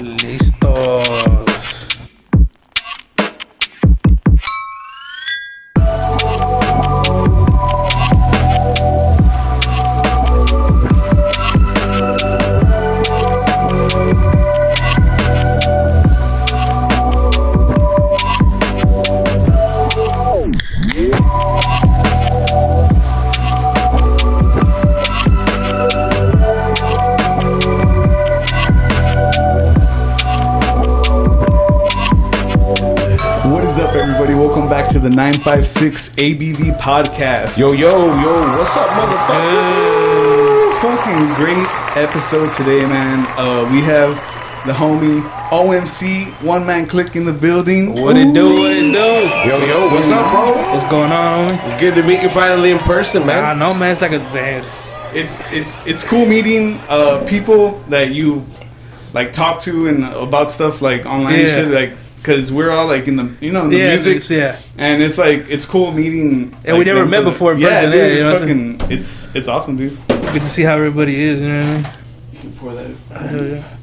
listo. ABV podcast. Yo, yo, yo, what's up, motherfuckers? fucking great episode today, man. Uh, we have the homie OMC One Man Click in the building. What it do? What it do? Yo, yo, what's up, bro? What's going on, homie? Good to meet you finally in person, man. I know, man. It's like a dance. It's it's it's cool meeting uh, people that you've like talked to and about stuff like online and Yeah. shit, like because we're all like in the you know in the Yeah, music, it's- yeah. and it's like it's cool meeting. And we never met before in yeah, dude, yeah, you it's know what fucking it's it's awesome, dude. Get to see how everybody is. You know what I mean? Pour that. Oh, hell yeah.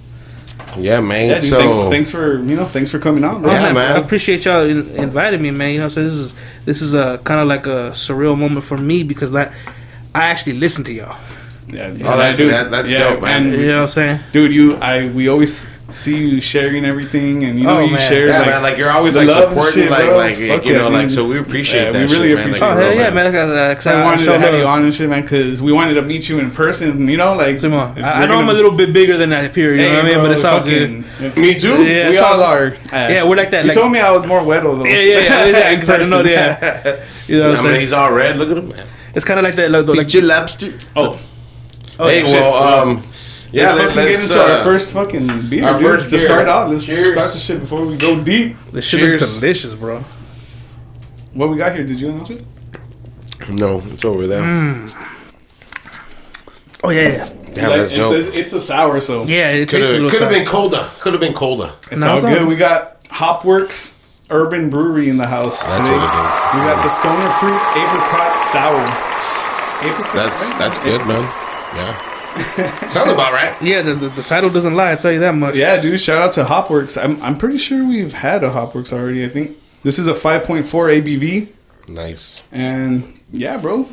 Yeah, man. Yeah, dude, so, thanks, thanks for you know, thanks for coming on, bro. Oh, Yeah, man, man. I appreciate y'all in, inviting me, man. You know, what this is this is a kind of like a surreal moment for me because like I actually listen to y'all. Yeah, dude. Oh, that's- that- that's dope, man. and You know what I'm saying? dude, you, I, we always see you sharing everything, and you know Oh, you man. share, yeah, like, man, like you're always like supporting, shit, like, bro. like Fuck you yeah, know, like so we appreciate Yeah, that. we really shit, man. appreciate like, Oh it. hell yeah, man! Like, uh, 'cause I I, I wanted to have you on and shit, man, because we wanted to meet you in person. You know, like Simon, I, I we're know I'm a little bit bigger than that here. You know what I mean? But it's all good. Me too. Yeah, we it's all all- are. Yeah, we're like that. You told me I was more wetter though. Yeah, yeah, yeah, yeah, In 'cause I didn't know person. that. You know what I I'm mean, saying? he's all red. Look at him, man. It's kind of like that. Like, like Peachy lobster. oh, oh, hey, yeah, shit. well, um, yeah, let's let, fucking get into uh, our first fucking beer, our dude. first to beer. start out, let's Cheers. start the shit before we go deep. this shit cheers. looks delicious, bro. What we got here? Did you announce it? No, it's over there. Mm. Oh yeah, yeah, Yeah, that's it's dope. A, it's a sour, so yeah. It Could have little could have sour. been colder. Could have been colder. It's No, all it's good. all- We got Hopworks Urban Brewery in the house That's today. what it is. We got the Stoner Fruit Apricot Sour. Apricot, That's right? that's good, man. Yeah, sounds about right. Yeah, the, the, the title doesn't lie. I tell you that much. Yeah, dude. Shout out to Hopworks. I'm I'm pretty sure we've had a Hopworks already. I think this is a 5.4 ABV, Nice. and yeah, bro.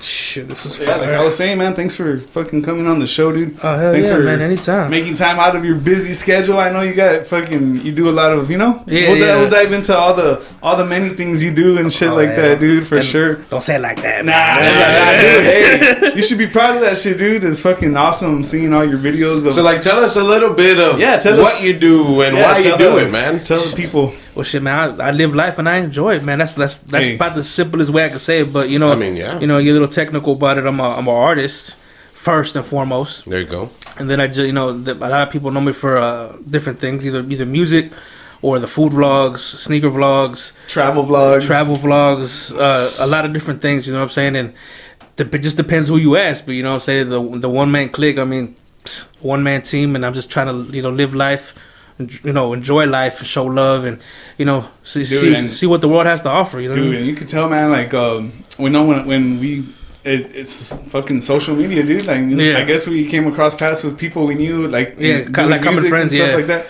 Shit, this is Yeah, like. I was saying, man. Thanks for fucking coming on the show, dude. Oh hell thanks yeah, for man! Anytime. Making time out of your busy schedule. I know you got fucking. You do a lot of, you know. Yeah, we'll, di- yeah. we'll dive into all the all the many things you do and shit Oh, like yeah. that, dude. For And sure. Don't say it like that. Nah, man. nah, nah, dude. Hey, you should be proud of that shit, dude. It's fucking awesome seeing all your videos of. So, like, tell us a little bit of Yeah, tell what us- you do and Yeah, why you tell do it, man. Tell the people. Well, shit, man. I, I live life and I enjoy it, man. That's that's that's Hey. about the simplest way I can say it. But you know, I mean, yeah. You know, you're a little technical about it. I'm a I'm an artist first and foremost, There you go. and then I just you know the, a lot of people know me for uh, different things, either either music or the food vlogs, sneaker vlogs, Travel vlogs. travel vlogs, uh, a lot of different things. You know what I'm saying? And it just depends who you ask. But you know what I'm saying? The the one man click. I mean, one man team, and I'm just trying to you know live life. En- You know, enjoy life and show love, and you know, see Dude, see, see what the world has to offer. You know, what I dude. mean? And you can tell, man. Like, um, we know when when we. It, it's fucking social media, dude. Like, Yeah. I guess we came across paths with people we knew, like, Yeah, in- co- doing like common friends, and stuff yeah. like that.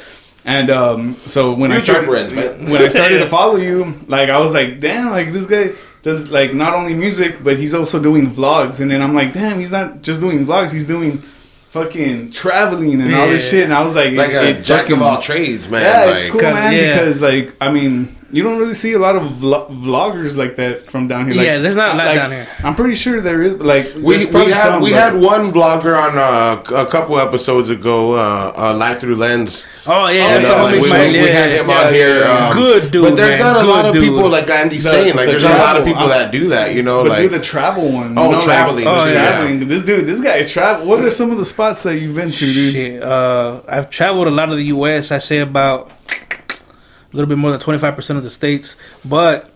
And um, so when I started, friends, when I started to follow you, like, I was like, damn, like this guy does like not only music, but he's also doing vlogs. And then I'm like, damn, he's not just doing vlogs; he's doing fucking traveling and all this shit. And I was like, Like it- a it jack fucking- of all trades, man. Yeah, like, it's cool, man. yeah. Because like, I mean, you don't really see a lot of vlo- vloggers like that from down here. Like, Yeah, there's not a lot like, down here. I'm pretty sure there is. Like, We, we had some, we had one vlogger on uh, a couple episodes ago, uh, uh, live through lens. Oh yeah, that's You the know, we, we, Ismail, we had him yeah. on here. yeah. Um, Good dude, but there's man, not a lot good of people dude. like Andy's The- saying. Like the there's not a lot of travel, people uh, that do that. You know, But like do the travel one. Oh, you know, like- traveling, Oh, yeah. traveling. This dude, this guy travel. What are some of the spots that you've been to, dude? Shit, uh, I've traveled a lot of the U.S. I say about a little bit more than twenty five percent of the states, but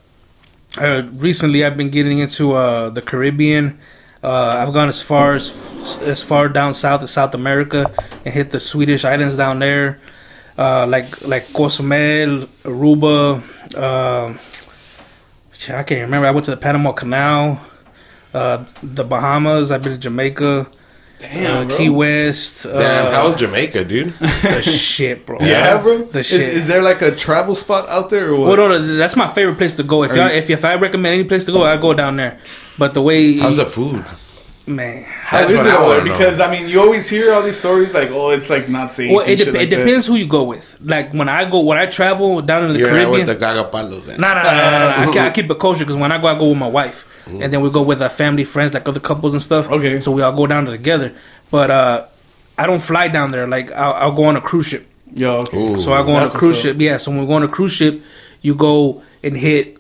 uh, recently I've been getting into uh, the Caribbean. Uh, I've gone as far as as far down south as South America and hit the Swedish islands down there, uh, like like Cozumel, Aruba. Uh, I can't remember. I went to the Panama Canal, uh, the Bahamas. I've been to Jamaica. Damn, uh, bro. Key West. Damn, uh, how's Jamaica, dude? the shit, bro? Yeah, bro. The Is- shit. Is, there like a travel spot out there or what? Well, no, no, that's my favorite place to go. If y'all, you- if if I recommend any place to go, I go down there. But the way, How's the food? Man, How That's is it over there? wanna know. Because I mean, you always hear all these stories like, oh, it's like not safe. well, it, shit dep like it that. depends who you go with. Like when I go, when I travel down in the You're not with Caribbean, the gagapalos then. Nah, nah, nah, nah, nah, I, keep, I keep it kosher because when I go, I go with my wife, and then we go with our family, friends, like other couples and stuff. Okay. So we all go down together. But uh, I don't fly down there. Like I'll, I'll go on a cruise ship. Yo, okay. Ooh. So I go on a cruise ship. Yeah. So when we go on a cruise ship, you go and hit,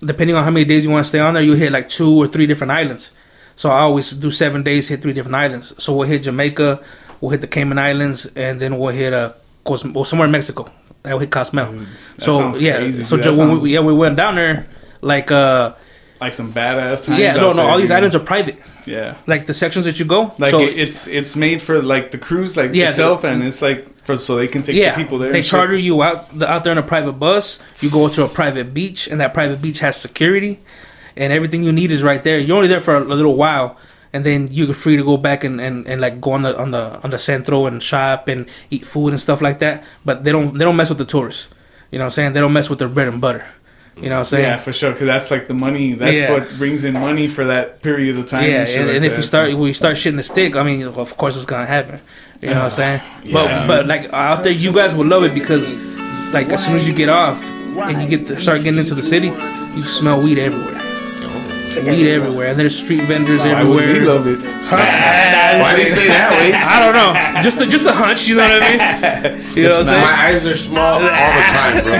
depending on how many days you want to stay on there, you hit like two or three different islands. So I always do seven days, hit three different islands. So we'll hit Jamaica, we'll hit the Cayman Islands, and then we'll hit uh, Cos- well, somewhere in Mexico. That will hit Cozumel. that so yeah, crazy, so sounds- we, yeah we went down there, like uh like some badass times. yeah no no there, all these islands are private. Yeah. Like the sections that you go, Like so it, it's it's made for like the cruise like Yeah, itself, and it's like for so they can take yeah, the people there. they and shit. charter you out the, out there in a private bus. You go to a private beach, and that private beach has security, and everything you need is right there. You're only there for a, little while, and then you're free to go back and, and, and like go on the on the on the centro and shop and eat food and stuff like that. But they don't they don't mess with the tourists. You know what I'm saying? They don't mess with their bread and butter. You know what I'm saying? Yeah, for sure. Because that's like the money. That's Yeah. what brings in money for that period of time. Yeah, and, and, like and if you start you start shitting the stick, I mean, of course it's gonna happen. You know what I'm saying? Yeah. But but like out there, you guys will love it because like as soon as you get off and you get to start getting into the city, you smell weed everywhere. Weed everywhere, and there's street vendors why would everywhere. we love it? Why do you say that way? I don't know, just a, just a hunch. You know what I mean? You know what I'm saying? My eyes are small all the time, bro.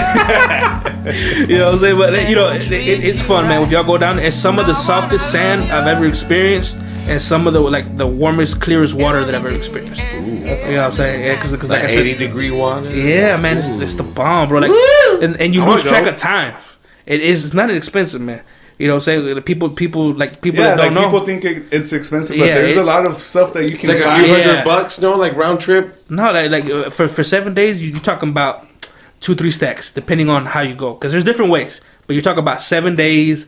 You know what I'm saying? But you know, it, it, it's fun, man. If y'all go down, it's some of the softest sand I've ever experienced, and some of the like the warmest, clearest water that I've ever experienced. you know what I'm saying? Yeah, because like I Like said, 80 degree water. Yeah, man, it's, it's the bomb, bro. Like, Woo! and, and you I lose track go. of time. It is it's not expensive, man. You know, what I'm saying the people, people like people Yeah, that like don't know. people think it's expensive, but Yeah, there's it- a lot of stuff that you It's can like a few hundred Yeah. bucks, no? Like round trip. no, like, like uh, for for seven days, you, you're talking about two, three stacks, depending on how you go. Because there's different ways, but you're talking about seven days.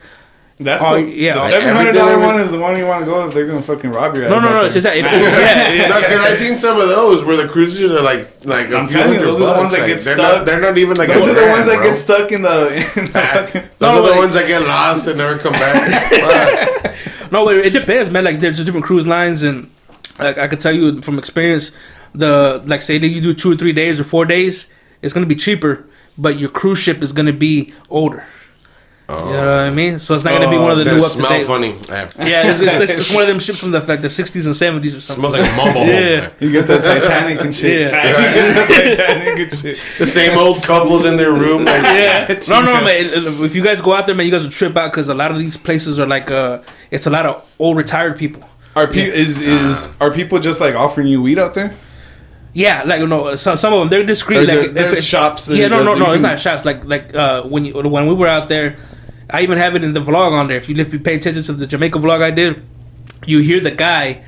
That's Oh, the, yeah. the seven hundred dollar one is the one you want to go if they're gonna fucking rob your ass. No, no, out no. there. It's just that. If, yeah, yeah. No, because I've seen some of those where the cruises are like like I'm telling you, hundred those are the ones that Like, get they're stuck. Not, they're not even like Those a are the grand, ones that bro. get stuck in the. In the fucking, Those No, are the like- ones that get lost and never come back. No, it, it depends, man. Like there's different cruise lines, and like I could tell you from experience, the like say that you do two or three days or four days, it's gonna be cheaper, but your cruise ship is gonna be older. You know what I mean? So it's not gonna be one of the Does new it up to smell date. funny? Yeah. Yeah, it's, it's, it's, it's one of them ships from the like the sixties and seventies or something. smells like mobile home. Yeah. man. you get the Titanic and shit. Yeah. you get the Titanic and shit. The same old couples in their room. Like, Yeah. No, no, man. If you guys go out there, man, you guys will trip out because a lot of these places are like, uh, it's a lot of old retired people. Are pe- is is are people just like offering you weed out there? Yeah, like no, some some of them they're discreet. There's, like, there's shops. Yeah, no, no, no. It's not shops. Like like uh, when you when we were out there, I even have it in the vlog on there. If you if you pay attention to the Jamaica vlog I did, you hear the guy.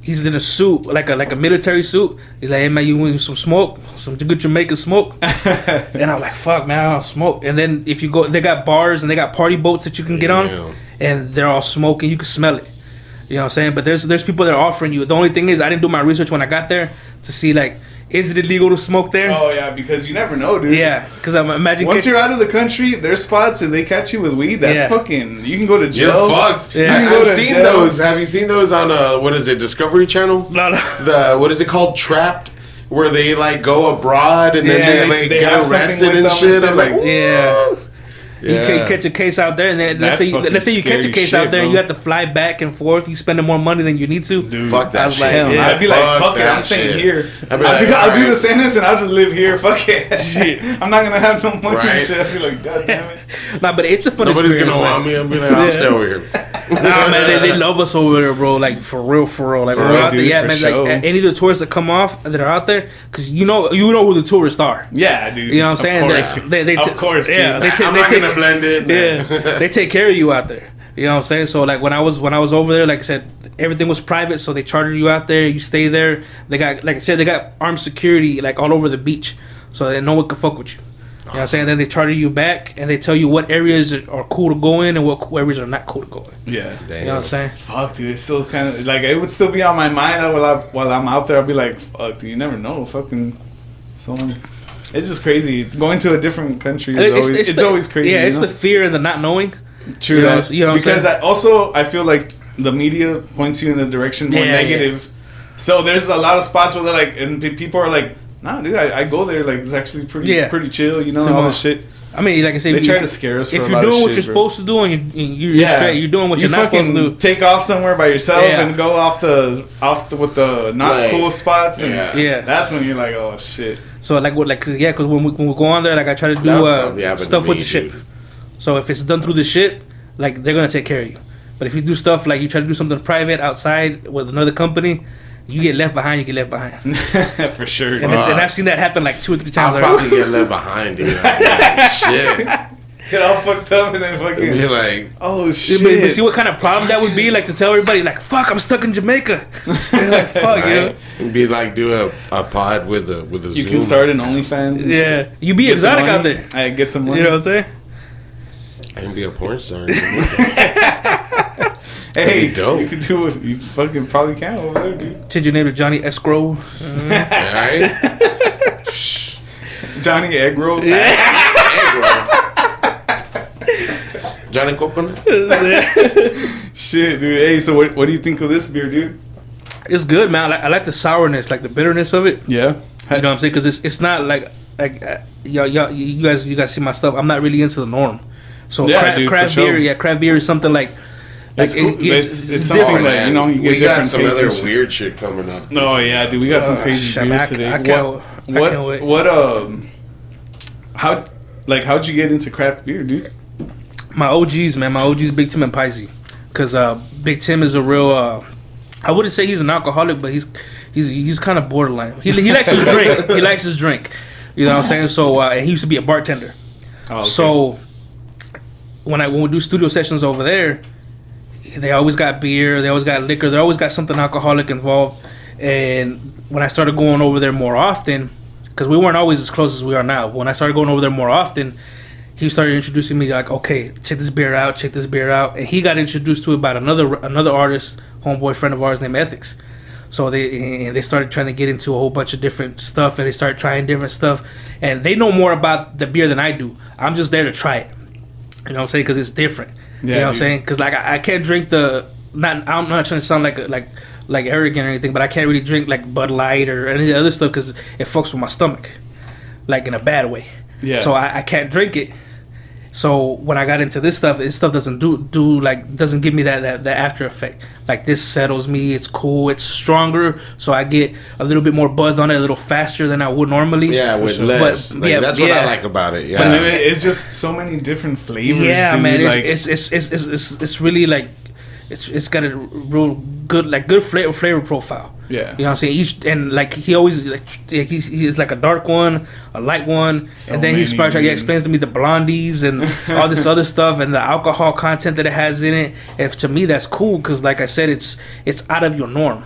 He's in a suit, like a like a military suit. He's like, "Hey man, you want some smoke? Some good Jamaican smoke?" and I'm like, "Fuck man, I don't smoke." And then if you go, they got bars and they got party boats that you can get on, and they're all smoking. You can smell it. You know what I'm saying? But there's there's people that are offering you. The only thing is, I didn't do my research when I got there to see like, is it illegal to smoke there? Oh yeah, because you never know, dude. Yeah, because I'm imagine Once catch- you're out of the country, there's spots if they catch you with weed, that's Yeah. fucking. You can go to You're jail. fucked. Yeah. I, You can go I've to seen jail. those. Have you seen those on uh what is it, Discovery Channel? No, no. The what is it called? Trapped, where they like go abroad and then Yeah, they, they- like they get arrested and shit. shit, I'm like, like, Yeah. You yeah. ca- catch a case out there, and then let's say you, let's say you catch a case shit, out there, and you have to fly back and forth. You spending more money than you need to. Dude, Fuck that I was shit. like, Hell, Yeah. I'd be like, Fuck fuck it, I'm staying shit. here. I'd be I'll, like, do, I'll do the sentence and I'll just live here. Fuck it. Shit. I'm not gonna have no money Right. shit. I'll be like, god damn it. Nah, but it's a fun Nobody's experience. gonna want me. I'll be like, I'll stay over here. Nah, man, they, they love us over there, bro. Like for real, for real. Like For we're real, out there, yeah, man. sure. Like any of the tourists that come off that are out there, because you know, you know who the tourists are. Yeah, dude. You know what I'm saying? Of course, They, they, they of course, dude. yeah, they, ta- I'm they not take, gonna blend it. yeah, they take care of you out there. You know what I'm saying? So like when I was when I was over there, like I said, everything was private. So they chartered you out there. You stay there. They got like I said, they got armed security like all over the beach, so that no one can fuck with you. You know what I'm saying? Then they charter you back and they tell you what areas are cool to go in and what areas are not cool to go in. Yeah. Damn. You know what I'm saying? Fuck, dude. It's still kind of like it would still be on my mind while I while I'm out there. I'll be like, fuck, dude. You never know. Fucking someone. It's just crazy going to a different country. Is always, it's, the- always crazy. Yeah, you it's know? the fear and the not knowing. True you know, that. you know what I'm because saying? I, also I feel like the media points you in the direction more Yeah, negative. So there's a lot of spots where they're like, and people are like, nah, dude, I, I go there. Like it's actually pretty Yeah. pretty chill. You know, Some, all this shit. I mean, like I said, They try if- to scare us. If a you're lot doing what shit, you're bro. supposed to do and you, you're, you're straight, you're doing what you you're not supposed fucking to do. Take off somewhere by yourself Yeah. and go off the off the, with the not Like, cool spots. And yeah. Yeah. that's when you're like, oh shit. So like what, like, cause, yeah, because when we, when we go on there, like I try to do uh, probably happen to stuff with the ship. dude. So if it's done through the ship, like they're gonna take care of you. But if you do stuff like you try to do something private outside with another company, you get left behind. You get left behind. for sure. And, it's, and I've seen that happen like two or three times. I'll already. probably get left behind, dude. I'm like, shit. Get all fucked up and then fucking Be like, Oh shit. But, but see what kind of problem that would be, like to tell everybody, like, "Fuck, I'm stuck in Jamaica." They're like, "Fuck," you know? And be like, do a, a pod with a with a you Zoom. can start an OnlyFans. and Yeah, shit. you be Get exotic out there. I get some money. You know what I'm saying? I can be a porn star. hey, That'd dope. you can do it. You fucking probably can over there, dude. Change your name to Johnny Escrow. Alright? Johnny Egg Roll. Egg. Johnny Coconut? Shit, dude. Hey, so what, what do you think of this beer, dude? It's good, man. I like, I like the sourness, like the bitterness of it. Yeah. You know what I'm saying? Because it's it's not like like uh, y'all, y'all you guys you guys see my stuff. I'm not really into the norm. So Yeah, cra- dude, for craft sure. beer, yeah, craft beer is something like. Like It's cool. It's- it's something different. like- you know, you get we got different some tastes other weird shit coming up. Oh yeah, dude. We got some Uh, crazy shit, beers I- today. I can't- what? I What? can't wait. What? Um. How? Like, how'd you get into craft beer, dude? my OGs, man, my OGs, Big Tim and Pisey, because uh, Big Tim is a real. Uh, I wouldn't say he's an alcoholic, but he's he's he's kind of borderline. He, he likes his drink. He likes his drink. You know what I'm saying? So uh, and he used to be a bartender. Oh, okay. So when I when we do studio sessions over there, they always got beer, they always got liquor, they always got something alcoholic involved. And when I started going over there more often, because we weren't always as close as we are now, when I started going over there more often, he started introducing me like, okay, check this beer out, check this beer out, and he got introduced to it by another another artist, homeboy friend of ours named Ethics. So they they started trying to get into a whole bunch of different stuff, and they started trying different stuff, and they know more about the beer than I do. I'm just there to try it. You know what I'm saying? Because it's different. You Yeah, know what I'm saying? Because like I, I can't drink the not. I'm not trying to sound like like like arrogant or anything, but I can't really drink like Bud Light or any of the other stuff because it fucks with my stomach, like in a bad way. Yeah. So I, I can't drink it. So when I got into this stuff, this stuff doesn't do do like doesn't give me that that, that after effect. Like this settles me. It's cool. It's stronger. So I get a little bit more buzzed on it, a little faster than I would normally. Yeah, with sure. less. But, like, yeah, that's what I like about it. But Yeah. then it- it's just so many different flavors. yeah, dude. man. It's, like, it's, it's, it's, it's, it's, it's really like it's it's got a real good like good flavor flavor profile. Yeah. you know what I'm saying. Each and like he always like he's he's like a dark one, a light one, So and then he starts like he explains to me the blondies and all this other stuff and the alcohol content that it has in it. If to me that's cool because like I said, it's it's out of your norm.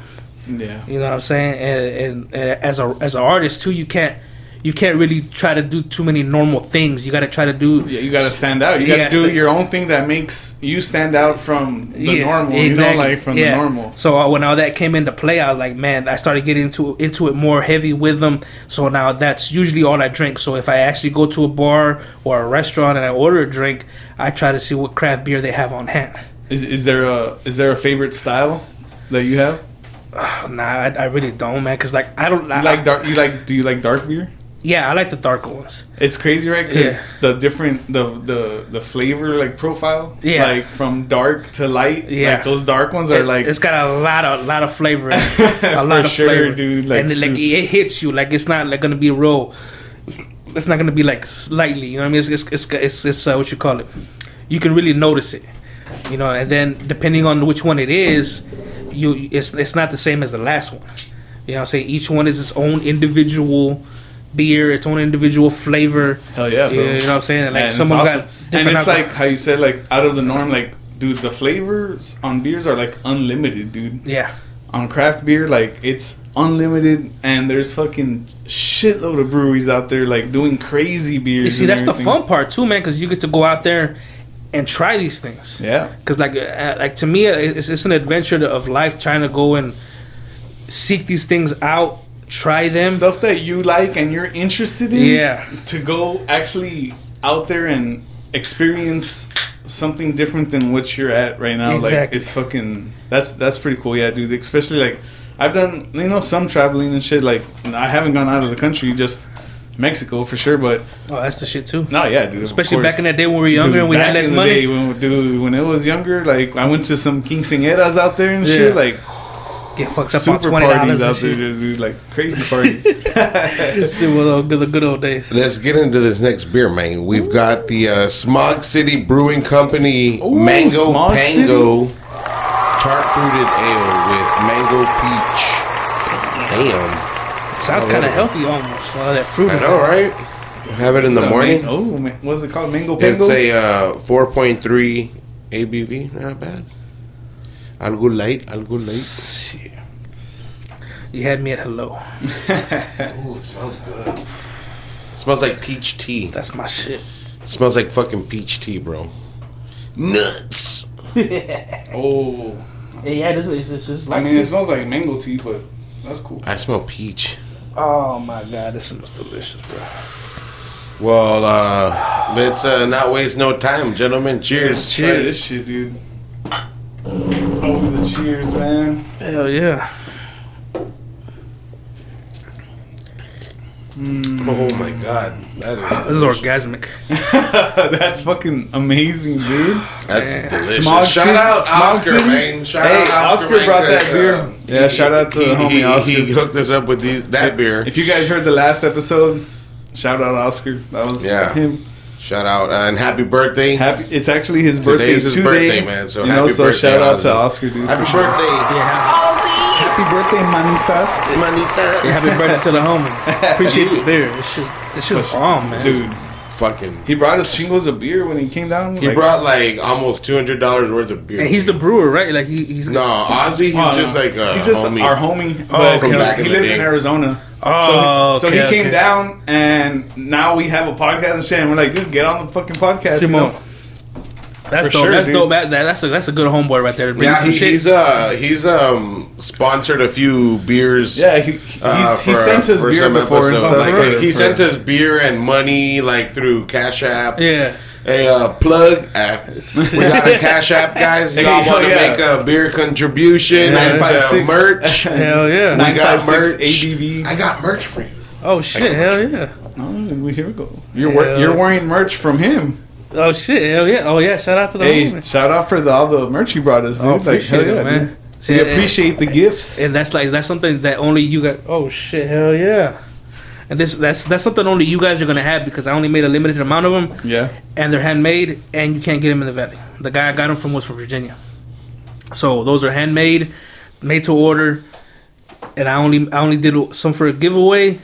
yeah. You know what I'm saying? And, and, and as a as an artist too, you can't you can't really try to do too many normal things. You got to try to do Yeah, you gotta stand out. You gotta Yeah, do your own thing that makes you stand out from the normal. You know, like from yeah. the normal. So uh, when all that came into play, I was like, man, I started getting into into it more heavy with them. So now that's usually all I drink. So if I actually go to a bar or a restaurant and I order a drink, I try to see what craft beer they have on hand. Is is there a is there a favorite style that you have? Nah, I, I really don't, man. Cause like I don't You like dark? You like? Do you like dark beer? Yeah, I like the darker ones. It's crazy, right? Because the different the the the flavor like profile, Yeah. like from dark to light. Yeah. like those dark ones are It- like it's got a lot of lot of flavor, a For lot of sure, flavor, dude, like and it, like it hits you. Like it's not like gonna be real. It's not gonna be like slightly. You know what I mean? It's it's it's, it's, it's uh, what you call it. You can really notice it. You know, and then depending on which one it is, you it's it's not the same as the last one. You know, saying each one is its own individual beer, its own individual flavor. hell yeah, bro. You know what I'm saying? Like And it's someone awesome. got and it's alcohol- like how you said like out of the norm. Like, dude, the flavors on beers are like unlimited, dude. yeah. on craft beer, like it's unlimited, and there's fucking shitload of breweries out there like doing crazy beers. You see, that's the fun part too, man, because you get to go out there and try these things. Yeah, Because like, uh, like to me, it's, it's an adventure of life trying to go and seek these things out, try them. stuff that you like and you're interested in. Yeah. to go actually out there and experience something different than what you're at right now. Like Exactly. it's fucking that's that's pretty cool, yeah, dude. Especially like I've done you know some traveling and shit. Like I haven't gone out of the country, just Mexico for sure. But Oh, that's the shit too. no, yeah, dude. Especially back in that day when we were younger Dude, and we had less money. Day when, dude, when it was younger, like I went to some quinceañeras out there and Yeah. shit, like Get fucked up on super twenty parties dollars out and there, dude, like crazy parties. See what the good, the good old days. Let's get into this next beer, man. We've got the uh, Smog City Brewing Company Ooh, Mango Smog Pango tart fruited ale with mango peach. Damn, Sounds kind of healthy almost. Uh, that fruit. I know, right? Have it in the Uh, morning. man- oh, man, what's it called? Mango Pango. It's a uh, 4.3 ABV. Not bad. Algo light, algo light. Shit. You had me at hello. Ooh, it smells good. smells like peach tea. That's my shit. smells like fucking peach tea, bro. Nuts. oh, Yeah, yeah, this is this is I mean, it smells like mango tea, but that's cool. I smell peach. Oh my god, this smells delicious, bro. Well, uh, let's uh, not waste no time, gentlemen. Cheers. Try this shit, dude. Always a cheers, man. Hell yeah. Mm. Oh my god, that is This is is orgasmic. That's fucking amazing, dude. That's delicious. Smog shout City- out Smog Oscar, City? man. Shout Hey, out Oscar man, brought that 'cause, beer. Uh, yeah, shout out to he, the homie he, Oscar. He hooked us up with these, that beer. If you guys heard the last episode, shout out Oscar. That was Yeah. him. Shout out uh, and happy birthday. Happy. It's actually his birthday Today's his today. birthday, man, so you know, happy so birthday, shout out to Oscar, dude. Happy sure. birthday, Yeah, Happy birthday, manitas. manita. happy, happy birthday to the homie. Appreciate the beer. It's just, it's just bomb, man. Dude, Fucking. he brought us shingles of beer when he came down. He like- brought like almost two hundred dollars worth of beer. And he's the brewer, right? Like he, he's no Ozzy. He's Oh, just no. like a he's just homie. our homie, Oh, but from he, back in he lives day. in Arizona. Oh, so, okay, so he came okay. down, and now we have a podcast and shit. And we're like, dude, get on the fucking podcast. you know? That's For dope. sure, that's dude. dope. That, that- that's a that's a good homeboy right there. Bring Yeah, he, shit. he's uh he's um sponsored a few beers. Yeah, he he's, uh, he sent us for beer before and episodes. stuff. Like, for- he for- sent us beer and money like through Cash App. yeah. A uh, plug app. We got a Cash App, guys. Y'all Hey, want to yeah. make a beer contribution Nine and five uh, six. merch? Hell yeah. We Nine got five six merch. ABV. I got merch for you. Oh shit. Hell yeah. Oh, here we go. You're wear- Hell. you're wearing merch from him. Oh shit. Hell yeah. Oh yeah. Shout out to the Hey, homie. shout out for the, all the merch you brought us, oh, dude. Oh, like, appreciate hell it, man. dude. See, we and- appreciate the gifts. And that's like that's something that only you got. Oh shit. Hell yeah. And this that's that's something only you guys are gonna have because I only made a limited amount of them yeah, and they're handmade and you can't get them in the valley. The guy I got them from was from Virginia. So those are handmade, made to order, and I only I only did some for a giveaway,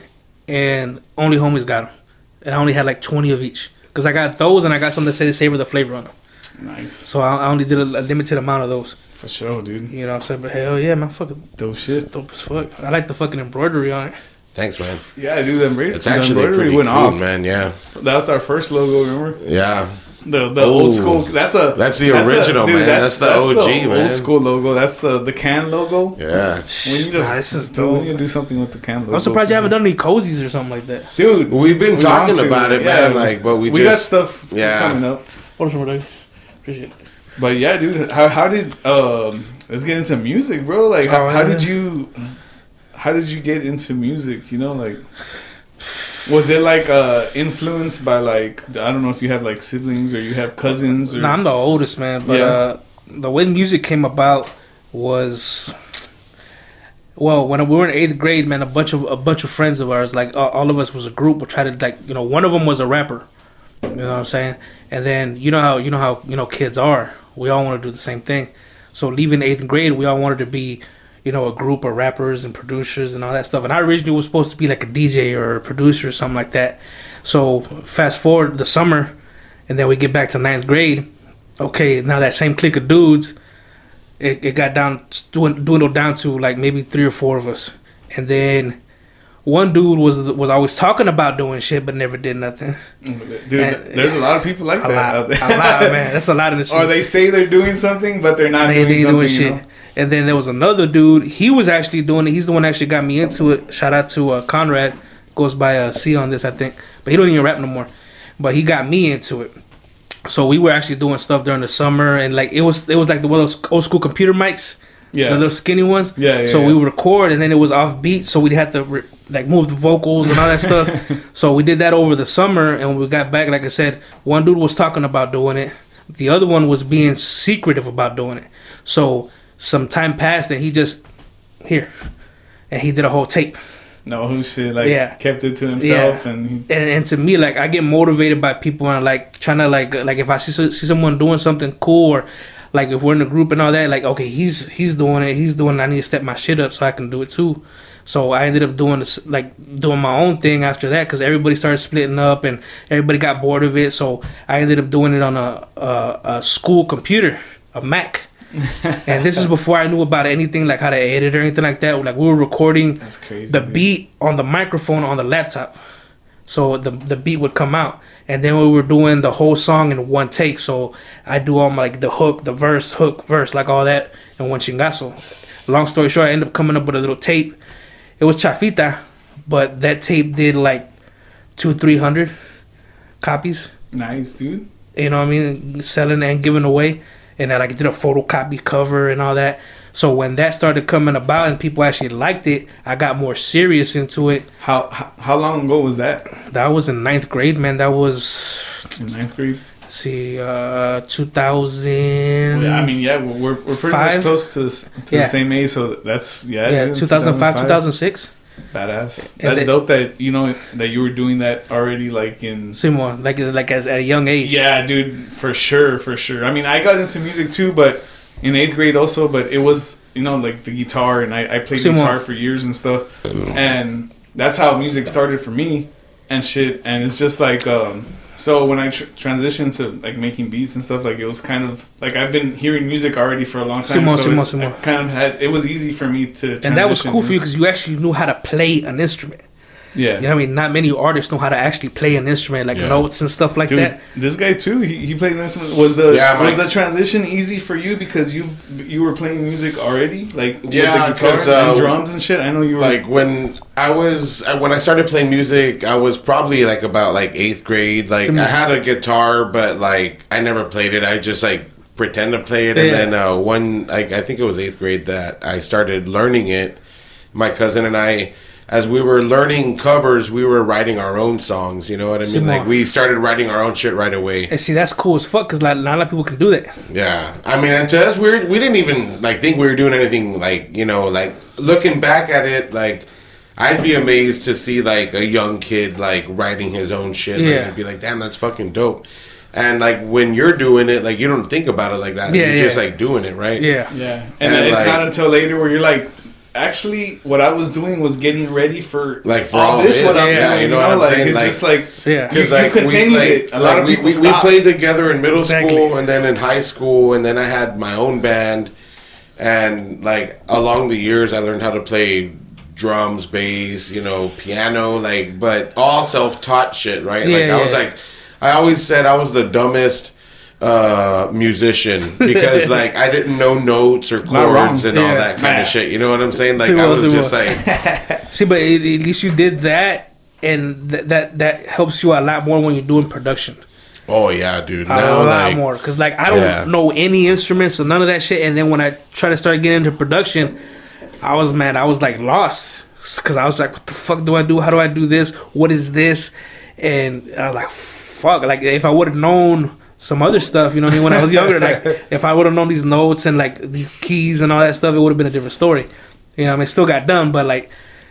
and only homies got them, and I only had like twenty of each because I got those and I got some that say to savor the flavor on them. nice So I, I only did a, a limited amount of those. for sure, dude. You know what I'm saying? But hell yeah, man, fucking Dope shit. dope as fuck. I like the fucking embroidery on it. Thanks, man. Yeah, dude. The embroidery, It's the actually embroidery pretty went clean, off. man. Yeah, That was our first logo. Remember yeah. The the Oh. old school. That's a That's the original, man. That's the OG, man. Old school logo. That's the the can logo. Yeah. We need to, Nah, this is dude, we dope. need to do something with the can logo. I'm surprised you haven't done any cozies or something like that. dude. We've been we talking want to. about it, man. Like, but we, we just got stuff yeah. coming up. What is wrong, Appreciate it. But yeah, dude, how how did um let's get into music, bro? Like how, Oh, how did you how did you get into music? You know, like was it like uh influenced by like I don't know if you have like siblings or you have cousins or Nah, I'm the oldest man, but Yeah. uh, the way music came about was well when we were in eighth grade, man. A bunch of a bunch of friends of ours, like uh, all of us, was a group. We tried to like you know one of them was a rapper. You know what I'm saying? And then you know how you know how you know kids are. We all want to do the same thing. So leaving eighth grade, we all wanted to be, you know, a group of rappers and producers and all that stuff. And I originally was supposed to be like a DJ or a producer or something like that. So fast forward the summer, and then we get back to ninth grade. Okay, now that same clique of dudes it, it got down dwind- dwindled down to like maybe three or four of us, and then one dude was was always talking about doing shit but never did nothing. Mm, dude, And- there's a lot of people like A that lot, a lot, man. That's a lot of the scene. or they say they're doing something, but they're not they, doing they something. doing shit. know? And then there was another dude. He was actually doing it. He's the one that actually got me into it. Shout out to uh, Conrad. Goes by uh, C on this, I think. But he don't even rap no more. But he got me into it. So we were actually doing stuff during the summer, and like it was, it was like the one of those old school computer mics, Yeah. the little skinny ones. Yeah, yeah, So yeah. we would record, and then it was off beat, so we'd have to re- like move the vocals and all that stuff. So we did that over the summer, and when we got back, like I said, one dude was talking about doing it, the other one was being secretive about doing it. So some time passed, and he just here, and he did a whole tape. No, who shit like Yeah. kept it to himself and he, and, and to me like i get motivated by people and like trying to like like if i see see someone doing something cool or like if we're in a group and all that like okay he's he's doing it he's doing it, i need to step my shit up so i can do it too. So i ended up doing this like doing my own thing after that because everybody started splitting up and everybody got bored of it. So i ended up doing it on a a, a school computer a mac and this is before I knew about anything like how to edit or anything like that. Like we were recording crazy, the dude. beat on the microphone on the laptop, so the the beat would come out, and then we were doing the whole song in one take. So I do all my like the hook, the verse, hook, verse, like all that in one chingazo. Long story short, I ended up coming up with a little tape. It was chafita, but that tape did like two, three hundred copies nice, dude. you know what I mean, selling and giving away. And I like did a photocopy cover and all that. So when that started coming about and people actually liked it, I got more serious into it. How, how how long ago was that? That was in ninth grade, man. That was In ninth grade. let's see, uh, two thousand. Yeah, I mean, yeah, we're we're we're pretty Five? much close to this, to Yeah. the same age, so that's yeah, yeah, two thousand five, two thousand six. Badass. That's then- dope that you know that you were doing that already, like in. Similar, like like as, at a young age. Yeah, dude, for sure, for sure. I mean, I got into music too, but in eighth grade also. But it was you know like the guitar, and I, I played Same guitar for years and stuff, and that's how music started for me and shit. And it's just like um, so when I tr- transitioned to like making beats and stuff, like it was kind of like I've been hearing music already for a long time, so Simon, it's, I kind of had it was easy for me to. and that was cool for you because you actually knew how to play an instrument. Yeah. You know what I mean? Not many artists know how to actually play an instrument, like Yeah. notes and stuff like Dude, that. this guy too. He, he played an instrument. Was the Yeah, was my- the transition easy for you because you you were playing music already, like Yeah, with the guitar 'cause, uh, and drums and shit. I know you were like when I was uh, when I started playing music, I was probably like about like eighth grade. Like I had a guitar, but like I never played it. I just like pretend to play it, and then uh, one like I think it was eighth grade that I started learning it. My cousin and I. As we were learning covers, we were writing our own songs. You know what I mean? Similar. Like we started writing our own shit right away. And see, that's cool as fuck because like, not a lot of people can do that. Yeah, I mean, and to us, we were, we didn't even like think we were doing anything like you know, like looking back at it, like I'd be amazed to see like a young kid like writing his own shit. Like, Yeah. I'd be like, damn, that's fucking dope. And like when you're doing it, like you don't think about it like that. Yeah, you're just like doing it, right? Yeah. yeah, and, And then it's like- not until later where you're like, actually, what I was doing was getting ready for Like, for all what this, I'm yeah, doing. you know what I'm like saying? it's Like- just like Yeah. You- you continued it. A lot of we, people we, we played together in middle Exactly. school and then in high school and then I had my own band and like along the years I learned how to play drums, bass, you know, piano, like but all self taught shit, right? like Yeah, I was like I always said I was the dumbest uh musician because like I didn't know notes or chords and all that kind Nah. of shit. You know what I'm saying? Like See, I was see, just well. like See, but at, at least you did that, and th- that that helps you a lot more when you're doing production. Oh yeah, dude. A lot like more, because like I don't Yeah. know any instruments or none of that shit. And then when I try to start getting into production, I was man, I was like lost because I was like, what the fuck do I do? How do I do this? What is this? And I was like, fuck. Like if I would have known some other stuff, you know what I mean? When I was younger, like if I would have known these notes and like these keys and all that stuff, it would have been a different story. You know, I mean, it still got done, but like.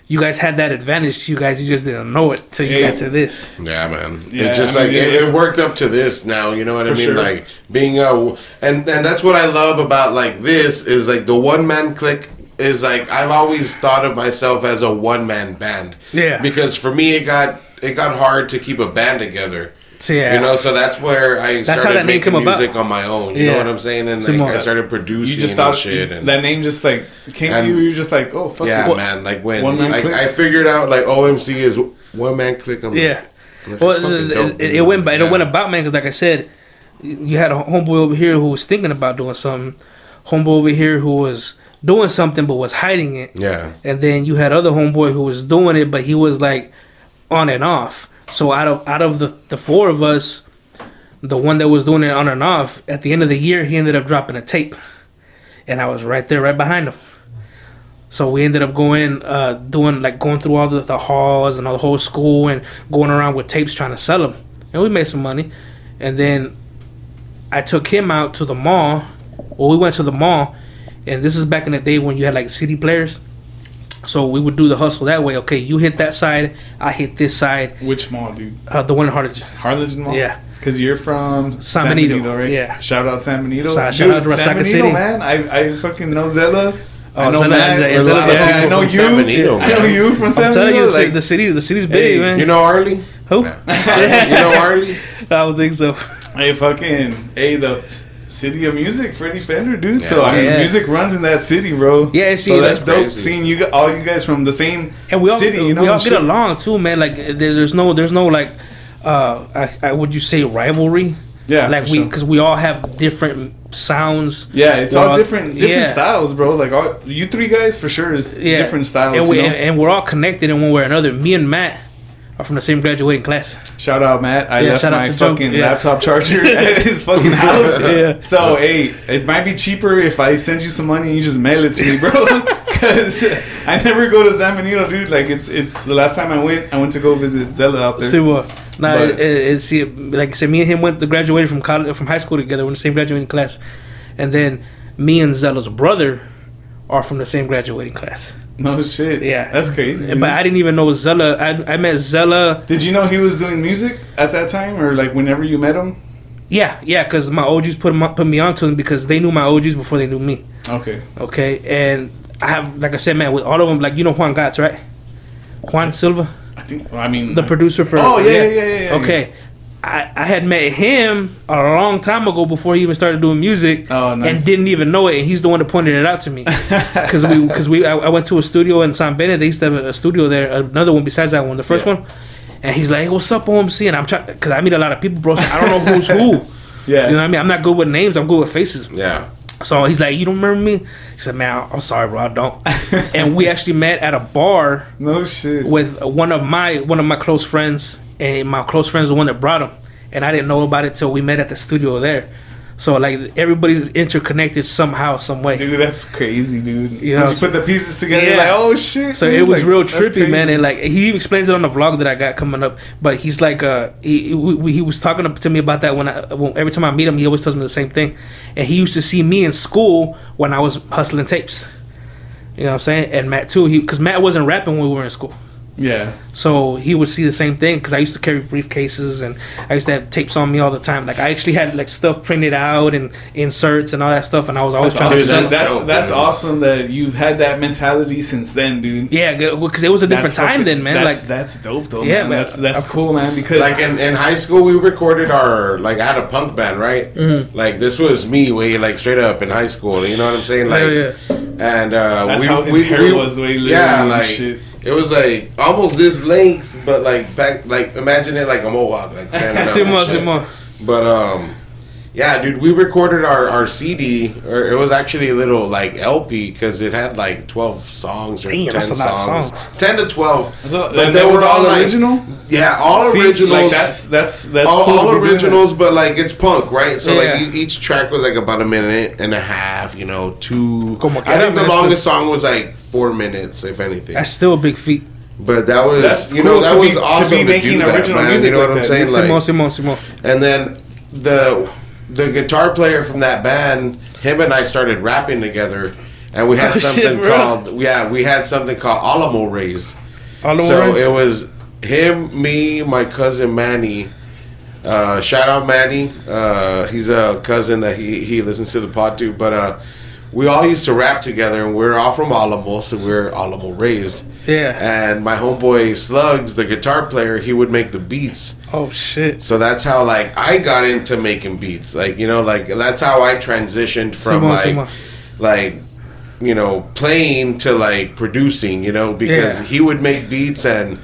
You guys had that advantage. You guys, you just didn't know it till you Yeah. got to this. Yeah, man. Yeah, it's just I mean, like it, it worked up to this now. You know what I mean? sure. Like being a and and that's what I love about like this is like the one man click is like I've always thought of myself as a one man band. Yeah. Because for me, it got it got hard to keep a band together. So, yeah. You know, so that's where I That's how started that name making came about. music on my own. You Yeah. know what I'm saying? And like, I started producing You just thought shit. And, that name just like came And- to you. You're just like, oh fuck yeah, it. man. Like when One man like, click. I figured out like OMC is one man click. I'm Yeah. like, Well, it, it, it went, by, Yeah. it went about man because, like I said, you had a homeboy over here who was thinking about doing something, homeboy over here who was doing something but was hiding it, Yeah. and then you had other homeboy who was doing it but he was like on and off. So out of out of the the four of us, the one that was doing it on and off, at the end of the year, he ended up dropping a tape, and I was right there, right behind him. So we ended up going, uh, doing like going through all the, the halls and all the whole school and going around with tapes trying to sell them, and we made some money. And then I took him out to the mall. Well, we went to the mall, and this is back in the day when you had like CD players. So we would do the hustle that way. Okay, you hit that side, I hit this side. Which mall, dude? Uh, the one in Harlingen. Harlingen Mall. Yeah. Because you're from San Benito, right? yeah. Shout out San Benito. Sa- shout out to San Benito, City. man. I, I fucking know Zella. I Oh, know Zella- Matt. Zella- There's a lot of yeah, I know you. San Benito, I know you from San I'm telling you, Benito. the, like, the city, the city's Hey, big, man. You know Arlie? who? you know Arlie? I don't think so. hey, fucking, hey, the city of music, Freddie Fender, dude. so Yeah. I mean, Yeah. music runs in that city, bro. Yeah, see, so that's, that's dope. crazy. Seeing you, all you guys from the same and we all city, you know, we all and get shit. along too, man. Like there, there's no there's no like uh I, I would you say rivalry? Yeah, like for we sure. because we all have different sounds. Yeah, it's We're all different, different yeah. styles, bro. Like all you three guys for sure is Yeah, different styles. and, we, you know? and, and we're all connected in one way or another. Me and Matt are from the same graduating class. Shout out, Matt. I Yeah, left shout out my fucking Yeah. laptop charger at his fucking house. Yeah. So, hey, it might be cheaper if I send you some money and you just mail it to me, bro. Because I never go to San Benito, dude. Like, it's it's the last time I went, I went to go visit Zella out there. See what? Nah, But- it, it, it- see, like I said, me and him went to graduated from college, from high school together. We're in the same graduating class, and then me and Zella's brother are from the same graduating class. No shit. Yeah, That's crazy. dude. But I didn't even know Zella. I, I met Zella. Did you know he was doing music at that time, or like whenever you met him? Yeah, yeah, because my OGs put him, put me onto him because they knew my OGs before they knew me. Okay. Okay, and I have, like I said, man, with all of them, like you know Juan Gats, right? Juan Silva, I think. I mean, the producer for. Oh, yeah, yeah, yeah, yeah, yeah. Okay, I, I had met him a long time ago before he even started doing music. Oh, nice. And didn't even know it, and he's the one that pointed it out to me. Because we, because we, I, I went to a studio in San Benito. They used to have a, a studio there, another one besides that one, the first Yeah. one. And he's like, hey, "What's up, OMC?" And I'm trying because I meet a lot of people, bro. So I don't know who's who. Yeah. You know what I mean? I'm not good with names. I'm good with faces. Yeah. So he's like, "You don't remember me?" He said, "Man, I'm sorry, bro, I don't." and we actually met at a bar No shit. with one of my one of my close friends, and my close friend's the one that brought him, and I didn't know about it till we met at the studio there. So like everybody's interconnected somehow, some way. Dude, that's crazy, dude. You know, you put the pieces together, yeah. you're like, oh shit. So dude, it was like, real trippy, man, and like he explains it on the vlog that I got coming up. But he's like, uh, he he, he was talking to me about that when I when, every time I meet him, he always tells me the same thing. And he used to see me in school when I was hustling tapes. You know what I'm saying? And Matt too, he because Matt wasn't rapping when we were in school. Yeah. So he would see the same thing because I used to carry briefcases and I used to have tapes on me all the time. Like I actually had like stuff printed out and inserts and all that stuff, and I was always That's trying awesome. to sell. Dude, That- that's dope, that's dude. awesome that you've had that mentality since then, dude. Yeah, because it was a different That's time fucking- then, man. Like That's, that's dope though. Yeah, man. man. That's that's cool, man. Because Like in, in high school, we recorded our like I had a punk band, right? Mm-hmm. Like this was me way like straight up in high school. You know what I'm saying? Like, Hell yeah. and uh, That's we, how his we, hair we- was way little yeah, like shit. It was like almost this length, but like back like imagine it like a mohawk, like standing up Simon. Simon. But um, yeah, dude, we recorded our our CD, or it was actually a little like LP because it had like twelve songs or Damn, ten that's a songs, songs. ten to twelve. So, but that, they that was were all like- original. Yeah, all See, originals. Like that's that's that's all, cool. all We did that. originals, but like it's punk, right? So Yeah. like each track was like about a minute and a half, you know, two. Como I think the man, longest song was like four minutes, if anything. That's still a big feat. But that was, That's you cool know, that to was be- to be to, making do that, original man. music You know like what I'm that. saying? Simon, Like, Simon, Simon. and then the the guitar player from that band, him and I started rapping together, and we had Oh, something real? called yeah, we had something called Alamo Raised. All the So way. it was him, me, my cousin Manny. Uh, shout out Manny. Uh, he's a cousin that he, he listens to the pod too. But uh, we all used to rap together, and we're all from Alamo, so we're Alamo raised. Yeah. And my homeboy Slugs, the guitar player, he would make the beats. Oh shit. So that's how like I got into making beats. Like you know, like that's how I transitioned from like like you know playing to like producing. You know, because Yeah. he would make beats and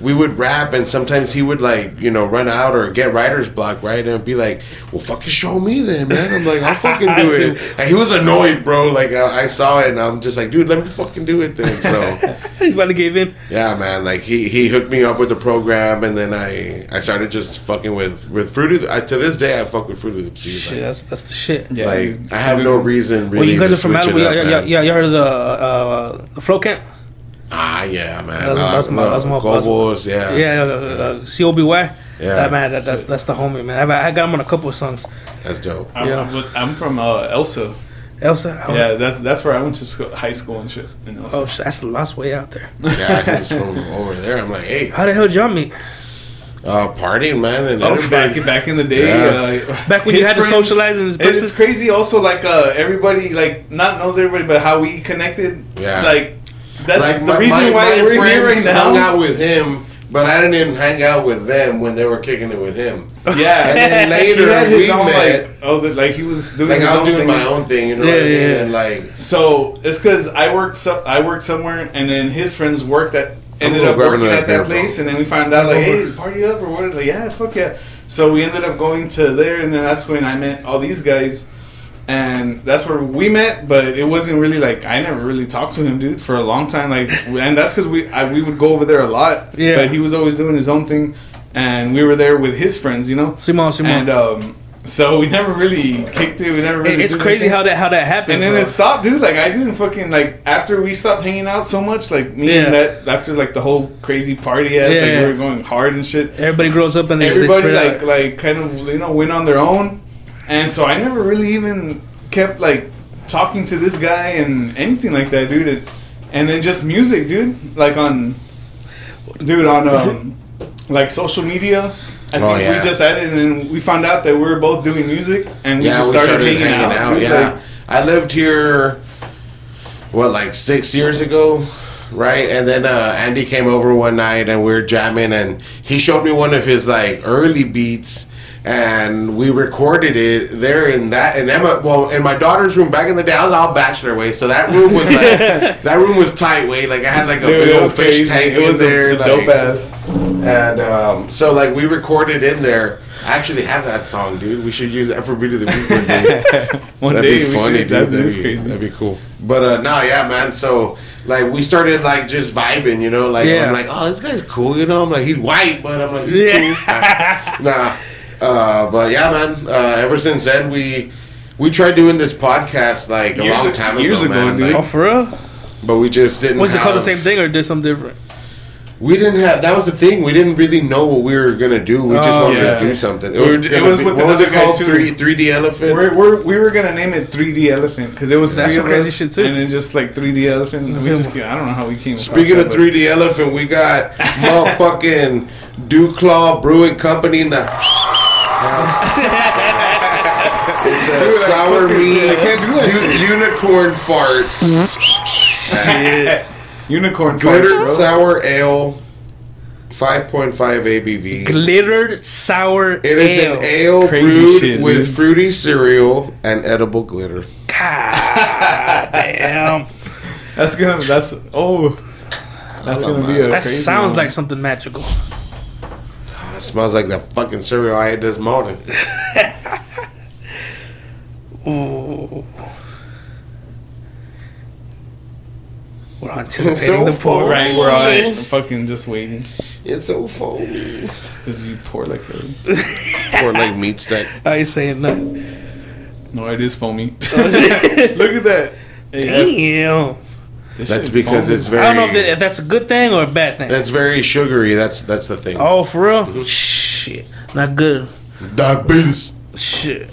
we would rap, and sometimes he would like you know run out or get writer's block, right, and be like, "Well, fucking show me then, man." I'm like, "I'll fucking do it." And he was annoyed, bro. Like I, I saw it, and I'm just like, "Dude, let me fucking do it then." So. you finally gave in. Yeah, man. Like he, he hooked me up with the program, and then I I started just fucking with with Fruity. I, to this day, I fuck with Fruity Loops. dude. Shit, Like, that's that's the shit. Yeah, like. I have no reason really. Well, you guys to are from switch it Malibu. up, Yeah, man. yeah, yeah. You heard the uh, the flow camp? Ah, yeah, man. That's- uh, that's my- that's my- Cobos, yeah. Yeah, uh, uh, COBY. Yeah. That man, that, that's that's the homie, man. I, I got him on a couple of songs. That's dope. I'm, Yeah. I'm from uh, Elsa. Elsa. I- Yeah, that's that's where I went to school, high school and shit. In Elsa. Oh, that's the last way out there. Yeah, he's from over there. I'm like, hey, How the hell did y'all meet? uh, partying, man, and Oh, back back in the day, Yeah. uh, Back when you his had to friends- socialize in this and? It's crazy. Also, like uh, everybody, like not knows everybody, but how we connected. Yeah. Like that's Like, the my- reason my- why my we're here friends right Hung out with him, but I didn't even hang out with them when they were kicking it with him. Yeah, And then later he had his we own met. like oh, the, like he was doing Like I was doing thing. my own thing, you know Yeah, what I mean? yeah, yeah. And like, So it's because I worked so, I worked somewhere, and then his friends worked at ended up working at that bro. place, and then we found out like, hey, party up or what? Like, yeah, fuck yeah. So we ended up going to there, and then that's when I met all these guys, and that's where we met. But it wasn't really like I never really talked to him, dude, for a long time. Like, and that's because we I, we would go over there a lot. Yeah. But he was always doing his own thing, and we were there with his friends, you know. Simon, Simon. And um, so we never really kicked it. We never really. It's crazy anything. how that how that happens. And then bro. it stopped, dude. Like I didn't fucking like after we stopped hanging out so much, like me Yeah. and that after like the whole crazy party ass, Yeah, like yeah. we were going hard and shit. Everybody grows up and they, Everybody they like out. like kind of you know went on their own, and so I never really even kept like talking to this guy and anything like that, dude. And, then just music, dude. Like on, dude on um like social media. I Oh, think yeah. we just added, and then we found out that we were both doing music, and we yeah, just we started, hanging, out. dude. yeah, Like, I lived here, what, like six years ago, right? And then uh, Andy came over one night and we were jamming, and he showed me one of his like early beats. And we recorded it there in that in Emma. Well, in my daughter's room back in the day, I was all bachelor way, so that room was like that room was tight way. Like I had like a Dude, big old fish crazy. tank It was in there, the, like, dope ass. and um, so like we recorded in there. I actually have that song, dude. We should use that for beat of the week. one day. One That'd day be funny, should, dude. That That'd be, crazy. That'd be cool. But uh, no, yeah, man. So like we started like just vibing, you know. Like Yeah. I'm like, oh, this guy's cool, you know. I'm like, he's white, but I'm like, he's Yeah. cool. nah, uh, but yeah, man. Uh, ever since then, we we tried doing this podcast like a Years long a- time years ago, ago, man. dude. oh, for real? but we just didn't. Was it called the same thing or did something different? We didn't have. That was the thing. We didn't really know what we were gonna do. We just Oh, wanted yeah. to do something. It We was. were- it was be- with what was it called? Three three D elephant. We're, we're, we were gonna name it 3D Elephant because it was That's three some of us, shit, too. and then just like 3D Elephant. We just I don't know how we came. Speaking that, of 3D elephant, we got motherfucking Dewclaw Brewing Company in the. it's a Dude, sour fucking- meat I can't do that unicorn farts, Shit. Unicorn glittered farts, sour ale, five point five ABV. Glittered sour It is ale. an ale Crazy brewed shit, with dude. fruity cereal and edible glitter. God damn. That's gonna. That's oh. That's gonna be a That crazy sounds one. like something magical. Ah, it smells like that fucking cereal I ate this morning. Ooh. We're anticipating the So pour. full. right. We're all fucking just waiting. It's so foamy. It's because you pour like a. or like meat stick. I ain't saying nothing. No, it is foamy. Look at that. Hey, that's- Damn. this That's because foamy. it's very. I don't know if, it, if that's a good thing or a bad thing. That's very sugary. That's that's the thing. Oh, for real? Mm-hmm. Shit. Not good. Diabetes. Shit.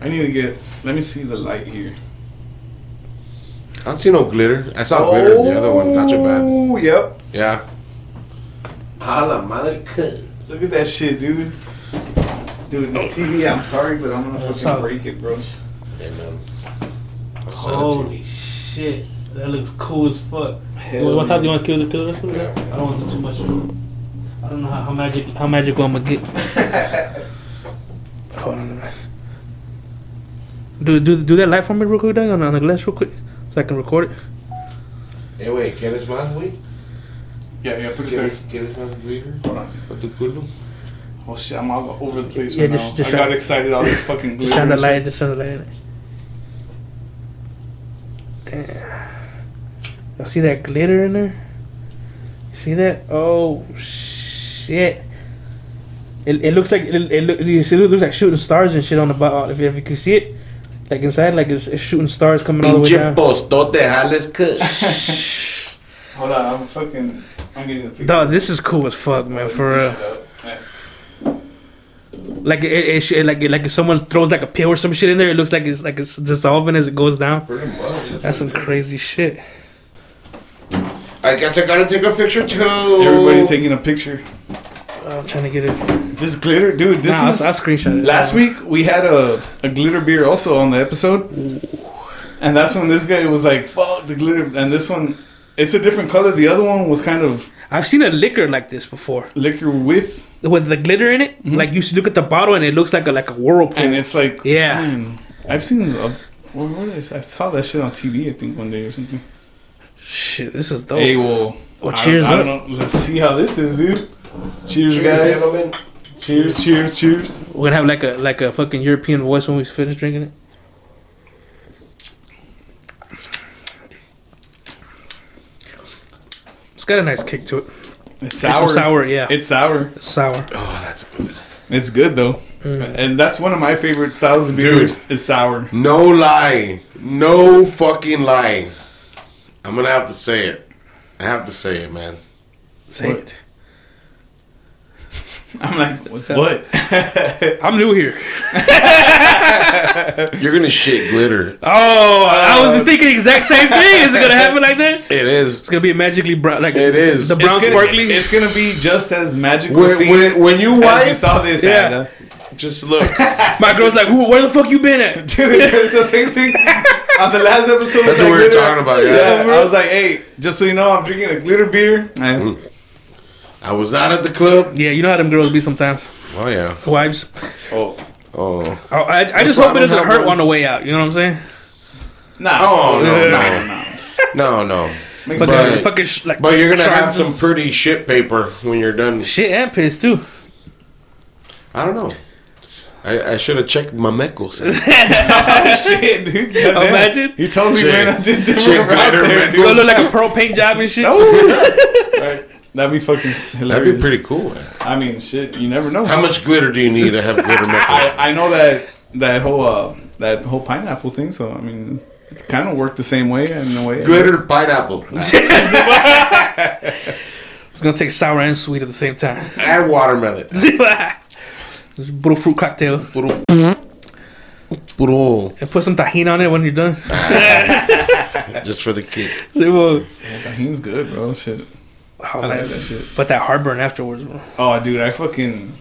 I need to get. Let me see the light here. I don't see no glitter. I saw glitter in the other one. Not too bad. Oh, yep. Yeah. A la madre cut. Look at that shit, dude. Dude, this TV, I'm sorry, but I'm gonna What's fucking up? break it, bro. Amen. I'll sell it to Holy shit. That looks cool as fuck. Hell what time do you want to kill the killer the rest of it? I don't want to do too much. I don't know how, how magic how magical I'm gonna get. Hold on. a minute. Do do do that light for me real quick, Doug, on, on the glass real quick, so I can record it. Eh, güey, ¿quieres más, güey? Yeah, yeah, put it there. ¿Quieres, ¿Quieres más glitter? Hold on. ¿Para tu culo? Oh shit, I'm all over the place Yeah, right just- now. just I got excited all this fucking Just glitter. shine the light. Just shine the light. Damn. Y'all see that glitter in there? You see that? Oh shit! It, it looks like it, it, look, it looks like shooting stars and shit on the bottom. If, if you can see it, like inside, like it's, it's shooting stars coming all the way Pinche down. postote, jales kush. Hold on, I'm fucking. I'm getting the picture. Dog, this is cool as fuck, man. For real. Yeah. Like it, it, should- like like if someone throws like a pill or some shit in there, it looks like it's like it's dissolving as it goes down. Pretty much. That's some crazy shit. I guess I gotta take a picture too. Everybody's taking a picture. I'm trying to get it. This glitter, dude. This nah, is. I'll, I'll screenshot it. Last week we had a, a glitter beer also on the episode, and that's when this guy was like, "Fuck the glitter," and this one, it's a different color. The other one was kind of I've seen a liquor like this before liquor with, with the glitter in it. Mm-hmm. Like you should look at the bottle and it looks like a like a whirlpool. and it's like, Yeah. man, I've seen. A, where is, I saw that shit on TV. I think one day or something. Shit, this is dope. Hey, well, Well, cheers I, up. don't know. Let's see how this is, dude. Cheers, Cheers, guys. gentlemen. Cheers, cheers, cheers. We're gonna have like a like a fucking European voice when we finish drinking it. It's got a nice kick to it. It's It's sour. a sour, yeah. It's sour. It's sour. Oh, that's good. It's good though, Mm. and that's one of my favorite styles of beers. Is sour. No lie. No fucking lie. I'm gonna have to say it. I have to say it, man. Say What? it. I'm like, what's what? I'm new here. You're gonna shit glitter. Oh, I was uh, thinking the exact same thing. Is it gonna happen like that? It is. It's gonna be magically brown, like It is. the brown it's gonna, sparkly. It's gonna be just as magical When, scene when, when you as wipe, you saw this. Yeah. Anna. just look. My girl's like, Where the fuck you been at?" Dude, it's the same thing on the last episode. That's what we were talking about, yeah. I was like, hey, just so you know, I'm drinking a glitter beer. And I was not at the club. Yeah, you know how them girls be sometimes. Oh yeah. Wives. oh, Oh. Oh, I, I just why I hope it doesn't hurt one. on the way out. You know what I'm saying? nah. Oh no Yeah. no no no. Makes Fucking, But- fucking sh- like. But you're gonna have some pretty shit paper when you're done. shit and piss too. I don't know. I, I should have checked my mecos. oh, shit, dude. Goddamn. Imagine. You totally Shit. went and did Shit, different route glitter, there, dude. You look like a pro paint job and shit. Right. That'd be fucking hilarious. That'd be pretty cool. Man. I mean, shit. You never know. How much glitter do you need to have glitter mecos? I, I know that that whole uh, that whole pineapple thing. So I mean, it's kind of worked the same way in a way. Glitter pineapple It's gonna take sour and sweet at the same time. and watermelon. Puro fruit cocktail Puro, puro, and put some tahini on it when you're done. just for the kick. See, well, Yeah, tahini's good, bro. Shit. Oh, I like that shit. But that heartburn afterwards, bro. Oh, dude, I fucking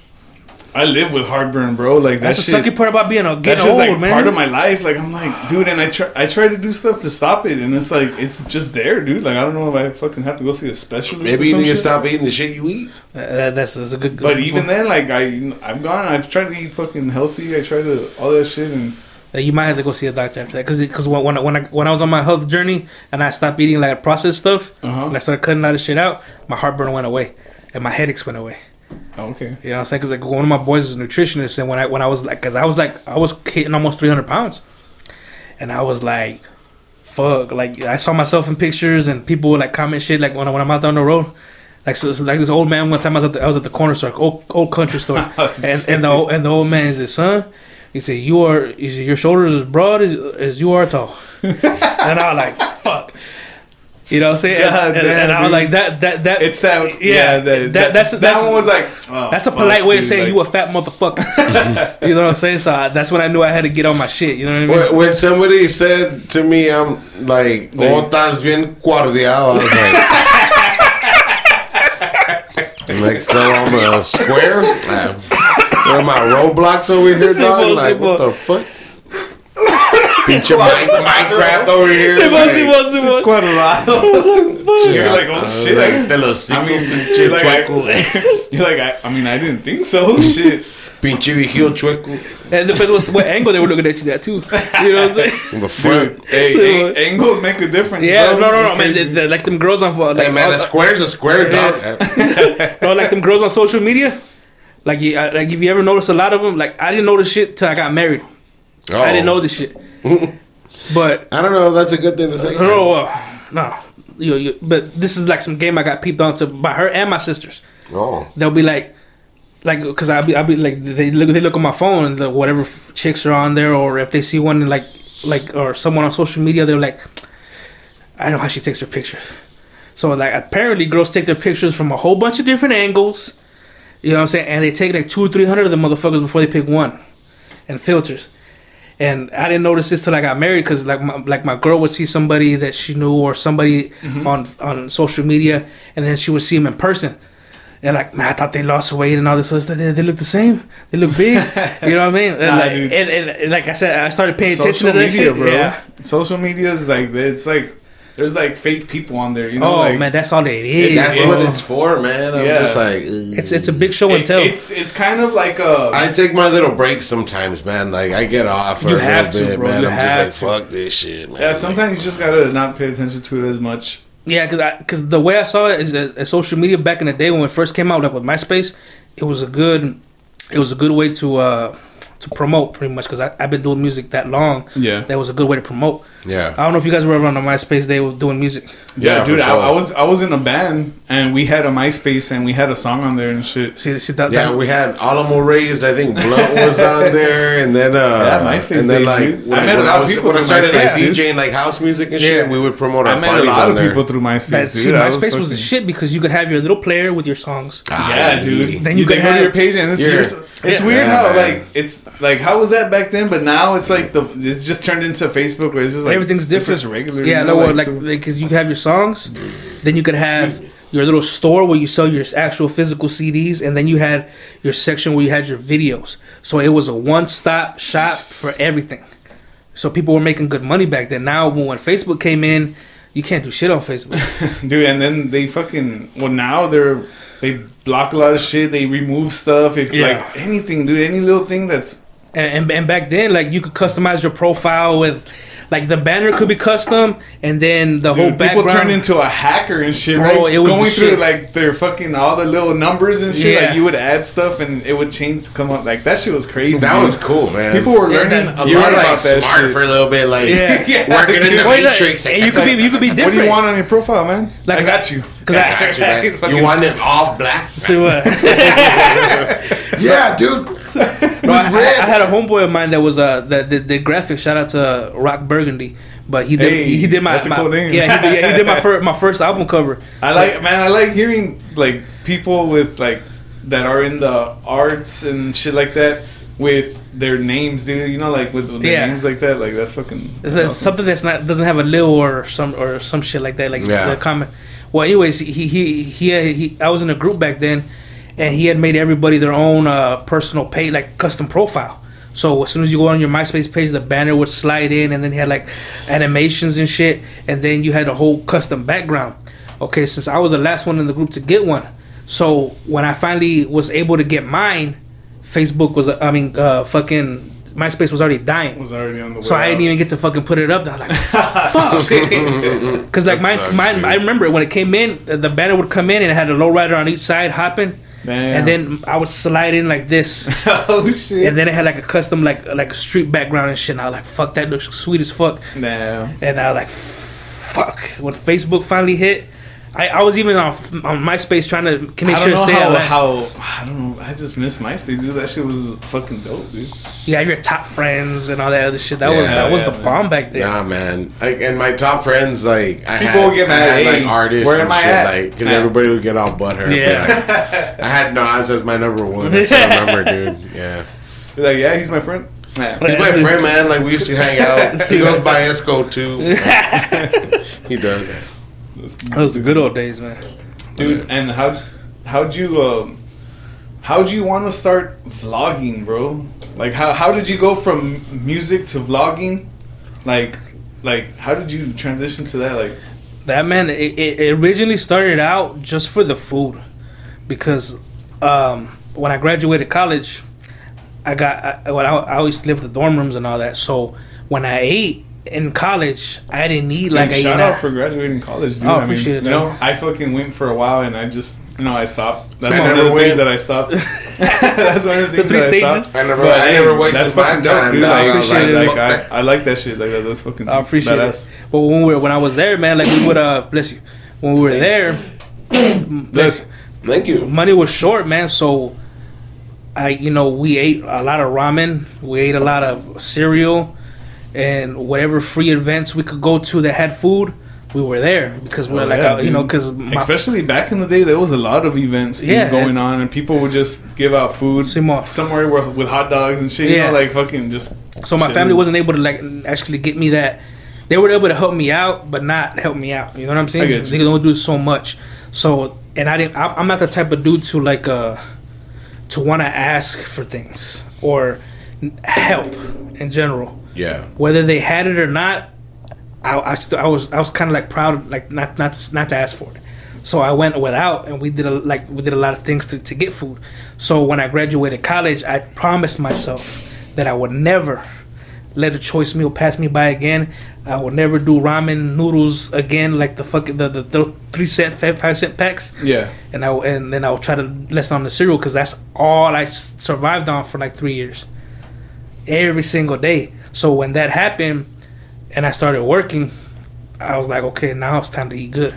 I live with heartburn, bro. Like that That's the shit. sucky part about being a That's just old, like man. part of my life. Like I'm like, dude, and I try, I try to do stuff to stop it, and it's like it's just there, dude. Like I don't know if I fucking have to go see a specialist. Maybe or you some need to stop eating the shit you eat. Uh, that's, that's a good. But even then, like I, I've gone. I've tried to eat fucking healthy. I try to all that shit, and you might have to go see a doctor after that, because because when when I, when I when I was on my health journey and I stopped eating like processed stuff Uh-huh. and I started cutting a lot of shit out, my heartburn went away and my headaches went away. oh, okay. You know what I'm saying? Because like one of my boys is a nutritionist, and when I when I was like, because I was like I was hitting almost 300 pounds, and I was like, fuck, like I saw myself in pictures, and people would like comment shit like when, I, when I'm out on the road. Like so, so like this old man one time I was at the, I was at the corner store, old, old country store, Oh, and and the old- and the old man said, "Son," he said, "You are, he said, your shoulders as broad as, as you are tall," and I was like, "Fuck," you know what I'm saying? And- God and, and damn, I was dude. like, "That that that It's that. Yeah, Yeah, that, that- that, that's- that that's- one was like. oh, That's a fuck, polite way of saying like- you a fat motherfucker. you know what I'm saying? So I, that's when I knew I had to get on my shit. You know what I mean? When, when somebody said to me, I'm like, Like- oh, estás bien cuardeado. I was like, I'm like, so I'm a square? What am I, Roblox over here, Simple, dog? Like, what simple. the fuck? Pinche Mike, Minecraft over here. Se va, like, se va, se va. Colorado. You're like, oh uh, shit. Like, I, te lo sigo, I mean, pinche you're like, I, you're like, I, I mean, I didn't think so. Shit. Pinche viejillo chueco. And it depends what, what angle they were looking at you at too. You know what I'm saying? In the front. Dude, hey, a- angles make a difference. Yeah, bro. no, no, no, man. crazy. They, they, like them girls on, like, Hey man, uh, a square's a square, dog. no, like them girls on social media. Like, you, uh, like if you ever notice a lot of them, like I didn't know this shit till I got married. Oh. I didn't know this shit. but I don't know. if That's a good thing to say. no, uh, no, you, you, but this is like some game I got peeped onto by her and my sisters. Oh, They'll be like, like, cause I'll be, I'll be like, they look, they look on my phone and the, whatever f- chicks are on there, or if they see one like, like, or someone on social media, they're like, I know how she takes her pictures. So like, apparently, girls take their pictures from a whole bunch of different angles. You know what I'm saying? And they take like two or three hundred of the motherfuckers before they pick one, and filters. And I didn't notice this till I got married because like my, like my girl would see somebody that she knew or somebody mm-hmm. on on social media, and then she would see him in person. And like, man, I thought they lost weight and all this other stuff. They, they look the same. They look big. you know what I mean? And, Nah, like, and, and, and like I said, I started paying attention Social to that media, shit. bro. Yeah. Social media is like it's like there's like fake people on there. You know, Oh like, man, that's all it is. that's it's- what it's for, man. I'm Yeah. just like, It's it's a big show and it- tell. it's it's kind of like a I take my little breaks sometimes, man. Like I get off for You a have little to, bit, bro. man. You I'm have just like, fuck this shit, man. yeah. Sometimes you just gotta not pay attention to it as much. Yeah, because because the way I saw it is that that social media back in the day when it first came out, like with MySpace, it was a good, it was a good way to uh to promote pretty much because I've been doing music that long. Yeah. that was a good way to promote. Yeah. I don't know if you guys were ever on the MySpace day was doing music. Yeah, Yeah, dude. for I. I was I was in a band and we had a MySpace and we had a song on there and shit. See, see that, Yeah, that- we had Alamo raised. I think Blunt was on there, and then uh, Yeah, MySpace and then days, like dude. when I I, met a lot I of was people when I through started MySpace, dude. DJing like house music and shit, Yeah. we would promote our I met a lot on of there. people through MySpace, see, dude. I MySpace was the shit because you could have your little player with your songs. Yeah, dude. Then you, you could go to have- your page and it's Yeah. yours. It's weird how like it's like how was that back then? But now it's like the it's just turned into Facebook where it's just like Everything's different. It's just regular. Yeah, you no, know, like so- because you have your songs, then you could have your little store where you sell your actual physical CDs, and then you had your section where you had your videos. So it was a one-stop shop for everything. So people were making good money back then. Now when Facebook came in, you can't do shit on Facebook. dude. And then they fucking well now they're they block a lot of shit. They remove stuff if Yeah. like anything, dude. Any little thing that's and, and and back then, like you could customize your profile with, like the banner could be custom, and then the whole Dude, people background. turned into a hacker and shit, Bro, right? it was Going through shit. like their fucking all the little numbers and shit. Yeah. Like you would add stuff and it would change to come up. Like that shit was crazy. That dude. was cool, man. People were Yeah, learning that- a you were lot like about that smart shit. for a little bit, like Yeah. Yeah. working in the Wait, matrix. and you could be you could be different. What do you want on your profile, man? Like- I got you. Cause I, Got you, man. Fucking- You want it all black? see what? yeah, dude. No, I, I- I had a homeboy of mine that was uh that did, did graphics. Shout out to Rock Burgundy, but he did Hey, he did my, that's a my cool name. yeah he did, yeah, he did my first my first album cover. I like, man. I like hearing like people with like that are in the arts and shit like that with their names, dude. You know, like with, with their Yeah. names like that. Like that's fucking It's, that's awesome. something that's not doesn't have a lil or some or some shit like that. Like Yeah. the comment. Well, anyways, he he he, he I was in a group back then, and he had made everybody their own uh, personal page, like custom profile. So as soon as you go on your MySpace page, the banner would slide in, and then he had like animations and shit, and then you had a whole custom background. Okay, since I was the last one in the group to get one, so when I finally was able to get mine, Facebook was I mean uh, fucking MySpace was already dying. was already on the way. So I didn't out. even get to fucking put it up. I was like, fuck. Because like mine, sucks, mine, dude. I remember when it came in, the- the banner would come in and it had a low rider on each side hopping, Damn. and then I would slide in like this, oh shit. and then it had like a custom like like street background and shit. And I was like, fuck, that looks sweet as fuck. Nah. And I was like, fuck. When Facebook finally hit, I, I was even on on MySpace trying to make I sure don't know stay how, alive. how I don't know. I just miss MySpace, dude. That shit was fucking dope, dude. You have your top friends and all that other shit. That was Yeah, that was the man. bomb back then. Nah, man. Like, and my top friends, like, I People had, would get I mad, had, "Hey, like artists where and am I shit, at?" like, because Yeah. everybody would get all butthurt. Yeah. Yeah. I had Nas as my number one. That's what I remember, dude. Yeah. He's like, yeah, he's my friend. Nah. He's my friend, man. Like, we used to hang out. He goes by Esco, too. he does. Those are good old days, man. dude. And how how'd you um, how'd you want to start vlogging, bro? Like how how did you go from music to vlogging? Like, like how did you transition to that? Like, That man, it, it originally started out just for the food, because um, when I graduated college, I got I, when I, I always lived in the dorm rooms and all that. So when I ate in college, I didn't need like man, I eat shout now. out for graduating college, dude. Oh, I mean, it, you know. I fucking went for a while and I just, you know, I stopped. That's I one of never the things that I stopped. that's one of the things three that I stages? stopped. I never, But, I hey, never wasted that's my fucking time. dope, dude. dog. Like, I was appreciate it. like, like, fuck that. I, I like that shit. Like that, that's fucking. I appreciate badass. it. But when we were, when I was there, man, like we would uh bless you. When we were there, Bless. Thank you. money was short, man. So I, you know, we ate a lot of ramen. We ate a lot of cereal, and whatever free events we could go to that had food, we were there because we're Oh, like, yeah, uh, you know, because Especially back in the day, there was a lot of events dude, Yeah, going on, and people would just give out food somewhere where, with hot dogs and shit. You Yeah. know, like fucking just. So my chilling. family wasn't able to like actually get me that. They were able to help me out, but not help me out. You know what I'm saying? I get you. They don't do so much. So, and I didn't. I'm not the type of dude to like uh to want to ask for things or help in general. Yeah. Whether they had it or not, I I, st- I was I was kind of like proud like not not to, not to ask for it. So I went without, and we did a, like we did a lot of things to, to get food. So when I graduated college, I promised myself that I would never let a choice meal pass me by again. I would never do ramen noodles again, like the fucking the, the, the three cent five five cent packs. Yeah. And I and then I would try to lessen on the cereal because that's all I survived on for like three years, every single day. So when that happened, and I started working, I was like, okay, now it's time to eat good.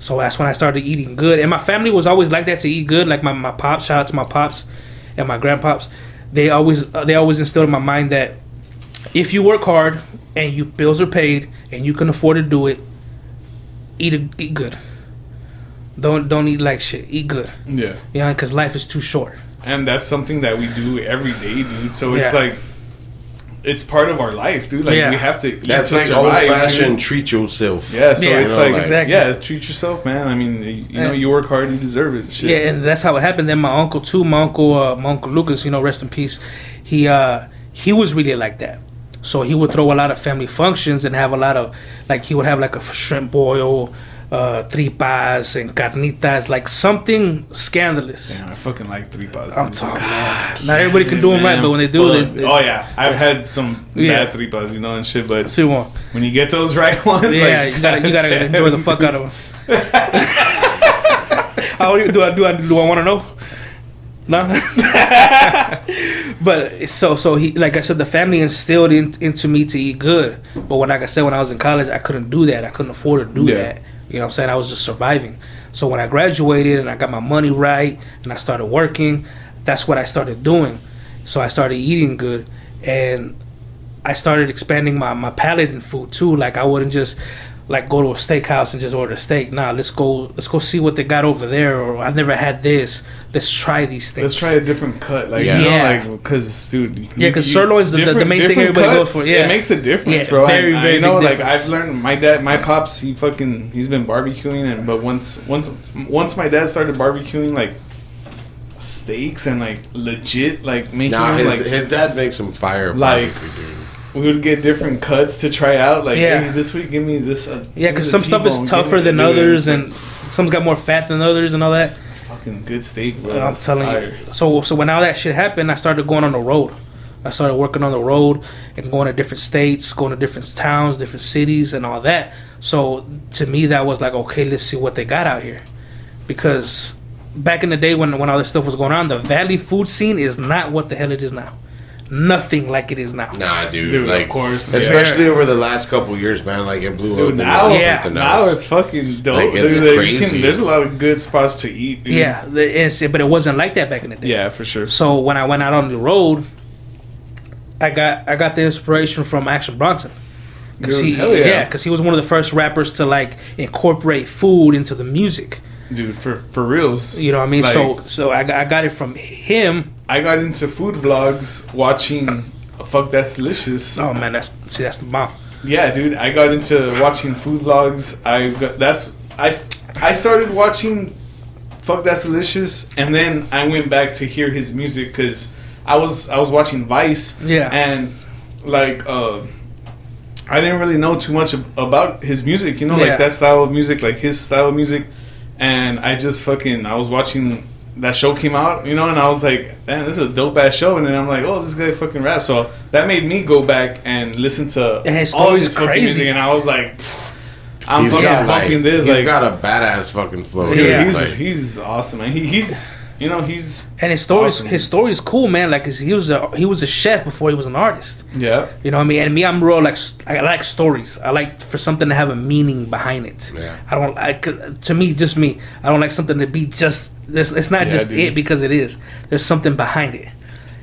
So that's when I started eating good, and my family was always like that to eat good. Like my my pops, shout out to my pops and my grandpops. They always uh, they always instilled in my mind that if you work hard and you bills are paid and you can afford to do it, eat a, eat good. Don't don't eat like shit. Eat good. Yeah. You know, because life is too short. And that's something that we do every day, dude. So it's Yeah. like. It's part of our life, dude. Like Yeah. we have to. Eat That's to like survive, old dude. fashioned treat yourself. Yeah, so Yeah. it's You know, like, like- Exactly. yeah, treat yourself, man. I mean, you, you know, Yeah. you work hard, you deserve it. Shit. Yeah, and that's how it happened. Then my uncle too, my uncle, uh, my uncle Lucas, you know, rest in peace. He uh, he was really like that. So he would throw a lot of family functions and have a lot of like he would have like a shrimp boil, uh, tripas and carnitas, like something scandalous. Damn, I fucking like three pots. I'm talking. man. Not everybody can do them right, but when they do, they, they oh yeah, I've had some Yeah. bad three pots, you know, and shit. But see one. when you get those right ones, Yeah, like, you gotta you gotta damn, enjoy the fuck out of them. How do you- do I do I do I want to know? No. but so so he like I said the family instilled in, into me to eat good. But when like I said when I was in college I couldn't do that. I couldn't afford to do Yeah. that. You know I'm saying? I was just surviving. So when I graduated and I got my money right and I started working, that's what I started doing. So I started eating good and I started expanding my, my palate in food too. Like I wouldn't just like go to a steakhouse and just order a steak. Nah, let's go let's go see what they got over there or I've never had this. Let's try these things. Let's try a different cut, like Yeah. you know, Yeah. like because dude, Yeah, 'cause sirloin's the- the- the main thing different everybody goes for, yeah. it makes a difference, Yeah, bro. very, I, very I know, big like. I've learned. My dad, my pops, he fucking, he's been barbecuing, and but once, once, once my dad started barbecuing, like steaks and like legit, like making Nah, his, like his dad makes some fire. Like- barbecue, dude. We would get different cuts to try out. Like, Yeah. hey, this week give me this. Uh, yeah, because some stuff is T-bone, tougher than others, and some's got more fat than others, and all that. fucking good steak, bro. I'm telling fire. you. So so when all that shit happened, I started going on the road. I started working on the road and going to different states, going to different towns, different cities, and all that. So to me, that was like, okay, let's see what they got out here, because back in the day when when all this stuff was going on, the Valley food scene is not what the hell it is now. Nothing like it is now. Nah, dude. Dude, like, of course, yeah. Especially over the last couple years, man. Like it blew Dude, up. now, Yeah. now it's fucking dope. Like, it's Dude, like, you crazy. can- there's a lot of good spots to eat. Dude. Yeah, the, it's, but it wasn't like that back in the day. yeah, for sure. So when I went out on the road, I got I got the inspiration from Action Bronson. Cause Dude, he, hell yeah. yeah, because he was one of the first rappers to like incorporate food into the music. Dude for for reals You know what I mean? Like- so so I, got- I got it from him. i got into food vlogs watching fuck that's delicious Oh man, that's see that's the bomb. yeah dude i got into watching food vlogs i got that's i i started watching fuck that's delicious and then i went back to hear his music because i was i was watching vice Yeah. and like uh I didn't really know too much ab- about his music, you know, Yeah. like that style of music, like his style of music. And I just fucking, I was watching that show came out, you know, and I was like, man, this is a dope ass show. And then I'm like, oh, this guy fucking raps. So that made me go back and listen to Yeah, his all story's his fucking crazy. music. And I was like, I'm He's fucking got like bumping this. he's like, got a badass fucking flow. dude, Yeah. he's, Like, he's awesome, man. He, he's, you know, he's, And his story's Awesome. his story is cool, man. Like he was a he was a chef before he was an artist. yeah. You know what I mean? And me, I'm real like I like stories. I like for something to have a meaning behind it. Yeah. I don't. I, to me, just me. I don't like something to be just. It's not Yeah, just dude. it because it is. There's something behind it.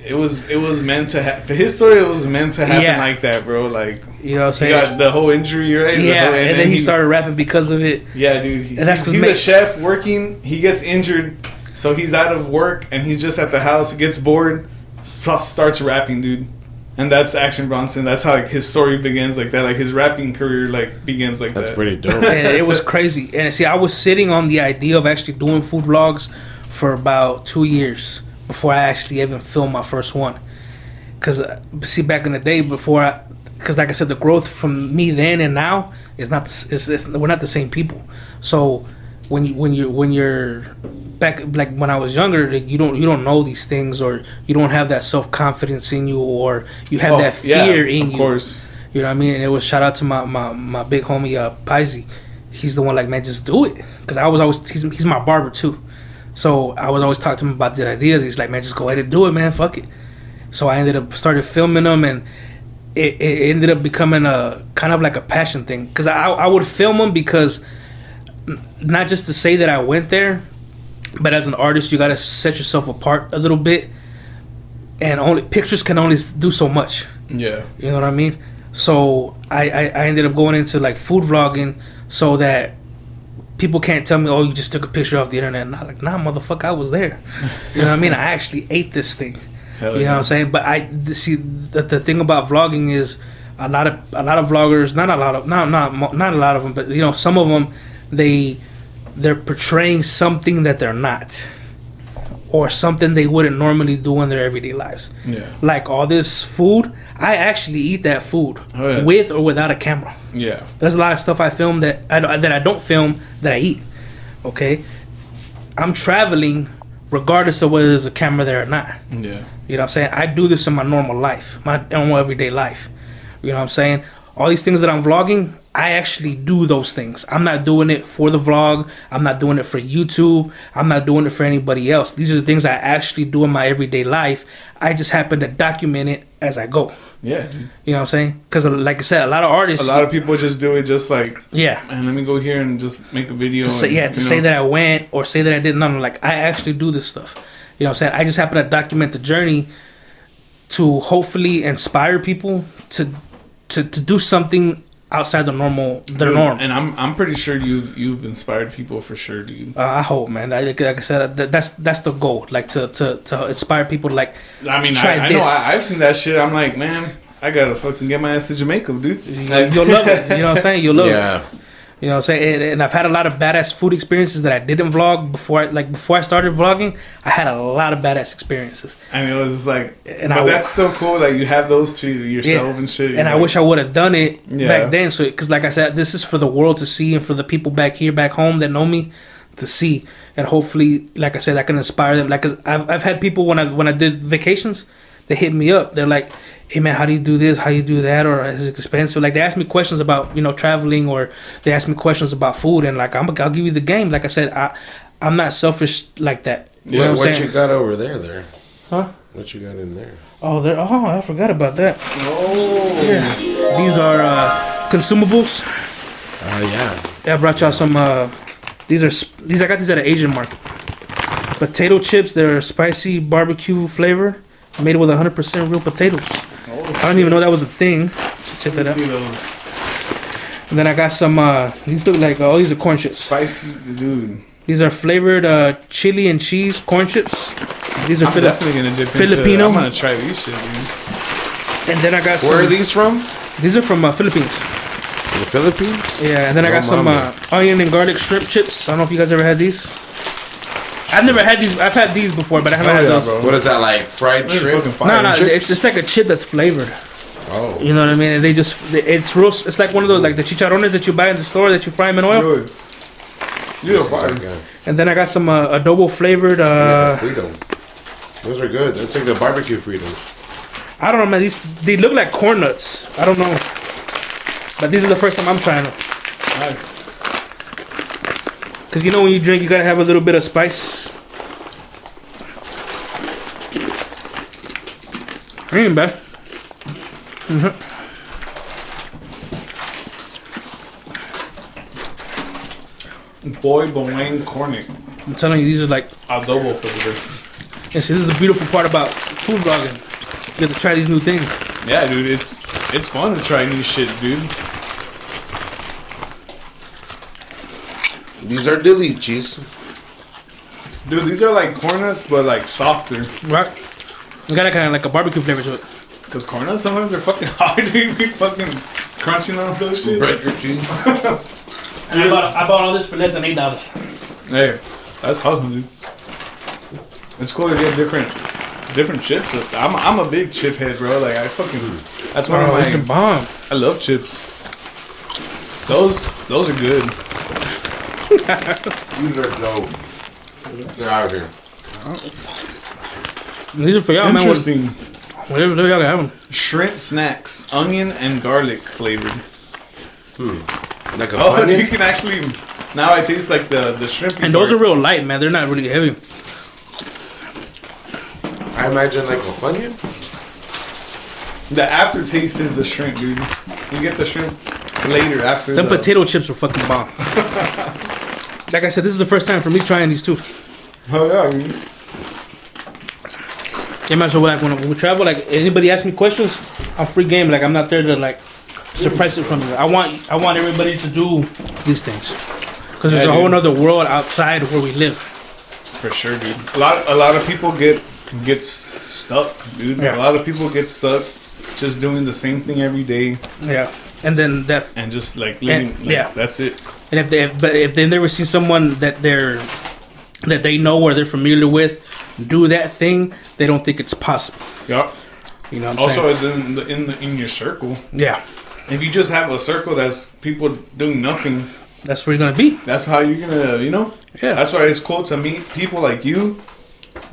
It was, it was meant to happen. For his story, it was meant to happen Yeah. like that, bro. Like, You know what I'm he saying? got the whole injury, right? The yeah, whole- and, then he started rapping because of it. Yeah, dude. He, And that's he's he's a chef working. He gets injured, so he's out of work and he's just at the house. Gets bored, starts rapping, dude. And that's Action Bronson. That's how like, his story begins, like that. Like his rapping career, like begins like that's that. That's pretty dope. and it was crazy. And see, I was sitting on the idea of actually doing food vlogs for about two years before I actually even filmed my first one. Because uh, see, back in the day, before I, because like I said, the growth from me then and now is not. The, it's, it's, we're not the same people. So when you when you when you're back like when I was younger, like, you don't you don't know these things or you don't have that self confidence in you or you have Oh, that yeah, fear in of you. course. You know what I mean? And it was shout out to my my, my big homie uh Paisy. He's the one like man, just do it. Because I was always he's, he's my barber too, so I was always talking to him about the ideas. He's like, man, just go ahead and do it, man. Fuck it. So I ended up started filming them, and it, it ended up becoming a kind of like a passion thing. Because I I would film them because not just to say that I went there, but as an artist, you got to set yourself apart a little bit. And only pictures can only do so much. Yeah. You know what I mean? So I, I, I ended up going into like food vlogging so that people can't tell me, oh, you just took a picture off the internet. And I'm like, nah, motherfucker, I was there. You know what I mean? I actually ate this thing. Hell you know yeah. what I'm saying? But I the- see the, the thing about vlogging is a lot of a lot of vloggers, not a lot of not not not a lot of them, but you know some of them they they're portraying something that they're not, or something they wouldn't normally do in their everyday lives Yeah. like all this food, I actually eat that food Oh, yeah. with or without a camera. Yeah. There's a lot of stuff I film that I don't- that I don't film that I eat. Okay, I'm traveling regardless of whether there's a camera there or not. Yeah. You know what I'm saying? I do this in my normal life, my normal everyday life. You know what I'm saying? All these things that I'm vlogging, I actually do those things. I'm not doing it for the vlog. I'm not doing it for YouTube. I'm not doing it for anybody else. These are the things I actually do in my everyday life. I just happen to document it as I go. Yeah, dude. You know what I'm saying? Because, like I said, a lot of artists. A lot of people just do it just like, yeah, And let me go here and just make a video. to say, and, yeah, to say know. that I went or say that I didn't. No, no, like I actually do this stuff. You know what I'm saying? I just happen to document the journey to hopefully inspire people to to, to do something outside the normal the Dude, norm. And I'm I'm pretty sure you you've inspired people for sure, dude. Uh, I hope, man. I, like, like I said, that, that's that's the goal. Like to, to, to inspire people. To, like I mean, try I, I know this. I, I've seen that shit. I'm like, man, I gotta fucking get my ass to Jamaica, dude. like, you'll love it. You know what I'm saying? You'll love it. You know what I'm saying? And, and I've had a lot of badass food experiences that I didn't vlog before. I, like before I started vlogging, I had a lot of badass experiences. And it was just like, And but I- that's still cool that you have those to yourself Yeah. and shit. And I wish I would have done it Yeah. back then. So, because like I said, this is for the world to see and for the people back here, back home that know me to see. And hopefully, like I said, I can inspire them. Like 'cause I've I've had people when I when I did vacations, they hit me up. They're like, "Hey man, how do you do this? How do you do that? Or is it expensive?" Like they ask me questions about you know traveling, or they ask me questions about food, and like I'm I'll give you the game. Like I said, I I'm not selfish like that. You know What, what I'm what saying? you got over there? There. Huh? What you got in there? Oh, there. Oh, I forgot about that. Oh, Yeah. These are uh, consumables. Oh yeah. Yeah, I brought y'all some. Uh, these are sp- these. I got these at an Asian market. Potato chips. They're spicy barbecue flavor, made with 100% real potatoes. I don't even know that was a thing. Check that out. And then I got some. Uh, these look like oh, these are corn chips. spicy, dude. These are flavored uh, chili and cheese corn chips. These are I'm Philip. definitely gonna dip Filipino? Into, I'm gonna try these shit, dude. And then I got some. Where are these from? These are from uh, Philippines. The Philippines? Yeah, and then I Oh, got some uh, onion and garlic shrimp chips. I don't know if you guys ever had these. I've never had these. I've had these before, but I haven't Oh, had yeah, those. bro. What is that like? Fried They're shrimp? No, no, chips? it's just like a chip that's flavored. Oh. You know what I mean? And they just it's real. It's like one of those like the chicharrones that you buy in the store that you fry them in oil. Good. You're It's fire. And then I got some uh, adobo flavored. like Uh, a Frito. Those are good. That's like the barbecue Fritos. I don't know, man. These they look like corn nuts. I don't know, but these are the first time I'm trying them. Cause you know when you drink, you gotta have a little bit of spice. Ain't bad. Mm-hmm. Boy Bawang Cornick. I'm telling you, these are like. Adobo flavor. And see, this is the beautiful part about food vlogging. You get to try these new things. Yeah, dude, it's it's fun to try new shit, dude. These are delichis. Dude, these are like corn nuts, but like softer. Right? You got a kind of like a barbecue flavor to it. Cause corn nuts sometimes they're fucking hard. Dude, be fucking crunching on those shit. Bread your cheese. And I bought, I bought all this for less than eight dollars. Hey, that's awesome, dude. It's cool to get different different chips. I'm I'm a big chip head, bro. Like I fucking that's one Oh, it's a of my bomb. I love chips. Those those are good. These are dope. Get out of here. These are for y'all, man. What- Interesting. Whatever, whatever y'all have them. Shrimp snacks, onion and garlic flavored. Hmm. Like a Oh, onion. you can actually now I taste like the the shrimp. And those are real light, man. They're not really heavy. I imagine like a funyun. the aftertaste is the shrimp, dude. You get the shrimp later after. Them the, potato chips are fucking bomb. like I said, this is the first time for me trying these two. Oh yeah, dude. Yeah, man. So like when, when we travel, like anybody ask me questions, I'm free game. Like I'm not there to like suppress it from you. I want I want everybody to do these things because there's Yeah, a whole other world outside where we live. For sure, dude. A lot, a lot of people get gets stuck, dude. Yeah. A lot of people get stuck just doing the same thing every day Yeah, and then that and just like living. And- like, yeah. that's it. And if they, but if they never see someone that they're that they know or they're familiar with do that thing, they don't think it's possible. Yeah. You know what I'm Also, saying? it's in the in the in your circle. Yeah, If you just have a circle that's people doing nothing, that's where you're gonna be. that's how you're gonna, you know. Yeah. That's why it's cool to meet people like you,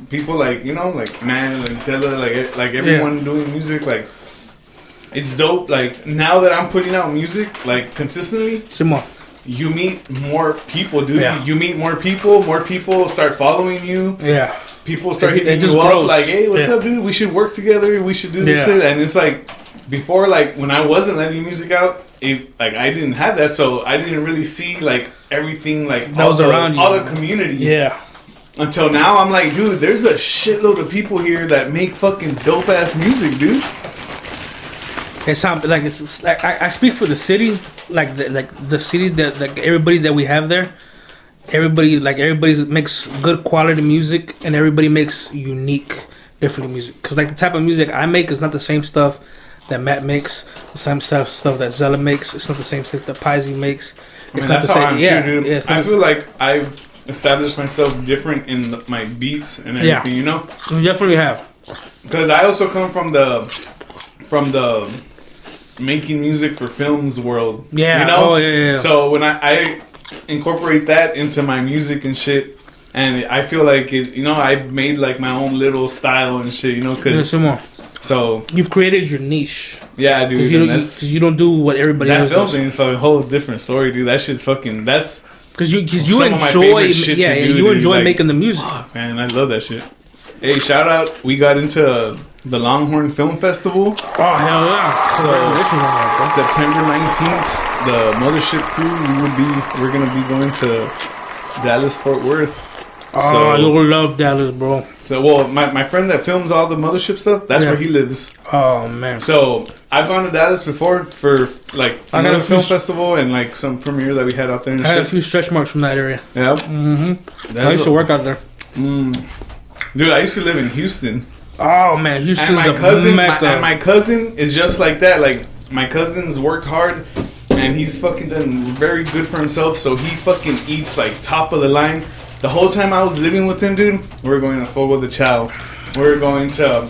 people like you know, like man, like Zella, like like everyone doing music. Like, it's dope. Like now that I'm putting out music like consistently, Simon. You meet more people, dude. Yeah. You meet more people. More people start following you. Yeah, People start hitting you up grows. like, "Hey, what's Yeah. up, dude? We should work together. We should do this Yeah. shit." And it's like before, like when I wasn't letting music out, it, like I didn't have that, so I didn't really see like everything like That all was the, around you. all the community. yeah. Until now, I'm like, dude, there's a shitload of people here that make fucking dope ass music, dude. It's not like it's, it's like I, I speak for the city, like the like the city that like everybody that we have there. Everybody like everybody makes good quality music, and everybody makes unique, different music. Cause like the type of music I make is not the same stuff that Matt makes, the same stuff stuff that Zella makes. It's not the same stuff that Paisy makes. I mean, that's how I'm yeah, too, dude. yeah, it's I feel like I've established myself different in the, my beats and Yeah. everything, you know. we definitely have. Because I also come from the from the making music for films world. Yeah. You know? Oh, yeah, yeah. So when I, I incorporate that into my music and shit, and I feel like it, you know, I made like my own little style and shit, you know, because so You've created your niche yeah, dude, because you, don't- you don't do what everybody that else film does. thing is a whole different story, dude. That shit's fucking. That's Because you, cause you Some of my enjoy, yeah, yeah, do, you dude, enjoy like- making the music. man, I love that shit. Hey, shout out! We got into the Longhorn Film Festival. Oh hell yeah! So- Congratulations on that, bro. September 19th, the Mothership crew, we would be, we're going to be going to Dallas, Fort Worth. Oh, So, you'll love Dallas, bro. so, well, my, my friend that films all the Mothership stuff, that's Yeah. where he lives. Oh man. So, I've gone to Dallas before for, like, another a film festival and, like, some premiere that we had out there I had a few stretch marks from that area. Yeah. Mm-hmm. That's I used to work out there. Dude, I used to live in Houston. Oh man, And my a cousin, my, and my cousin is just like that. Like my cousin's worked hard, and he's fucking done very good for himself. So he fucking eats like top of the line. The whole time I was living with him, dude, we were going to Fogo de Chao. We were going to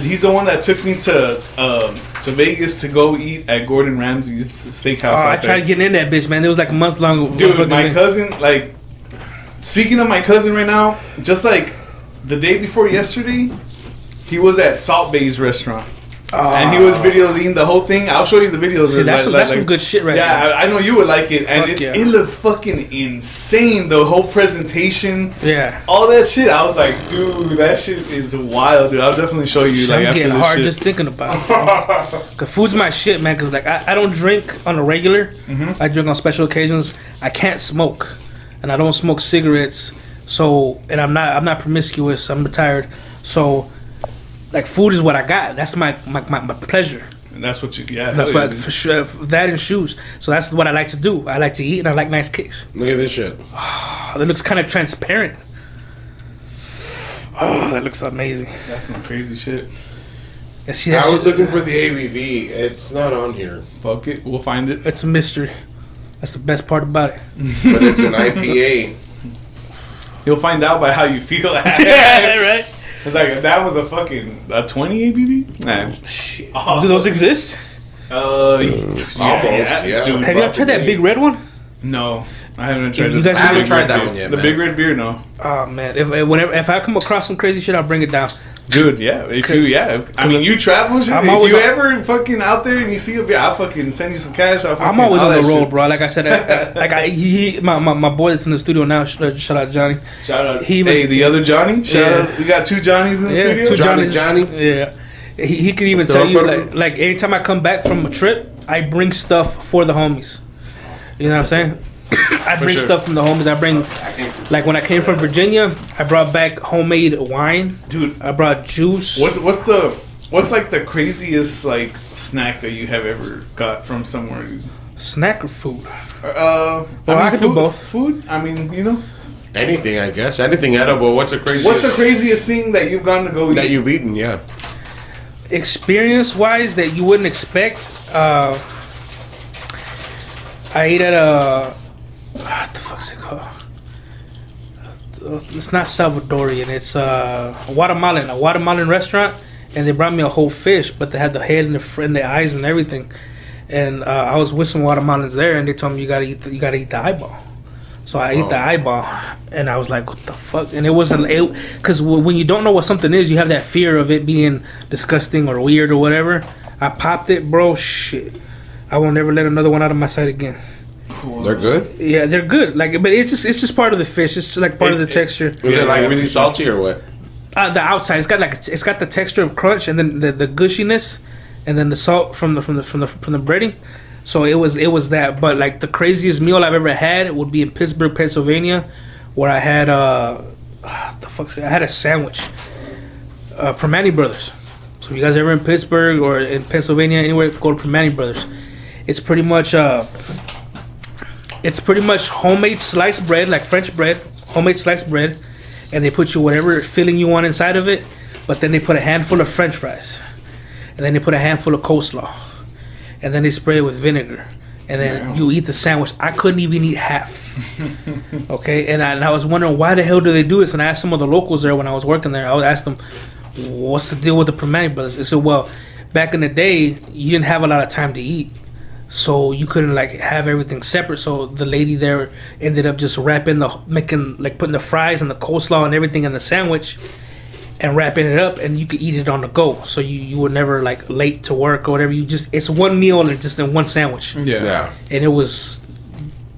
He's the one that took me to um, to Vegas to go eat at Gordon Ramsay's steakhouse. Oh, I tried getting in that bitch, man. It was like a month long. Dude, my cousin, like, speaking of my cousin right now, just like the day before yesterday, he was at Salt Bae's restaurant. And he was videoing the whole thing. I'll show you the videos. See, that's some- that's some good shit right yeah, there. I, I know you would like it. and it, yeah. it looked fucking insane. The whole presentation, Yeah. all that shit. I was like, dude, that shit is wild, dude. I'll definitely show you. Shit, like I'm after getting this hard shit. just thinking about it. Cause food's my shit, man. Cause like I, I don't drink on a regular. Mm-hmm. I drink on special occasions. I can't smoke, and I don't smoke cigarettes. So and I'm not I'm not promiscuous. I'm retired. So like food is what I got. That's my my, my, my pleasure. And that's what you. Yeah, That's hell yeah, what for sure. That and shoes. So that's what I like to do. I like to eat and I like nice kicks. Look at this shit. Oh, that looks kind of transparent. Oh, that looks amazing. That's some crazy shit. And see, I was shit- looking for the ABV. It's not on here, Fuck it, we'll find it. It's a mystery. That's the best part about it. but it's an IPA. You'll find out by how you feel. yeah, right. It's like that was a fucking a twenty ABV. Nah. Shit. Oh. Do those exist? Uh, almost, yeah. dude, Have y'all tried that big red one? No, I haven't tried. You the- guys the haven't tried that beer. one yet, The man. big red beer, no, Oh man, if if- whenever if I come across some crazy shit, I'll bring it down. Dude. Yeah, if you, yeah. I mean, you travel shit. I'm if you on- ever fucking out there and you see a beer, I'll fucking send you some cash. I'll fucking, I'm always on the road, shit. bro. Like I said, I, I- like I, he, he- my, my my boy that's in the studio now. uh, Shout out Johnny. Shout out, He hey, the other Johnny. Shout Yeah. out, we got two Johnnies in the Yeah, studio. two Johnny, Johnny. Yeah, he, he could even tell you upper- like like anytime I come back from a trip, I bring stuff for the homies. You know what I'm saying? I bring sure. stuff from the homies. I bring like when I came from Virginia, I brought back homemade wine. Dude, I brought juice. What's what's the what's like the craziest like snack that you have ever got from somewhere? snack or food? Uh, Well, I mean, could do food, both. Food. I mean, you know, Anything, I guess. Anything edible. What's the craziest what's the craziest thing that you've gone to go eat? that you've eaten? Yeah. experience wise that you wouldn't expect. Uh, I ate at a what the fuck's it called? It's not Salvadorian. It's uh, Guatemalan, a Guatemalan restaurant, and they brought me a whole fish, but they had the head and the and the eyes and everything. And uh, I was with some Guatemalans there, and they told me you gotta eat the, you gotta eat the eyeball. So I ate the Oh. eyeball, and I was like, "What the fuck?" And it wasn't because when you don't know what something is, you have that fear of it being disgusting or weird or whatever. I popped it, bro. Shit, I will never let another one out of my sight again. They're good. Yeah, they're good. Like, but it's just it's just part of the fish. It's like part of the It- it- texture. Is Yeah, it like yeah. really salty or what? Uh, the outside, it's got like it's got the texture of crunch, and then the, the gushiness, and then the salt from the from the from the from the breading. So it was it was that. But like the craziest meal I've ever had would be in Pittsburgh, Pennsylvania, where I had uh, ah, the fuck's it? I had a sandwich. Uh, Primanti Brothers. So if you guys ever in Pittsburgh or in Pennsylvania anywhere, go to Primanti Brothers. It's pretty much uh, it's pretty much homemade sliced bread, like French bread, homemade sliced bread, and they put you whatever filling you want inside of it. But then they put a handful of French fries, and then they put a handful of coleslaw, and then they spray it with vinegar, and then you eat the sandwich. I couldn't even eat half. okay, and I, and I was wondering why the hell do they do this? And I asked some of the locals there when I was working there. I would ask them, "What's the deal with the Primanti brothers?" They said, "Well, back in the day, you didn't have a lot of time to eat." So you couldn't like have everything separate. So the lady there ended up just wrapping the making like putting the fries and the coleslaw and everything in the sandwich and wrapping it up, and you could eat it on the go. So you you were never like late to work or whatever. You just it's one meal and just in one sandwich, yeah. Yeah. and it was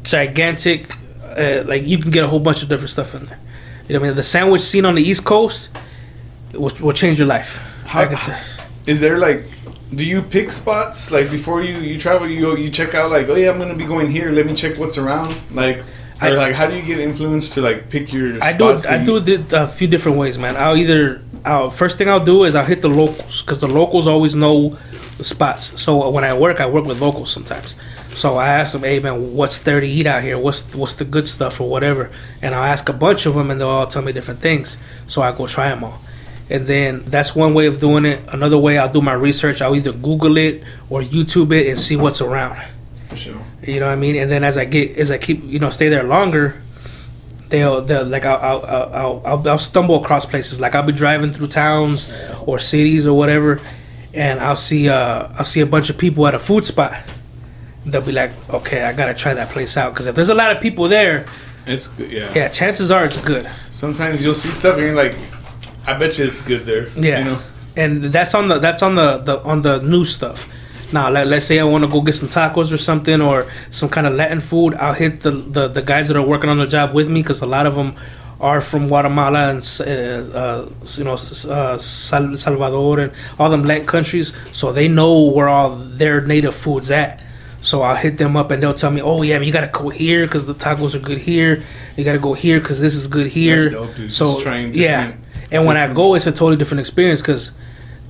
gigantic. Uh, like you can get a whole bunch of different stuff in there. You know what I mean? The sandwich scene on the East Coast will, will change your life. How- I can tell. Is there like, do you pick spots like before you you travel? You you check out like, oh yeah, I'm gonna be going here. Let me check what's around. Like, I- or like, how do you get influenced to like pick your? I do I do it a few different ways, man. I'll either I'll, first thing I'll do is I'll hit the locals because the locals always know the spots. So uh, when I work, I work with locals sometimes. So I ask them, "Hey man, what's there to eat out here? What's what's the good stuff or whatever?" And I'll ask a bunch of them, and they'll all tell me different things. So I go try them all. And then that's one way of doing it. Another way, I'll do my research. I'll either Google it or YouTube it and see what's around. For sure. You know what I mean? And then as I get as I keep you know stay there longer, they'll they'll like I'll I'll, I'll I'll I'll stumble across places like I'll be driving through towns or cities or whatever, and I'll see uh I'll see a bunch of people at a food spot. They'll be like, okay, I gotta try that place out because if there's a lot of people there, It's good. Yeah. yeah, chances are it's good. Sometimes you'll see stuff and you're like, I bet you it's good there. Yeah, You know. and that's on the that's on the, the on the new stuff. Now, let, let's say I want to go get some tacos or something or some kind of Latin food. I'll hit the the, the guys that are working on the job with me because a lot of them are from Guatemala and uh, uh, you know uh, Salvador and all them Latin countries, so they know where all their native foods at. So I'll hit them up and they'll tell me, "Oh yeah, you gotta go here because the tacos are good here. You gotta go here because this is good here." That's dope, dude. So Just trying yeah, different- and when I go, it's a totally different experience because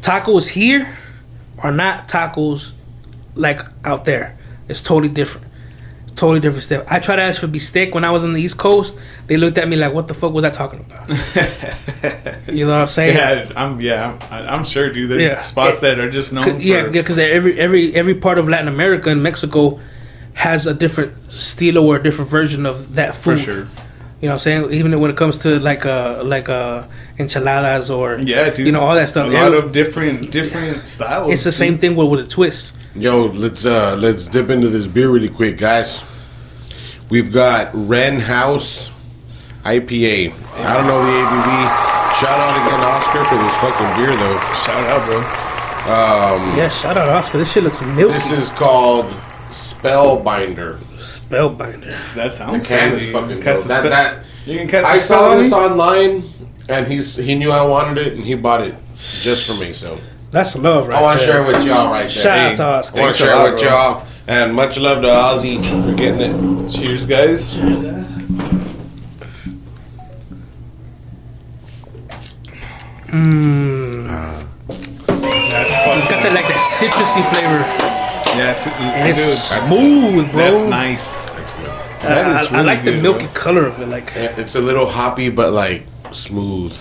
tacos here are not tacos like out there. It's totally different. It's totally different stuff. I tried to ask for beefsteak when I was on the East Coast. They looked at me like, "What the fuck was I talking about?" you know what I'm saying? Yeah, I'm. Yeah, I'm, I'm sure, dude. There's Yeah. spots that are just known. For, yeah, because every every every part of Latin America and Mexico has a different style or a different version of that food. for sure. You know what I'm saying? Even when it comes to like uh like uh enchiladas or Yeah, dude. you know all that stuff. A lot Every- of different different styles. it's the same thing with, with a twist. Yo, let's uh let's dip into this beer really quick, guys. We've got Wren House IPA. I don't know the ABV. Shout out again, Oscar, for this fucking beer, though. Shout out, bro. Yeah, shout out Oscar. This shit looks milky. This is called Spellbinder. Spellbinder. That The sounds can crazy. is fucking Cast dope. a That, spe- that, you can cast I a spell saw this online, and he's he knew I wanted it, and he bought it just for me. So That's love, right I want to share it with y'all right there. Shout out Hey, to Oscar. I want to share lot, it with bro. y'all, and much love to Ozzy for getting it. Cheers, guys. Mmm. That's fucking It's got that like that citrusy flavor, Yes, and it's dude, smooth, bro. That's nice. That's good. That I, is I really like the milky bro. color of it. Like, It's a little hoppy, but like smooth.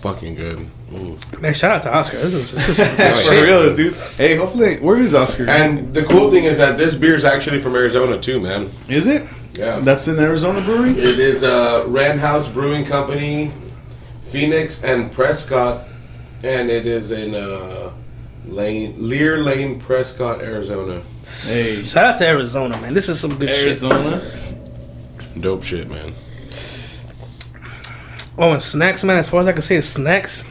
Fucking good. Ooh. man, shout out to Oscar. This is, this is For real, dude. Hey, hopefully, where is Oscar? And the cool thing is that this beer is actually from Arizona too, man. is it? Yeah. That's in Arizona Brewery. It is uh, Wren House Brewing Company, Phoenix and Prescott, and it is in uh, Lane Lear Lane, Prescott, Arizona. Hey, Shout out to Arizona, man. This is some good shit. Arizona. Dope shit, man. Oh, and snacks, man. As far as I can say, snacks.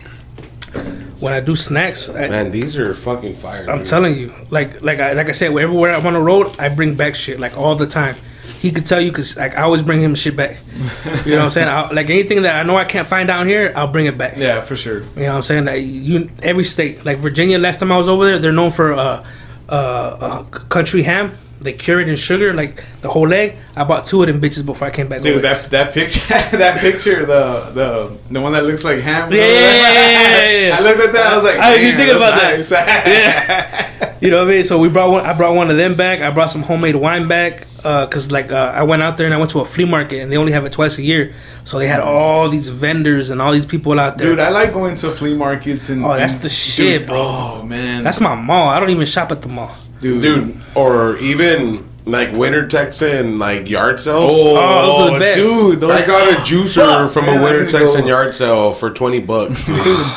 When I do snacks, I, Man, these are fucking fire. I'm dude. telling you, like like I like I said, everywhere I'm on the road, I bring back shit like all the time. He could tell you because like I always bring him shit back. You know what I'm saying? I, like anything that I know I can't find down here, I'll bring it back. Yeah, for sure. You know what I'm saying? Like, you every state, like Virginia. Last time I was over there, they're known for uh, uh, uh, country ham. They cure it in sugar, like the whole leg. I bought two of them bitches before I came back. over Dude, there. that that picture, that picture, the the the one that looks like ham. Yeah, yeah, yeah, yeah, yeah. I looked at that. I was like, I didn't think about that? nice." You know what I mean? So we brought one. I brought one of them back. I brought some homemade wine back because, like, uh, I went out there and I went to a flea market and they only have it twice a year. So they had all these vendors and all these people out there. Dude, I like going to flea markets and. Oh, that's the shit, dude, bro. Oh man, That's my mall. I don't even shop at the mall. Dude. dude. Or even like Winter Texan like yard sales. Oh, Oh, those are the best. dude. Those, I got a juicer from a Winter need Texan yard sale for twenty bucks. Dude.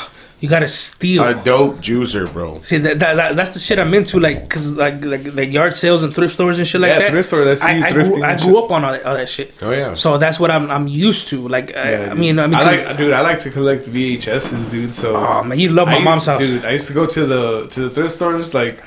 You gotta steal. a dope juicer, bro. See that, that, that that's the shit I'm into, like, cause like like like yard sales and thrift stores and shit like Yeah, that. thrift stores, I see you I, thrifting grew, I grew up on all that, all that shit. Oh yeah. So that's what I'm I'm used to. Like I, Yeah, I mean I mean, I 'cause- like, dude. I like to collect VHSs, dude. So, oh man, you love my I used- mom's house. dude. I used to go to the to the thrift stores like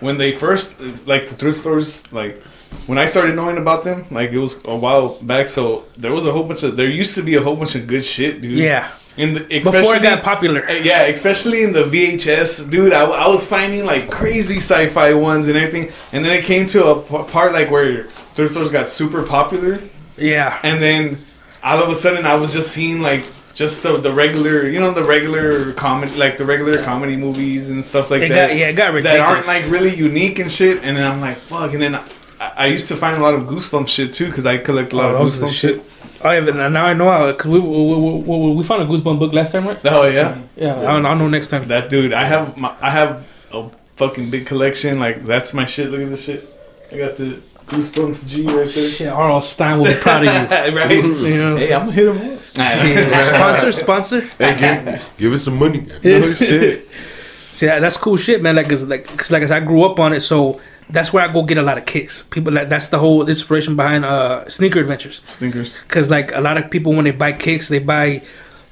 when they first like the thrift stores like when I started knowing about them like it was a while back. So there was a whole bunch of there used to be a whole bunch of good shit, dude. Yeah, In the, before it got popular. Uh, Yeah, especially in the VHS, dude. I, I was finding like crazy sci-fi ones and everything, and then it came to a p- part like where thrift stores got super popular, Yeah, and then all of a sudden I was just seeing like just the the regular, you know, the regular comedy, like the regular comedy movies and stuff like It that. got- yeah, it got That aren't like really unique and shit. And then I'm like, fuck. And then I, I used to find a lot of Goosebumps shit too because I collect a lot Oh, of those are Goosebumps shit. Oh yeah, now I know how because we, we, we, we, we found a goosebump book last time, right? Oh yeah. Yeah, I'll, I'll know next time. That dude, I have my, I have a fucking big collection. Like that's my shit. Look at this shit. I got the Goosebumps G right there. Shit, R.L. Stine will be proud of you. right? You know, Hey, I'm gonna hit him up. Shit, sponsor, sponsor. Hey, give, give us some money. No shit. See, that- that's cool shit, man. Like, cause like, cause like, I I grew up on it, so that's where I go get a lot of kicks. People, like, that's the whole inspiration behind uh, sneaker adventures. Sneakers. Cause like a lot of people when they buy kicks, they buy,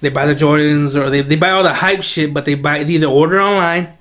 they buy the Jordans or they, they buy all the hype shit, but they buy they either order online,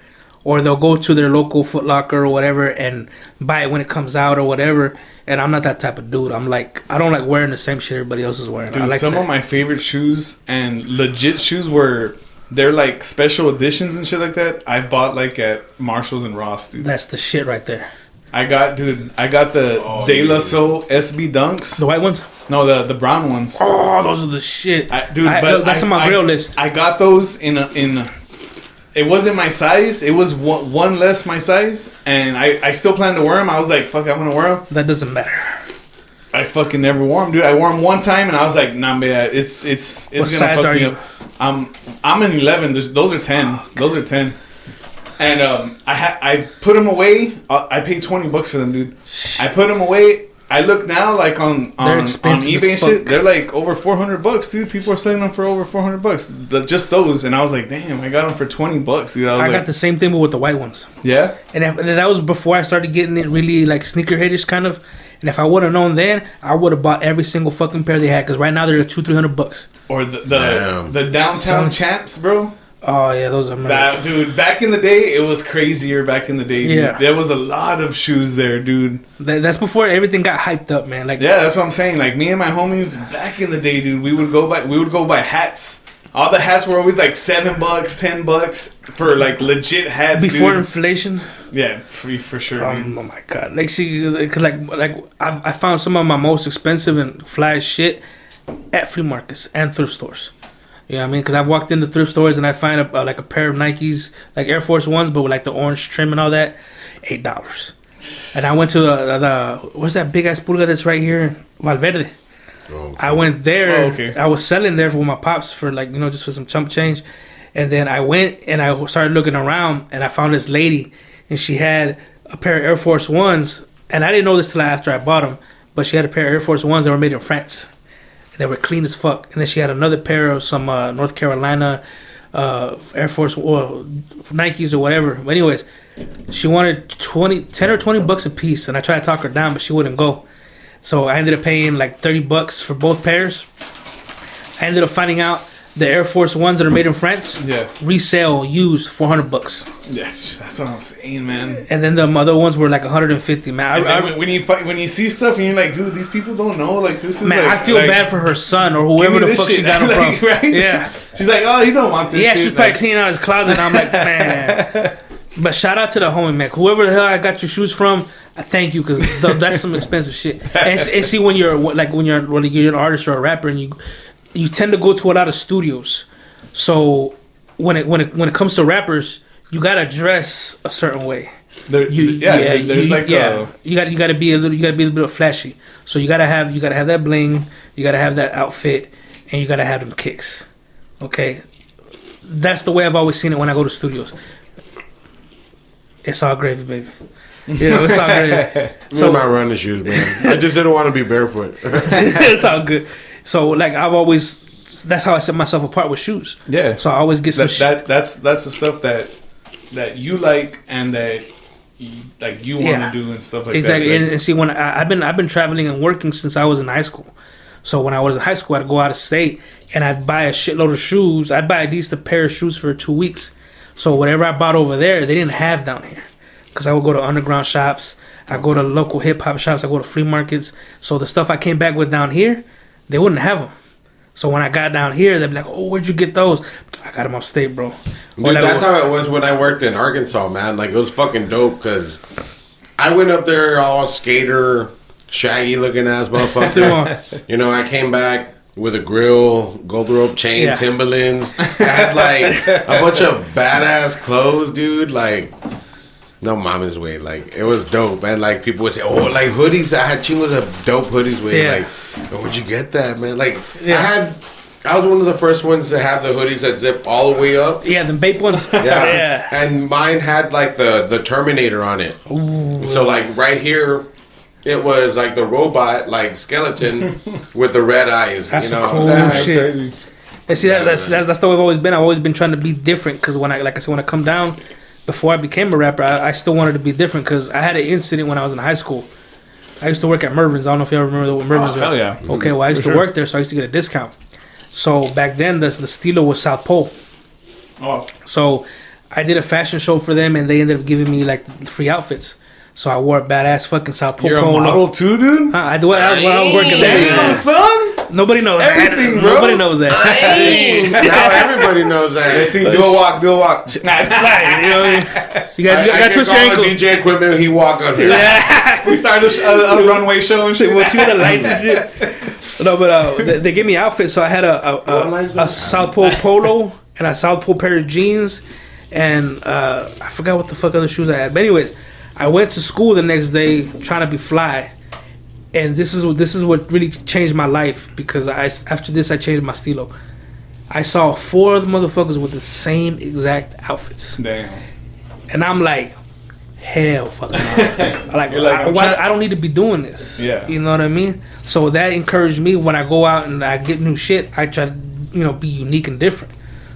or they'll go to their local Foot Locker or whatever and buy it when it comes out or whatever. And I'm not that type of dude. I'm like, I don't like wearing the same shit everybody else is wearing. Dude, I like some to, of my favorite shoes and legit shoes were they're like special editions and shit like that. I bought like at Marshalls and Ross, dude. that's the shit right there. I got, dude. I got the Oh, De La yeah. Soul SB Dunks. The white ones. No, the the brown ones. Oh, those are the shit, I, dude, I- but that's I- on my I- grill list. I got those in a, in. A, it wasn't my size. It was one, one less my size, and I, I still plan to wear them. I was like, fuck, I'm gonna wear them. that doesn't matter. I fucking never wore them, dude. I wore them one time, and I was like, nah, man, it's it's it's What gonna fuck are me you? up. I'm I'm an 11. There's, those are 10. Those are 10. And um, I ha- I put them away. I, I paid 20 bucks for them, dude. I put them away. I look now, like on on, They're on eBay and shit. They're like over 400 bucks, dude. People are selling them for over 400 bucks. The, just those, and I was like, damn, I got them for 20 bucks, dude. I I like, got the same thing but with the white ones. yeah. And, if, and that was before I started getting it really like sneakerheadish kind of. And if I would have known then, I would have bought every single fucking pair they had. Because right now they're two, three hundred bucks. Or the the, the downtown Son. champs, bro. Oh yeah, those are. That dude, back in the day, it was crazier. Back in the day, dude. Yeah. there was a lot of shoes there, dude. That, that's before everything got hyped up, man. Like Yeah, that's what I'm saying. Like me and my homies back in the day, dude, we would go buy we would go buy hats. All the hats were always like seven bucks, ten bucks for like legit hats. before dude. inflation. yeah, free for sure. Um, oh my god! Like see, cause like like I, I found some of my most expensive and fly shit at flea markets and thrift stores. You know what I mean? Because I've walked into thrift stores and I find a, uh, like a pair of Nikes, like Air Force Ones, but with like the orange trim and all that, eight dollars. And I went to the, the what's that big ass pulga that's right here, Valverde. Oh, I went there. Oh, okay. I was selling there for my pops for like you know just for some chump change, and then I went and I started looking around and I found this lady, and she had a pair of Air Force Ones, and I didn't know this till after I bought them, but she had a pair of Air Force Ones that were made in France. They were clean as fuck, and then she had another pair of some uh, North Carolina uh, Air Force well, Nikes or whatever. But anyways, she wanted 20, 10 or twenty bucks a piece, and I tried to talk her down, but she wouldn't go. So I ended up paying like thirty bucks for both pairs. I ended up finding out the Air Force ones that are made in France Yeah, resale used four hundred bucks, yes, that's what I'm saying, man. and then the other ones were like one hundred and fifty. Man, And I, I, when- you fi- when you see stuff and you're like, dude, these people don't know. Like this is man, like, I feel like, bad for her son or whoever the fuck she got them Like, from. right? Yeah, She's like, oh, you don't want this. yeah, shit. she's probably cleaning out his closet. And I'm like, man. But shout out to the homie, man. Whoever the hell I got your shoes from, I thank you because that's some expensive shit. And, and see, when you're like when you're when you're an artist or a rapper, and you you tend to go to a lot of studios. So when it when it when it comes to rappers, you gotta dress a certain way. there, You, yeah, there- there's you- like yeah. a you got you got to be a little you got to be a little bit flashy. So you got to have you got to have that bling, you got to have that outfit, and you got to have them kicks. Okay, that's the way I've always seen it when I go to studios. It's all gravy, baby. You know, it's all gravy. so my running shoes, man. I just didn't want to be barefoot. it's all good. So like I've always that's how I set myself apart with shoes. yeah. So I always get some that, that that's that's the stuff that that you like and that you, like you want to Yeah. do and stuff like exactly. that. Exactly. Like, and see, when I, I've been I've been traveling and working since I was in high school. So when I was in high school, I'd go out of state and I'd buy a shitload of shoes. I'd buy at least a pair of shoes for two weeks. So whatever I bought over there, they didn't have down here. Because I would go to underground shops, I go to local hip hop shops, I go to flea markets. So the stuff I came back with down here, they wouldn't have them. So when I got down here, they'd be like, "Oh, where'd you get those?" I got them upstate, bro. Dude, like- that's how it was when I worked in Arkansas, man. Like it was fucking dope because I went up there all skater, shaggy looking ass motherfucker. you know, I came back with a grill, gold rope chain, Yeah. Timberlands. I had like a bunch of badass clothes, dude. Like. No mama's way, like it was dope, and like people would say, "Oh, like hoodies." I had chingos of dope hoodies with, Yeah. like, oh, "Where'd you get that, man?" Like, Yeah. I had, I was one of the first ones to have the hoodies that zip all the way up. yeah, the BAPE ones. Yeah. yeah. And mine had like the the Terminator on it. Ooh. So like right here it was like the robot, like skeleton with the red eyes. That's you know, cool That- shit. crazy. And see, that, Yeah, that's, that's that's the way I've always been. I've always been trying to be different because when I, like I said, when I come down, before I became a rapper, I, I still wanted to be different because I had an incident when I was in high school. I used to work at Mervyn's. I don't know if you all remember what Mervyn's. Oh, was. hell yeah. Okay, well I used For to sure. work there, so I used to get a discount. So back then, the the Stilo was South Pole. Oh, So I did a fashion show for them, and they ended up giving me like free outfits. So I wore a badass fucking South Pole you're a polo. model too, dude. Uh, I do it. I, when I was working Damn, there. son. Nobody knows Everything, that. bro. Nobody knows that. Now everybody knows that. Let's see, do a walk, do a walk. Nah, it's Slide, you know what I mean? You got, I, you I got to can twist your the ankle. DJ equipment. He walk on it. we started a, a, a runway show and shit. With you the lights and shit. No, but uh, they, they gave me outfits, so I had a a, a, a South Pole polo and a South Pole pair of jeans, and uh, I forgot what the fuck other shoes I had. But anyways, I went to school the next day trying to be fly, and this is what this is what really changed my life because I after this I changed my stilo. I saw four of the motherfuckers with the same exact outfits, Damn. and I'm like, hell, fucking, like, You're like, I, why, I don't need to be doing this. Yeah. you know what I mean. So that encouraged me when I go out and I get new shit. I try to, you know, be unique and different.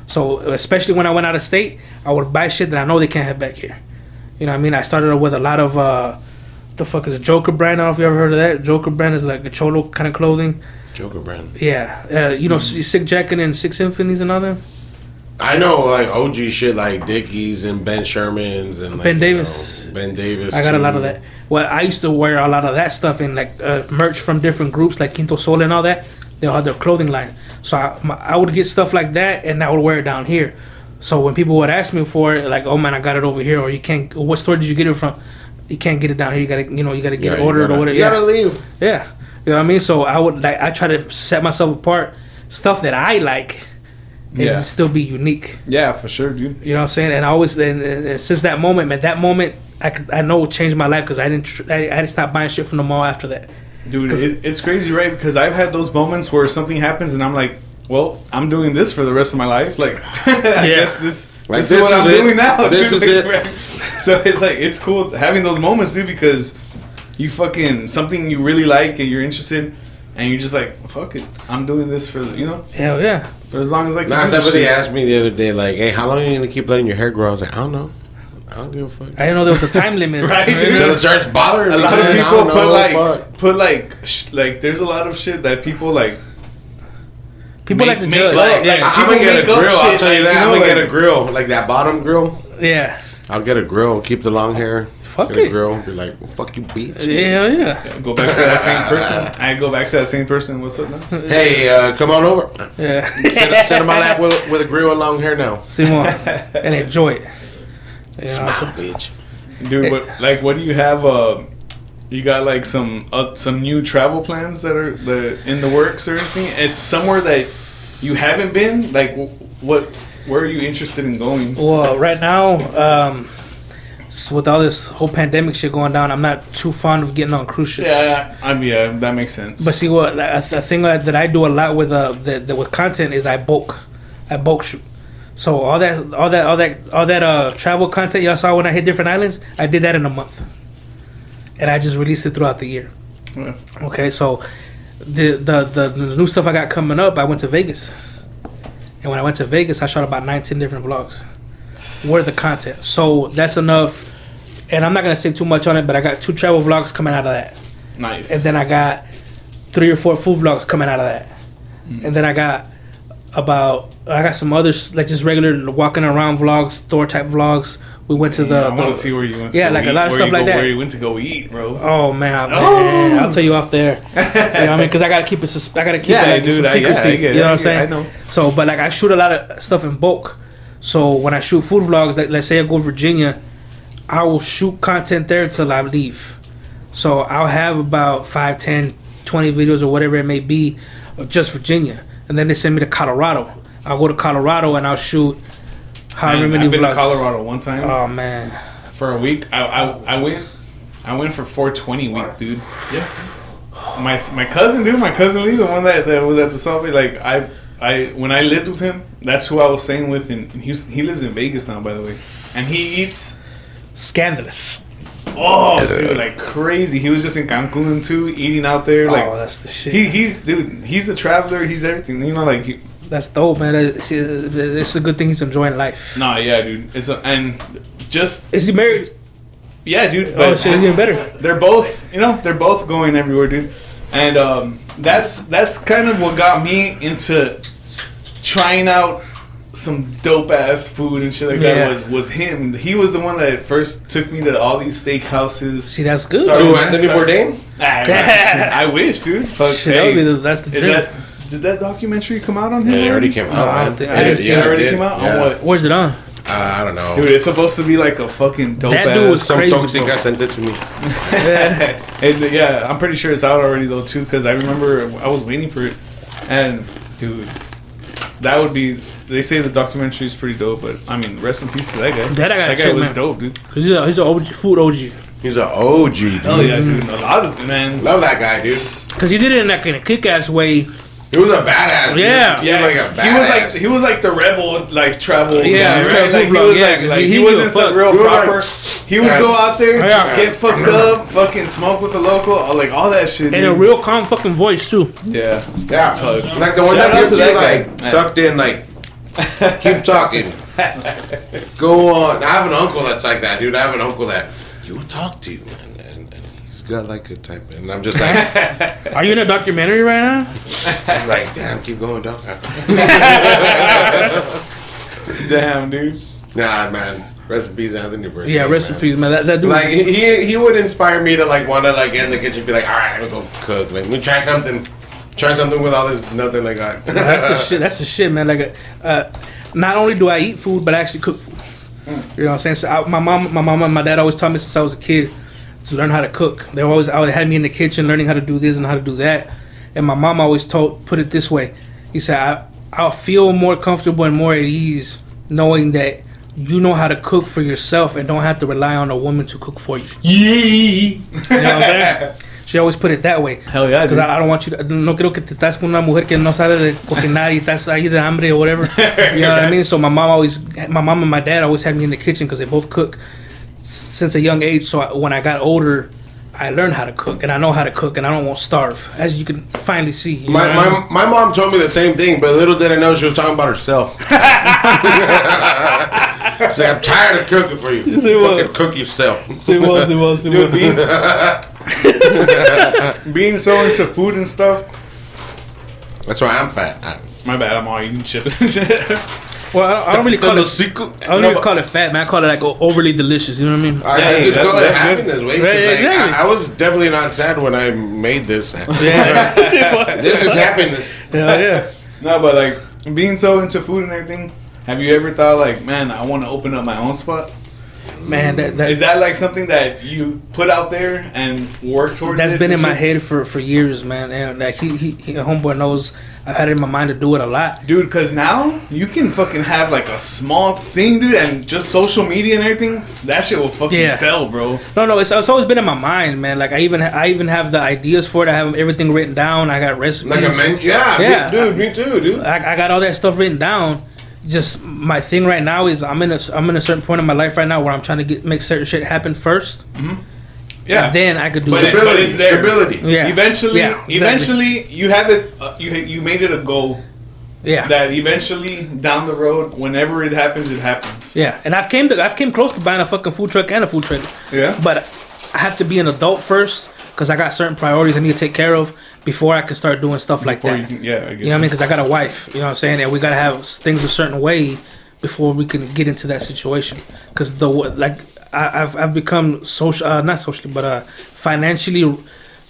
So especially when I went out of state, I would buy shit that I know they can't have back here. You know what I mean? I started with a lot of uh, the fuck is a Joker brand. I don't know if you ever heard of that. Joker brand is like a cholo kind of clothing. Joker brand. Yeah, uh, you know, Mm-hmm. Sick Jacket and Six Symphonies and other. I know like OG shit like Dickies and Ben Sherman's and like, Ben Davis. know, Ben Davis. I got a lot of that. Well, I used to wear a lot of that stuff and like uh, merch from different groups like Quinto Sol and all that. They had their clothing line, so I, my, I would get stuff like that and I would wear it down here. So when people would ask me for it, like, "Oh man, I got it over here," or "You can't," what store did you get it from? You can't get it down here. You gotta, you know, you gotta get Yeah, it ordered gotta, or whatever. You Yeah. gotta leave. Yeah, you know what I mean. So I would like I try to set myself apart, stuff that I like, and Yeah. still be unique. Yeah, for sure, dude. You know what I'm saying? And I always and, and, and since that moment, man, that moment I could, I know changed my life because I didn't tr- I, I didn't stop buying shit from the mall after that. Dude, it, it's crazy, right? Because I've had those moments where something happens and I'm like, well, I'm doing this for the rest of my life. Like, I Yeah. guess this, Like, this, this is what is I'm it. doing now. This dude. is Like, it. So it's like, it's cool having those moments, dude, because you fucking, something you really like and you're interested and you're just like, fuck it. I'm doing this for, the, you know, Hell yeah. for as long as I can. Now somebody shit. asked me the other day, like, "Hey, how long are you gonna keep letting your hair grow?" I was like, "I don't know. I don't give a fuck." I didn't know there was a time limit. Right, You know? Until it starts bothering a me. lot of people don't put know, like fuck. put like sh- like there's a lot of shit that people like People Make- like to make judge. like- yeah. like- I'm gonna get a make up grill. I'll tell you like, that. you I'm gonna get a grill, like that bottom grill. yeah. I'll get a grill. Keep the long hair. Fuck get it. a grill. Be like, well, fuck you, bitch. Yeah, hell yeah. go back to that same person. I go back to that same person. What's up now? Hey, uh, come on over. Yeah. sit, sit in my lap with, with a grill and long hair now. See more. and enjoy it. You know, Smile, so- bitch. Dude, what like what do you have? Uh, you got like some uh, some new travel plans that are the in the works or anything? It's somewhere that you haven't been. Like what? Where are you interested in going? Well, right now, um, s- with all this whole pandemic shit going down, I'm not too fond of getting on cruise ships. Yeah, I mean, yeah, that makes sense. But see, what a, a thing that that I do a lot with uh that, that with content is I bulk, I bulk shoot. So all that, all that, all that, all that uh travel content y'all saw when I hit different islands, I did that in a month, and I just released it throughout the year. Yeah. Okay, so the the the, the new stuff I got coming up, I went to Vegas, and when I went to Vegas, I shot about 19 different vlogs worth the content. So that's enough. And I'm not gonna say too much on it, but I got two travel vlogs coming out of that. nice. And then I got three or four food vlogs coming out of that. Mm. And then I got about I got some others like just regular walking around vlogs, store type vlogs. We went to the, I want to see where you went. To yeah, like a lot of stuff like go- that. Where you went to go eat, bro? Oh man, Oh. man, I'll tell you off there. you know what I mean? Because I gotta keep it. sus- I gotta keep Yeah, it like dude, some I- yeah, secrecy. I you know what I'm saying? I know. So, but like I shoot a lot of stuff in bulk. So when I shoot food vlogs, like let's say I go to Virginia, I will shoot content there until I leave. So I'll have about 5, 10, 20 videos or whatever it may be of just Virginia. And then they send me to Colorado. I'll go to Colorado and I'll shoot however Man, many I've been vlogs. to Colorado one time Oh man. for a week. I, I I went I went for 420 week, dude. Yeah. My my cousin, dude, my cousin Lee, the one that, that was at the subway. Like I I when I lived with him, that's who I was staying with in, in Houston. He lives in Vegas now, by the way, and he eats Scandalous. Oh, dude, like crazy. He was just in Cancun too, eating out there. Like oh, that's the shit. he, he's dude. He's a traveler. He's everything. You know, like he, that's dope, man. It's, it's a good thing he's enjoying life. nah, yeah, dude. It's a, and just Is he married? yeah, dude. Oh shit, even better. they're both, you know, they're both going everywhere, dude. And um, that's that's kind of what got me into trying out some dope ass food and shit like Yeah. that. Was was him? He was the one that first took me to all these steakhouses. See, that's good. Sorry. Ooh, Anthony Bourdain? Ah, I wish, dude. Fuck, Shit, that would be hey, the, that's the is dream. that did that documentary come out on him? Yeah, it already came No, out, I man. don't think- I Yeah, didn't see it already did. came out? On what? Where's it on? Uh, I don't know. Dude, it's supposed to be like a fucking dope That ass. dude was Some crazy, toxic bro. guy sent it to me. And, yeah, I'm pretty sure it's out already though too, because I remember I was waiting for it, and dude, that would be. They say the documentary is pretty dope, but I mean, rest in peace to that guy. That I gotta that guy check, was man. dope, dude. Cause he's a he's a OG, food OG. He's an OG, dude. Oh yeah, dude. A lot of man. Love that guy, dude. Cause he did it in like in a kick ass way. He was a badass. dude. Yeah. He was like a badass. he was like he was like the rebel like travel Yeah, guy, right? Like, he was yeah, like, 'cause like he- he, he wasn't give a real proper. like- he would Yeah. go out there, Yeah. get fucked up, fucking smoke with the local, all- like all that shit. And a real calm fucking voice too. yeah. yeah, Chug. like the one Shout that gets you that like guy. sucked in, like keep talking. Go on. I have an uncle that's like that, dude. I have an uncle that you will talk to, and, and, and he's got like a type, and I'm just like, Are you in a documentary right now? I'm like, damn, keep going, dog. Damn, dude. nah, man. Recipes, in peace, Anthony Bourdain. Yeah, recipes, man. man. That, that dude. Like he he would inspire me to like want to like get in the kitchen, be like, all right, I'm gonna go cook. Like, let me try something, try something with all this nothing I got. that's the shit. That's the shit, man. Like, uh, not only do I eat food, but I actually cook food. You know what I'm saying? So I, my mom, my mom, and my dad always taught me since I was a kid to learn how to cook. They always oh, out had me in the kitchen learning how to do this and how to do that. And my mom always told, put it this way. He said, I, I'll feel more comfortable and more at ease knowing that you know how to cook for yourself and don't have to rely on a woman to cook for you. Yee. You know what She always put it that way. Hell yeah, Because. I, I don't want you to. No quiero que te estás con una mujer que no sabe de cocinar y estás ahí de hambre or whatever. You know what I mean? So my mom always, my mom and my dad always had me in the kitchen because they both cook s- since a young age. So I, when I got older, I learned how to cook and I know how to cook and I don't want to starve, as you can finally see. you know My, I mean? my, my mom told me the same thing, but little did I know she was talking about herself. She's like, I'm tired of cooking for you. Say what? Fucking cook yourself. Say what, say what, say Dude, what. being, being so into food and stuff. That's why I'm fat. I, My bad, I'm all eating chips and shit. Well, I don't, I don't really call the it. secret. I don't No, even call it fat, man. I call it like overly delicious. You know what I mean? I, I just call it happiness, way. 'cause, Right, like, exactly. I, I was definitely not sad when I made this. Yeah. this is happiness. yeah, yeah. no, but like being so into food and everything. Have you ever thought like, man, I want to open up my own spot? Man, that, that Is that like something that you put out there and work towards? That's been in my head for, for years, man. And uh, like he, he, he homeboy knows I've had it in my mind to do it a lot. dude. Because now you can fucking have like a small thing, dude, and just social media and everything. That shit will fucking Yeah. sell, bro. No, no, it's, it's always been in my mind, man. Like I even I even have the ideas for it. I have everything written down. I got recipes. Like a men, yeah, Yeah. me- dude, me too, dude. I, I got all that stuff written down. Just my thing right now is I'm in a I'm in a certain point in my life right now where I'm trying to get make certain shit happen first. Yeah, And then I could do But that. it- but it's there. stability. Yeah. Eventually, Yeah, exactly. eventually, you have it. Uh, you you made it a goal yeah. that eventually down the road, whenever it happens, it happens. Yeah, and I've came to I've came close to buying a fucking food truck and a food trailer. Yeah. But I have to be an adult first because I got certain priorities I need to take care of before I can start doing stuff like Before that. you can, yeah, I guess. You know what I mean? Because I got a wife. You know what I'm saying? And we gotta have things a certain way before we can get into that situation. Because the wa- like I, I've I've become social, uh, not socially, but uh, financially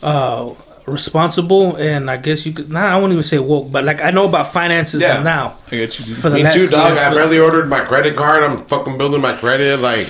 uh, responsible, and I guess you could. Nah, I won't even say woke, but like I know about finances Yeah. now. I get you. For the Me last too, dog. year, I barely ordered my credit card. I'm fucking building my credit. Like,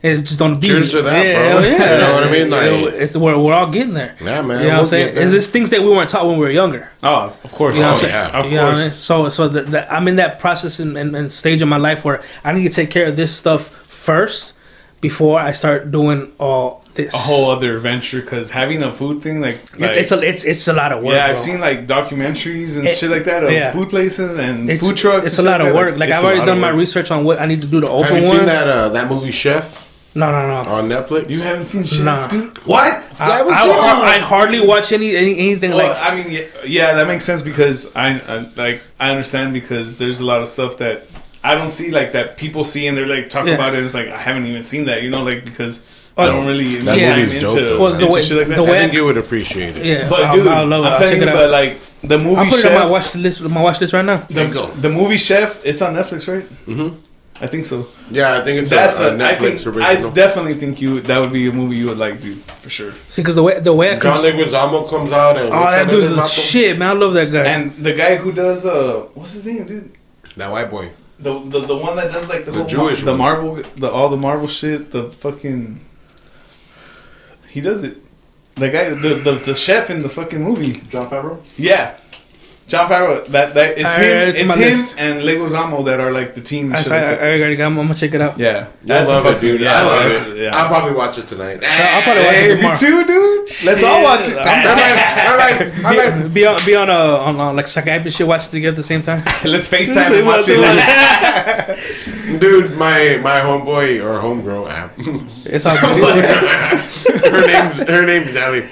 It just don't be. Cheers to that, bro. Yeah. You know what I mean? Like- it's we're, we're all getting there. yeah, man. You know what I'm we'll saying? get there. And there's things that we weren't taught when we were younger. Oh, of course. You know oh, what I'm saying? yeah, of You know what I mean? course. So, so the, the, I'm in that process and, and, and stage of my life where I need to take care of this stuff first before I start doing all this. A whole other adventure because having a food thing, like, like It's, it's a it's it's a lot of work. yeah, I've bro. seen like documentaries and It- shit like that of yeah. food places and It's, food trucks. It's a lot of like work. that. Like I've already done my research on what I need to do to Have open you one. seen that uh, that movie Chef? No, no, no. on Netflix. You haven't seen Chef, Nah. dude? what? You I, haven't I. I hardly watch any, any anything Well, like. I mean, yeah, yeah, that makes sense because I, I like I understand because there's a lot of stuff that I don't see like that people see and they're like talking Yeah. about it. It's like I haven't even seen that, you know, like because I don't really That invest time movie's dope, into, though. Well, the into way- shit like that. the I way- think you would appreciate it. Yeah, but I'll- dude, I'll love it. I'm I'll telling check you, it but like the movie I'll put it on my watch list. My watch list right now. the, go. the movie Chef, it's on Netflix, right? Mm-hmm. I think so. Yeah, I think it's That's a Netflix think original. I definitely think you that would be a movie you would like, dude, for sure. See, because the way the way I John can, Leguizamo comes out and oh, what's that that dude's other the shit, man. I love that guy. And the guy who does uh, what's his name, dude? That white boy. The, the the one that does like the, The whole Jewish the one. Marvel the all the Marvel shit the fucking he does it the guy the the, the chef in the fucking movie Jon Favreau. yeah Jon Favreau that that it's I- him it's it's him list. and Leguizamo that are like the team I, shit I, like that. I already got. I'm gonna check it out. yeah I love a it, dude. yeah, I love it. yeah. I'll probably watch it tonight. I'll probably watch hey it me tomorrow. too dude let's all watch it all right, all right, all right. Be on, be on, uh, on, on like Skype and shit, watch it together at the same time. let's FaceTime and watch it Dude, my my homeboy or homegirl app. It's all good. her name's her name's Nelly,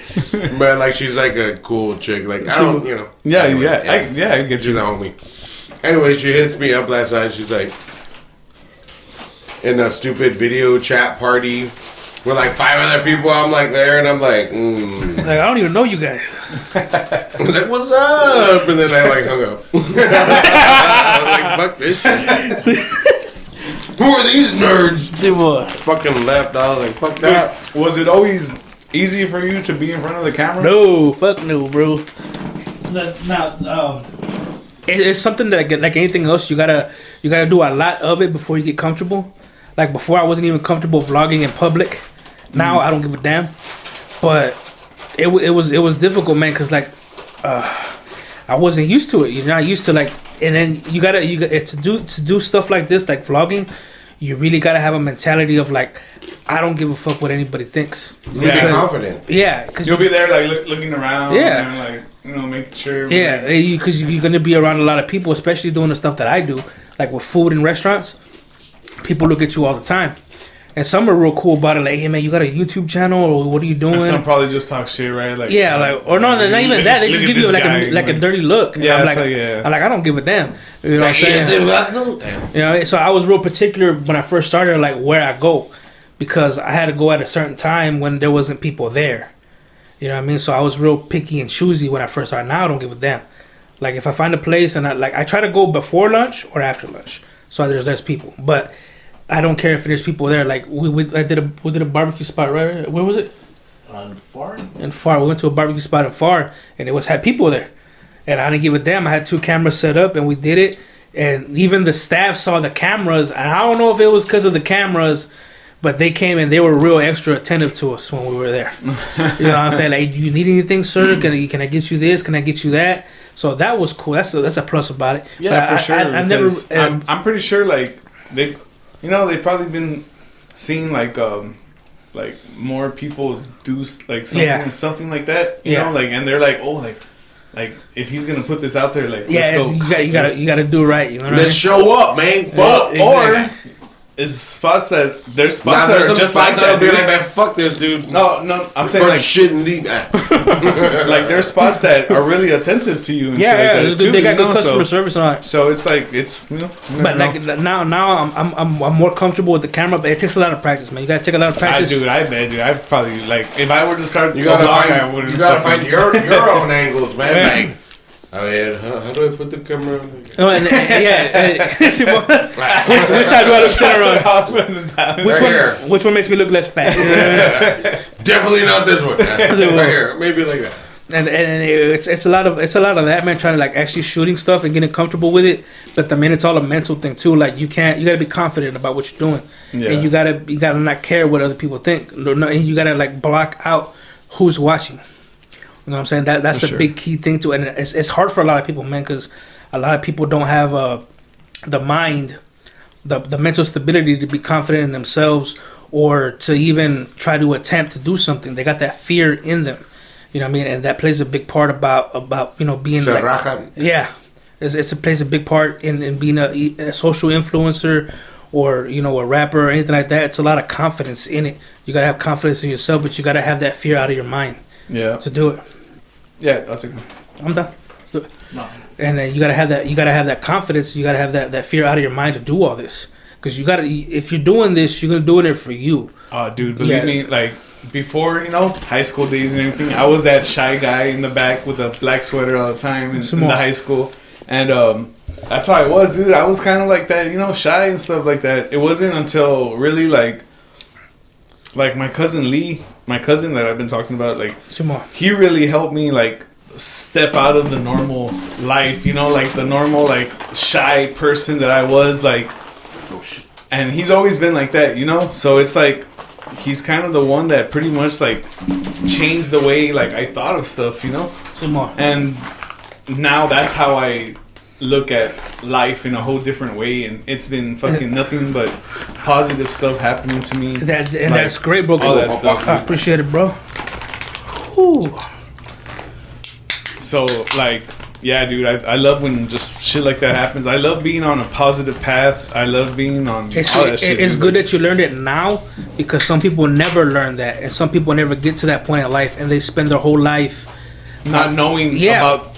but like she's like a cool chick. Like I don't, you know. yeah Anyway, yeah I, yeah I get She's you a homie. Anyway, she hits me up last night. She's like, in a stupid video chat party with like five other people. I'm like there, and I'm like, mm. like I don't even know you guys. I'm like, what's up? And then I like hung up. I was like, fuck this shit. Who are these nerds? See what? Fucking left. I was like, fuck that. was it always easy for you to be in front of the camera No, fuck no, bro. Now, um, it, it's something that like anything else, you gotta you gotta do a lot of it before you get comfortable. Like before, I wasn't even comfortable vlogging in public. Now I don't give a damn. But it wa- it was it was difficult, man, because like uh, I wasn't used to it. You're not used to like, and then you gotta you got to do to do stuff like this, like vlogging. You really gotta have a mentality of like, I don't give a fuck what anybody thinks. You be Yeah. confident. Yeah, because You'll be there like look, looking around, Yeah. and like you know making sure. Yeah, because you're gonna be around a lot of people, especially doing the stuff that I do, like with food and restaurants. People look at you all the time, and some are real cool about it. Like, hey man, you got a YouTube channel, or what are you doing? And some probably just talk shit, right? Like yeah, like or no, not even that. They just give you like guy, a like a dirty look. Yeah, I'm like, like, yeah. I'm like, I don't give a damn. You know what I'm saying? dude, Damn. You know, so I was real particular when I first started, like where I go, because I had to go at a certain time when there wasn't people there. You know what I mean? So I was real picky and choosy when I first started. Now I don't give a damn. Like if I find a place and I like, I try to go before lunch or after lunch, so there's less people. But I don't care if there's people there. Like we, we I did a we did a barbecue spot right. Where was it? On Pharr. in Pharr. We went to a barbecue spot in Pharr, and it was had people there, and I didn't give a damn. I had two cameras set up, and we did it. And even the staff saw the cameras, and I don't know if it was because of the cameras, but they came and they were real extra attentive to us when we were there. you know what I'm saying? Like, do you need anything, sir? Can I, can I get you this? Can I get you that? So that was cool. That's a, that's a plus about it. Yeah, But for I, sure. I, I never. um, I'm, I'm pretty sure, like they, you know, they've probably been seeing like um, like more people do like something, Yeah. something like that. You Yeah. know, like and they're like, oh, like, like if he's gonna put this out there, like, yeah, let's go. you got you got to you got to do it right. You know what I mean? Let's show up, man. Well, Fuck. or is spots that there's spots Nah, that there's are just spots like that'll that. be dude. like, man, fuck this, dude. No, no, I'm saying like shit and leave. Like there's spots that are really attentive to you. And Yeah, shit yeah, like they too, they got good know? customer so, service and all. So it's like it's you know, But never know. like now, now I'm, I'm I'm I'm more comfortable with the camera. But it takes a lot of practice, man. You gotta take a lot of I practice. do. I bet, dude. I probably like if I were to start You a gotta vlog, I find, wouldn't you gotta find your your own angles, man. Yeah. Like, oh yeah, how, how do I put the camera? on? Oh, and, and- yeah. and- which, which side do I look thinner on? Which Right one? here. Which one makes me look less fat? Definitely not this one. right here, maybe like that. and and it's it's a lot of it's a lot of that man trying to like actually shooting stuff and getting comfortable with it. But I mean, it's all a mental thing too. Like you can't you gotta be confident about what you're doing, Yeah. and you gotta you gotta not care what other people think. No, no, and you gotta like block out who's watching. You know what I'm saying? That that's For a sure. big key thing too, and it's it's hard for a lot of people, man, because a lot of people don't have uh the mind, the the mental stability to be confident in themselves or to even try to attempt to do something. They got that fear in them. You know what I mean? And that plays a big part about about you know being Se like, yeah, it's, it's it plays a big part in, in being a, a social influencer or you know a rapper or anything like that, it's a lot of confidence in it. You gotta have confidence in yourself, but you gotta have that fear out of your mind Yeah. to do it. Yeah, that's a good I'm done. Let's do it. No. And then you gotta have that. You gotta have that confidence. You gotta have that that fear out of your mind to do all this. Because you gotta, if you're doing this, you're gonna doing it for you. Oh, dude, believe Yeah. me, like before, you know, high school days and everything, I was that shy guy in the back with a black sweater all the time in, in the high school, and um, that's how I was, dude. I was kind of like that, you know, shy and stuff like that. It wasn't until really like, like my cousin Lee, my cousin that I've been talking about, like Some he really helped me like step out of the normal life, you know, like the normal like shy person that I was like oh, and he's always been like that, you know? So it's like he's kind of the one that pretty much like changed the way like I thought of stuff, you know? Some. And now that's how I look at life in a whole different way and it's been fucking nothing but positive stuff happening to me. That and Like, that's great, bro. all that stuff, I appreciate it, bro. Ooh. So like, yeah, dude, I, I love when just shit like that happens. I love being on a positive path. I love being on It's, all that it- shit. it's dude. good that you learned it now because some people never learn that, and some people never get to that point in life, and they spend their whole life. not knowing Yeah. about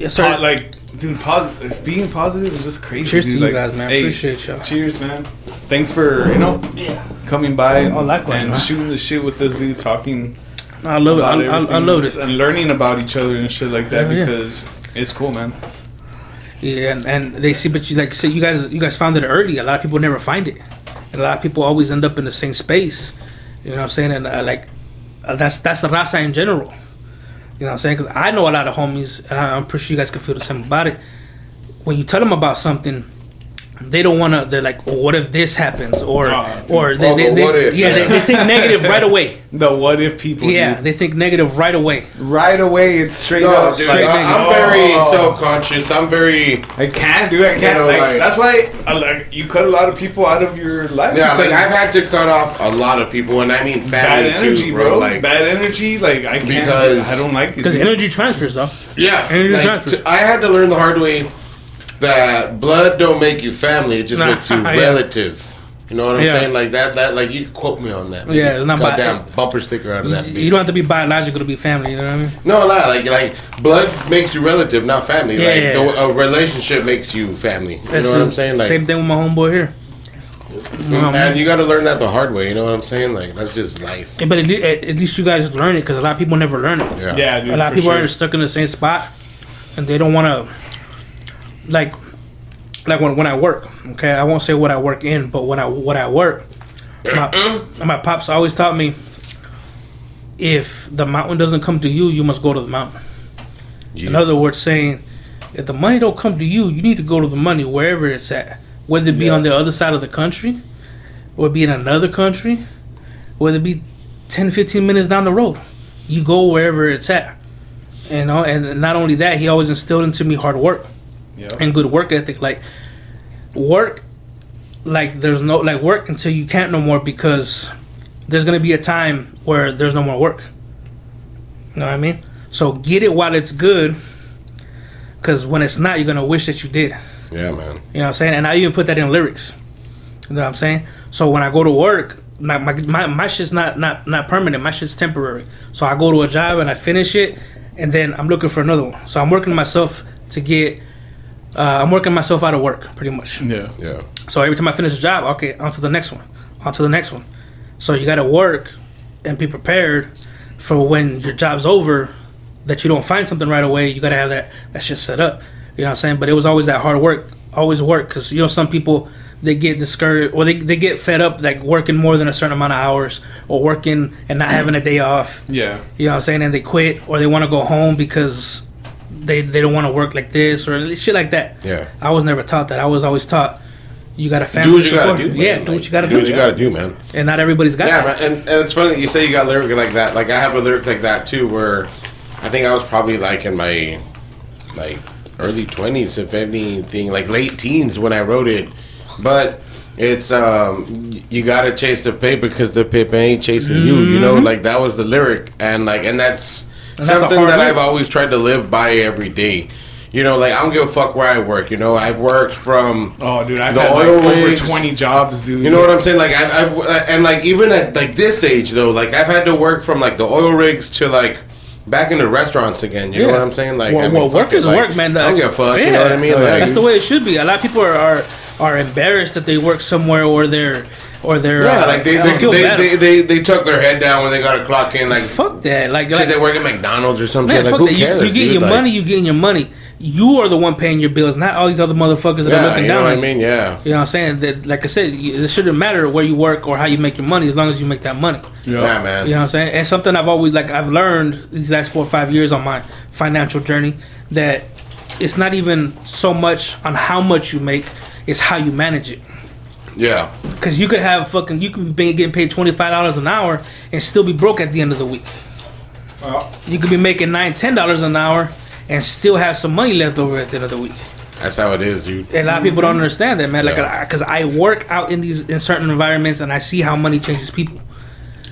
po- sir. like, dude, positive. Being positive is just crazy. Cheers to dude. you like, guys, man. hey, Appreciate y'all. Cheers, man. Thanks for you know yeah. coming by Oh, likewise, and man. shooting the shit with us, dude. Talking I love it. about I, I, everything I love it. and learning about each other and shit like that Hell yeah. because it's cool, man. Yeah, and, and they see, but you like say you guys, you guys found it early. A lot of people never find it, and a lot of people always end up in the same space. You know what I'm saying? And uh, like, uh, that's that's the raza in general. You know what I'm saying? Because I know a lot of homies, and I'm pretty sure you guys can feel the same about it. When you tell them about something, they don't want to. They're like, well, "What if this happens?" Or, dude. or they, Oh, they, but they- what if? yeah, they, they think negative right away. The what if people? Yeah, dude. they think negative right away. right away it's straight No, up. dude, like, I, I'm oh. very oh. self-conscious. I'm very I can't do it. I can't. know, like, like- that's why I, like you cut a lot of people out of your life. yeah. Like I've had to cut off a lot of people, and I mean bad family energy, too, bro. bro. Like bad energy. Like I can't. Because- I don't like it. Because energy transfers, though. Yeah, Energy like, transfer. t- I had to learn the hard way that blood don't make you family; it just Nah, makes you yeah. relative. You know what I'm Yeah. saying? Like that. That like you quote me on that. Make Yeah, a it's not by- goddamn bumper sticker out of that. Bitch. You don't have to be biological to be family. You know what I mean? No, lie. Like like blood makes you relative, not family. Yeah, like yeah. The, a relationship makes you family. You That's know what I'm saying? Like, same thing with my homeboy here. Um, and you got to learn that the hard way. You know what I'm saying? Like that's just life. Yeah, but at least, at least you guys learn it because a lot of people never learn it. Yeah. yeah, dude. a lot of people sure. are stuck in the same spot, and they don't want to. Like, like when when I work, okay, I won't say what I work in, but when I what I work, my, my pops always taught me, if the mountain doesn't come to you, you must go to the mountain. In other words, saying, if the money don't come to you, you need to go to the money wherever it's at, whether it be Yeah. on the other side of the country, or be in another country, whether it be 10, 15 minutes down the road. You go wherever it's at. You know, and not only that, he always instilled into me hard work Yeah. and good work ethic. Like work, like there's no like work until you can't no more because there's gonna be a time where there's no more work. You know what I mean? So get it while it's good, because when it's not, you're gonna wish that you did. Yeah, man. You know what I'm saying? And I even put that in lyrics. You know what I'm saying? So when I go to work, my my my, my shit's not, not not permanent. My shit's temporary. So I go to a job and I finish it, and then I'm looking for another one. So I'm working myself to get. Uh, I'm working myself out of work, pretty much. Yeah. Yeah. So every time I finish a job, okay, on to the next one, on to the next one. So you got to work and be prepared for when your job's over, that you don't find something right away. You got to have that that shit set up. You know what I'm saying? But it was always that hard work, always work, because you know some people they get discouraged or they they get fed up like working more than a certain amount of hours or working and not having a day off. Yeah. You know what I'm saying? And they quit or they want to go home because they they don't want to work like this or shit like that. Yeah. I was never taught that. I was always taught you got a family. Do what you got to do. Man. Yeah, do what you gotta do. do. what you gotta do, man. And not everybody's got Yeah, that. man. And, and it's funny that you say you got lyric like that. Like I have a lyric like that too, where I think I was probably like in my like early twenties, if anything, like late teens when I wrote it. But it's um you gotta chase the paper because the paper ain't chasing you. You know, like that was the lyric, and like and that's And something that lyric. I've always tried to live by every day. you know, like I don't give a fuck where I work. You know, I've worked from Oh, dude, I've The had oil like over rigs. twenty jobs, dude. You know what I'm saying? Like I've, I've and like even at like this age though, like I've had to work from like the oil rigs to like back into restaurants again. You know what I'm saying? Like well, I mean, well, fuck work it, is like, work, man. I don't give a fuck. You know what I mean? Yeah, Like, that's the way it should be. A lot of people are are, are embarrassed that they work somewhere or they're or they're Yeah, uh, like they I they, they, they, they they tuck their head down when they got a clock in, like fuck that. Like, because like they work at McDonald's or something. man, like who that. You- cares? you, getting dude? your Like, money. You getting your money. You are the one paying your bills, not all these other motherfuckers that are Yeah, looking you know down what I on you. mean? Yeah. You know what I'm saying? That, like I said, it shouldn't matter where you work or how you make your money as long as you make that money. Yeah. Yeah, man. You know what I'm saying? And something I've always like I've learned these last four or five years on my financial journey that it's not even so much on how much you make, it's how you manage it. Yeah. Because you could have fucking you could be getting paid twenty five dollars an hour and still be broke at the end of the week. Well, You could be making nine ten dollars an hour and still have some money left over at the end of the week. That's how it is, dude. And a lot of people don't understand that, man. Like, Yeah. because I work out in these in certain environments and I see how money changes people.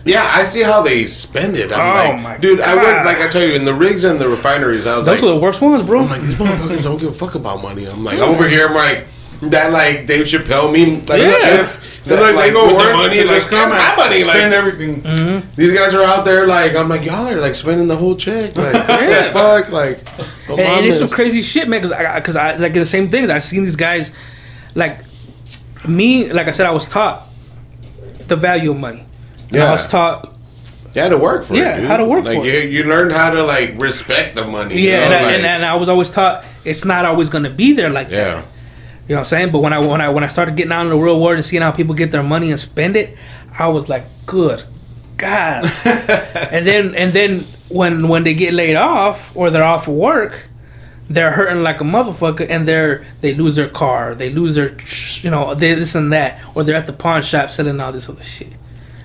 Yeah, I see how they spend it. I'm Oh, like, my dude, I God. work like I tell you in the rigs and the refineries. I was like Those like, are the worst ones, bro. I'm like, these motherfuckers don't give a fuck about money. I'm like, over here, I'm like, that like Dave Chappelle meme, like Yeah. Jeff, They're that, like, like, they go with work the money, to like, just come my money, spend like, everything. Mm-hmm. these guys are out there, like, I'm like, y'all are like spending the whole check, like, what the fuck, like, and, and it's some crazy shit, man. Because I, because I like the same things. I seen these guys, like me. Like I said, I was taught the value of money. And I was taught, You had to work for Yeah, it. dude. how to work like, for you, it. You learned how to like respect the money. you yeah, know, and, I, like- and, and I was always taught it's not always gonna be there like that. You know what I'm saying? But when I when I when I started getting out in the real world and seeing how people get their money and spend it, I was like, good God. and then and then when when they get laid off or they're off of work, they're hurting like a motherfucker and they're they lose their car, they lose their you know, this and that, or they're at the pawn shop selling all this other shit.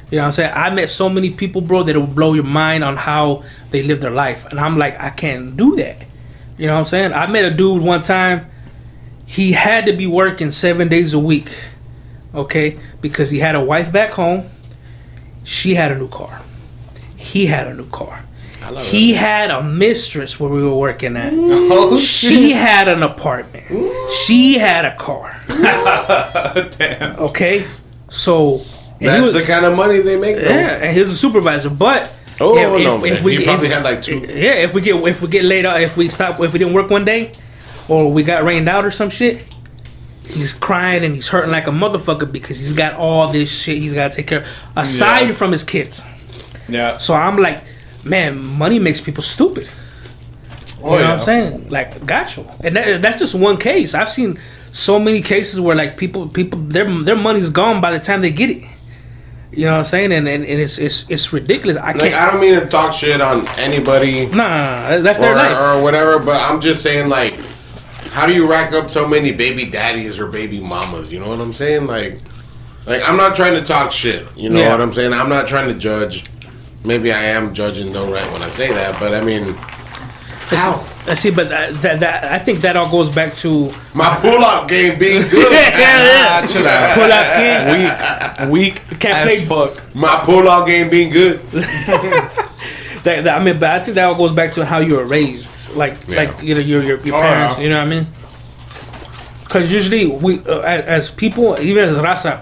You know what I'm saying? I met so many people, bro, that will blow your mind on how they live their life. And I'm like, I can't do that. You know what I'm saying? I met a dude one time he had to be working seven days a week, okay, because he had a wife back home. She had a new car. He had a new car. I love He had a mistress where we were working at. Oh, She had an apartment. She had a car. damn. Okay, so That's was- the kind of money they make. Though. yeah, and he was a supervisor. But Oh no, man. he probably had like two. yeah, if we get if we get laid off, if we stop, if we didn't work one day, or we got rained out or some shit, he's crying and he's hurting like a motherfucker because he's got all this shit he's got to take care of aside Yeah. from his kids. Yeah. So I'm like, man, money makes people stupid. You Oh, know yeah. what I'm saying? Like, got you. And that, that's just one case. I've seen so many cases where like people, people, their their money's gone by the time they get it. You know what I'm saying? And and, and it's, it's it's ridiculous. I Like can't. I don't mean to talk shit on anybody no, that's or, their life. or whatever, but I'm just saying like, how do you rack up so many baby daddies or baby mamas? You know what I'm saying? Like, like I'm not trying to talk shit. You know Yeah. what I'm saying? I'm not trying to judge. Maybe I am judging though, right? When I say that, but I mean, how I see, but that, that that I think that all goes back to my pull-up game being good. Ah, chill out. pull out king. Weak, weak Can't as play- fuck. My pull-up game being good. That, that- I mean, but I think that all goes back to how you were raised, like Yeah. like you know your your, your Oh, parents. yeah. You know what I mean? Because usually we, uh, as, as people, even as raza,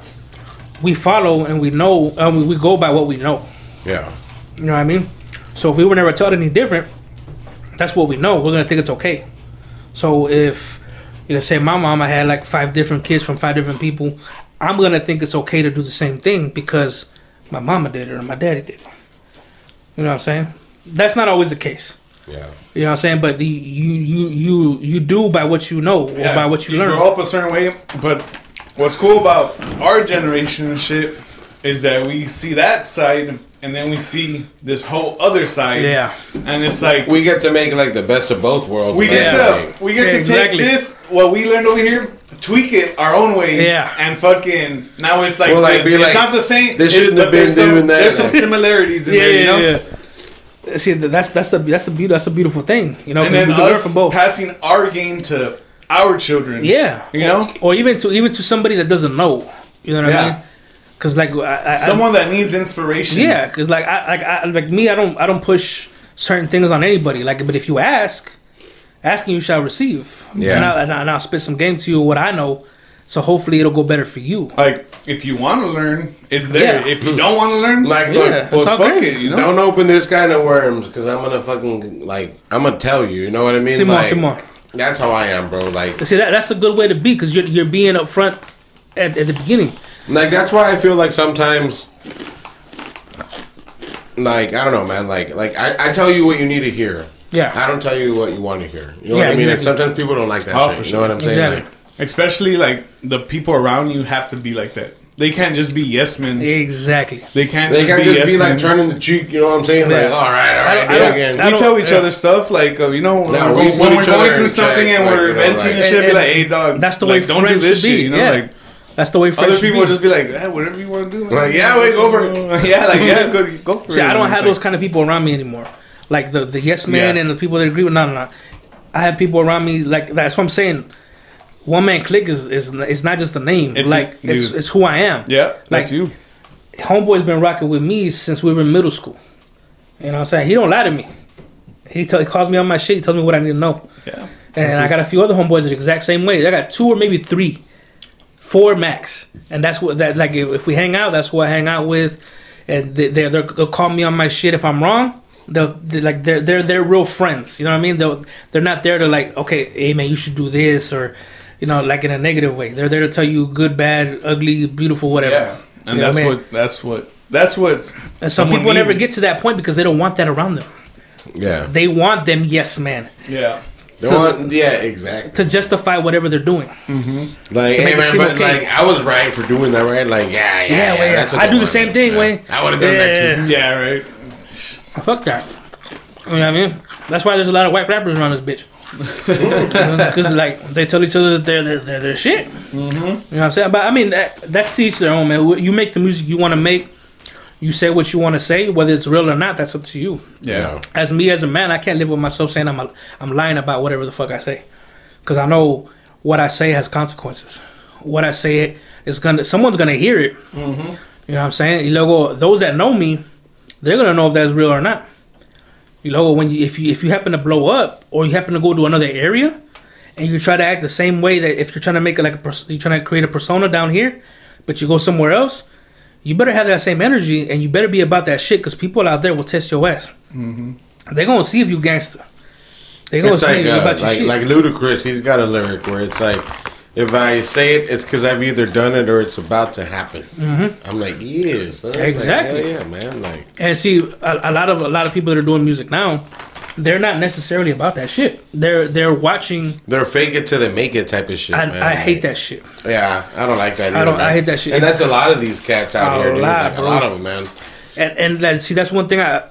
we follow and we know, um, we, we go by what we know. Yeah, You know what I mean? So if we were never taught any different, that's what we know. We're gonna think it's okay. So if you know, say my mama had like five different kids from five different people, I'm gonna think it's okay to do the same thing because my mama did it or my daddy did it. You know what I'm saying? That's not always the case. yeah. You know what I'm saying? But the, you you you you do by what you know or by what you, learn. grow up a certain way, but what's cool about our generation and shit is that we see that side and then we see this whole other side. Yeah. And it's like We get to make like the best of both worlds. we get man. to we get Yeah, to exactly. take this what we learned over here, tweak it our own way, Yeah. and fucking now it's like, Well, like, this. be it's like, not the same. they shouldn't but have been there's some, doing that. There's some similarities in yeah, there, you know. yeah, yeah. See, that's that's the that's a beautiful that's a beautiful thing. You know, And 'cause then we can learn us from both. passing our game to our children. Yeah, You know? or even to even to somebody that doesn't know. You know what I mean? Because like I, I, Someone that needs inspiration. yeah, because like I like I like me, I don't I don't push certain things on anybody. Like, but if you ask, asking you shall receive. Yeah. And, I, and, I, and I'll spit some game to you what I know. So hopefully it'll go better for you. Like if you want to learn, it's there. Yeah. If you don't want to learn, Like, Yeah. look, It's well, fuck great. it. You know. don't open this kind of worms because I'm gonna fucking like I'm gonna tell you. You know what I mean? Simon, like, Simon. That's how I am, bro. Like, See that that's a good way to be because you're you're being upfront at, at the beginning. Like that's why I feel like sometimes, like I don't know, man. Like, like I, I tell you what you need to hear. Yeah. I don't tell you what you want to hear. You know Yeah, what I mean? And sometimes people don't like that Oh, shit. for You know what I'm saying? Exactly. Like, Especially like the people around you have to be like that. They can't just be yes men. Exactly. They can't they just can't be just yes be like men. turning the cheek. You know what I'm saying? Like, all right, all right. all I right, don't- do I again. I we tell each yeah. other stuff like uh, you know when, No, we're, we go- when we're going through something check, and like, we're you know, venting like- and shit. And- be like, hey dog, That's the way like, don't friends do this should be. shit. You know, yeah. like that's the way friends other people be. will just be like, eh, whatever you want to do. man." Like, yeah, wait, go for it. yeah, like yeah, go go for See, it. I don't And have it's those kind of people around me anymore. Like the the yes man Yeah. and the people that agree with no, no, no. I have people around me like that's what I'm saying. One man click is is it's not just a name. It's like you. it's it's who I am. Yeah, that's Like- you. Homeboy's been rocking with me since we were in middle school. You know what I'm saying? He don't lie to me. He, tell, he calls me on my shit. He tells me what I need to know. Yeah. And I got a few other homeboys the exact same way. I got two or maybe three, four max, and that's what that like. If, we hang out, that's what I hang out with, and they they they'll they'll call me on my shit if I'm wrong. They'll they like they're they're they're real friends. You know what I mean? They'll they're not there to like okay, hey man, you should do this or. You know, like in a negative way. They're there to tell you good, bad, ugly, beautiful, whatever. Yeah, and You know that's I mean? what that's what that's what's. And some people never get to that point because they don't want that around them. Yeah. They want them yes man Yeah. They So- want- yeah, exactly. to justify whatever they're doing. Like, hey man, but okay. like I was right for doing that, right? Like, yeah, yeah, Yeah, yeah. well, yeah. that's I do the want. same thing, Yeah. Wayne. I would have done that too. Yeah. Right. Fuck that. You know what I mean? That's why there's a lot of white rappers around this bitch. Because like they tell each other that they're they're, they're, they're shit. Mm-hmm. You know what I'm saying? But I mean that, that's to each their own, man. You make the music you want to make. You say what you want to say, whether it's real or not. That's up to you. Yeah. As me as a man, I can't live with myself saying I'm a, I'm lying about whatever the fuck I say, because I know what I say has consequences. What I say is gonna someone's gonna hear it. Mm-hmm. You know what I'm saying? Y luego, those that know me, they're gonna know if that's real or not. You know, when you if you if you happen to blow up or you happen to go to another area and you try to act the same way that if you're trying to make it like a pers- you're trying to create a persona down here, but you go somewhere else, you better have that same energy and you better be about that shit because people out there will test your ass. Mm-hmm. They're gonna see if you gangster. They're gonna It's see like, you uh, about your like, shit. like Ludacris, he's got a lyric where it's like, if I say it, it's because I've either done it or it's about to happen. Mm-hmm. I'm like, yes? Like, Exactly. hell yeah, man. Like, And see, a, a lot of a lot of people that are doing music now, they're not necessarily about that shit. They're they're watching. they're fake it till they make it type of shit. I, man. I hate that shit. Yeah, I don't like that. I don't- I hate that shit. And that's a lot of these cats out A here. Dude. lot, like, a lot of them, man. And and that, see, that's one thing I.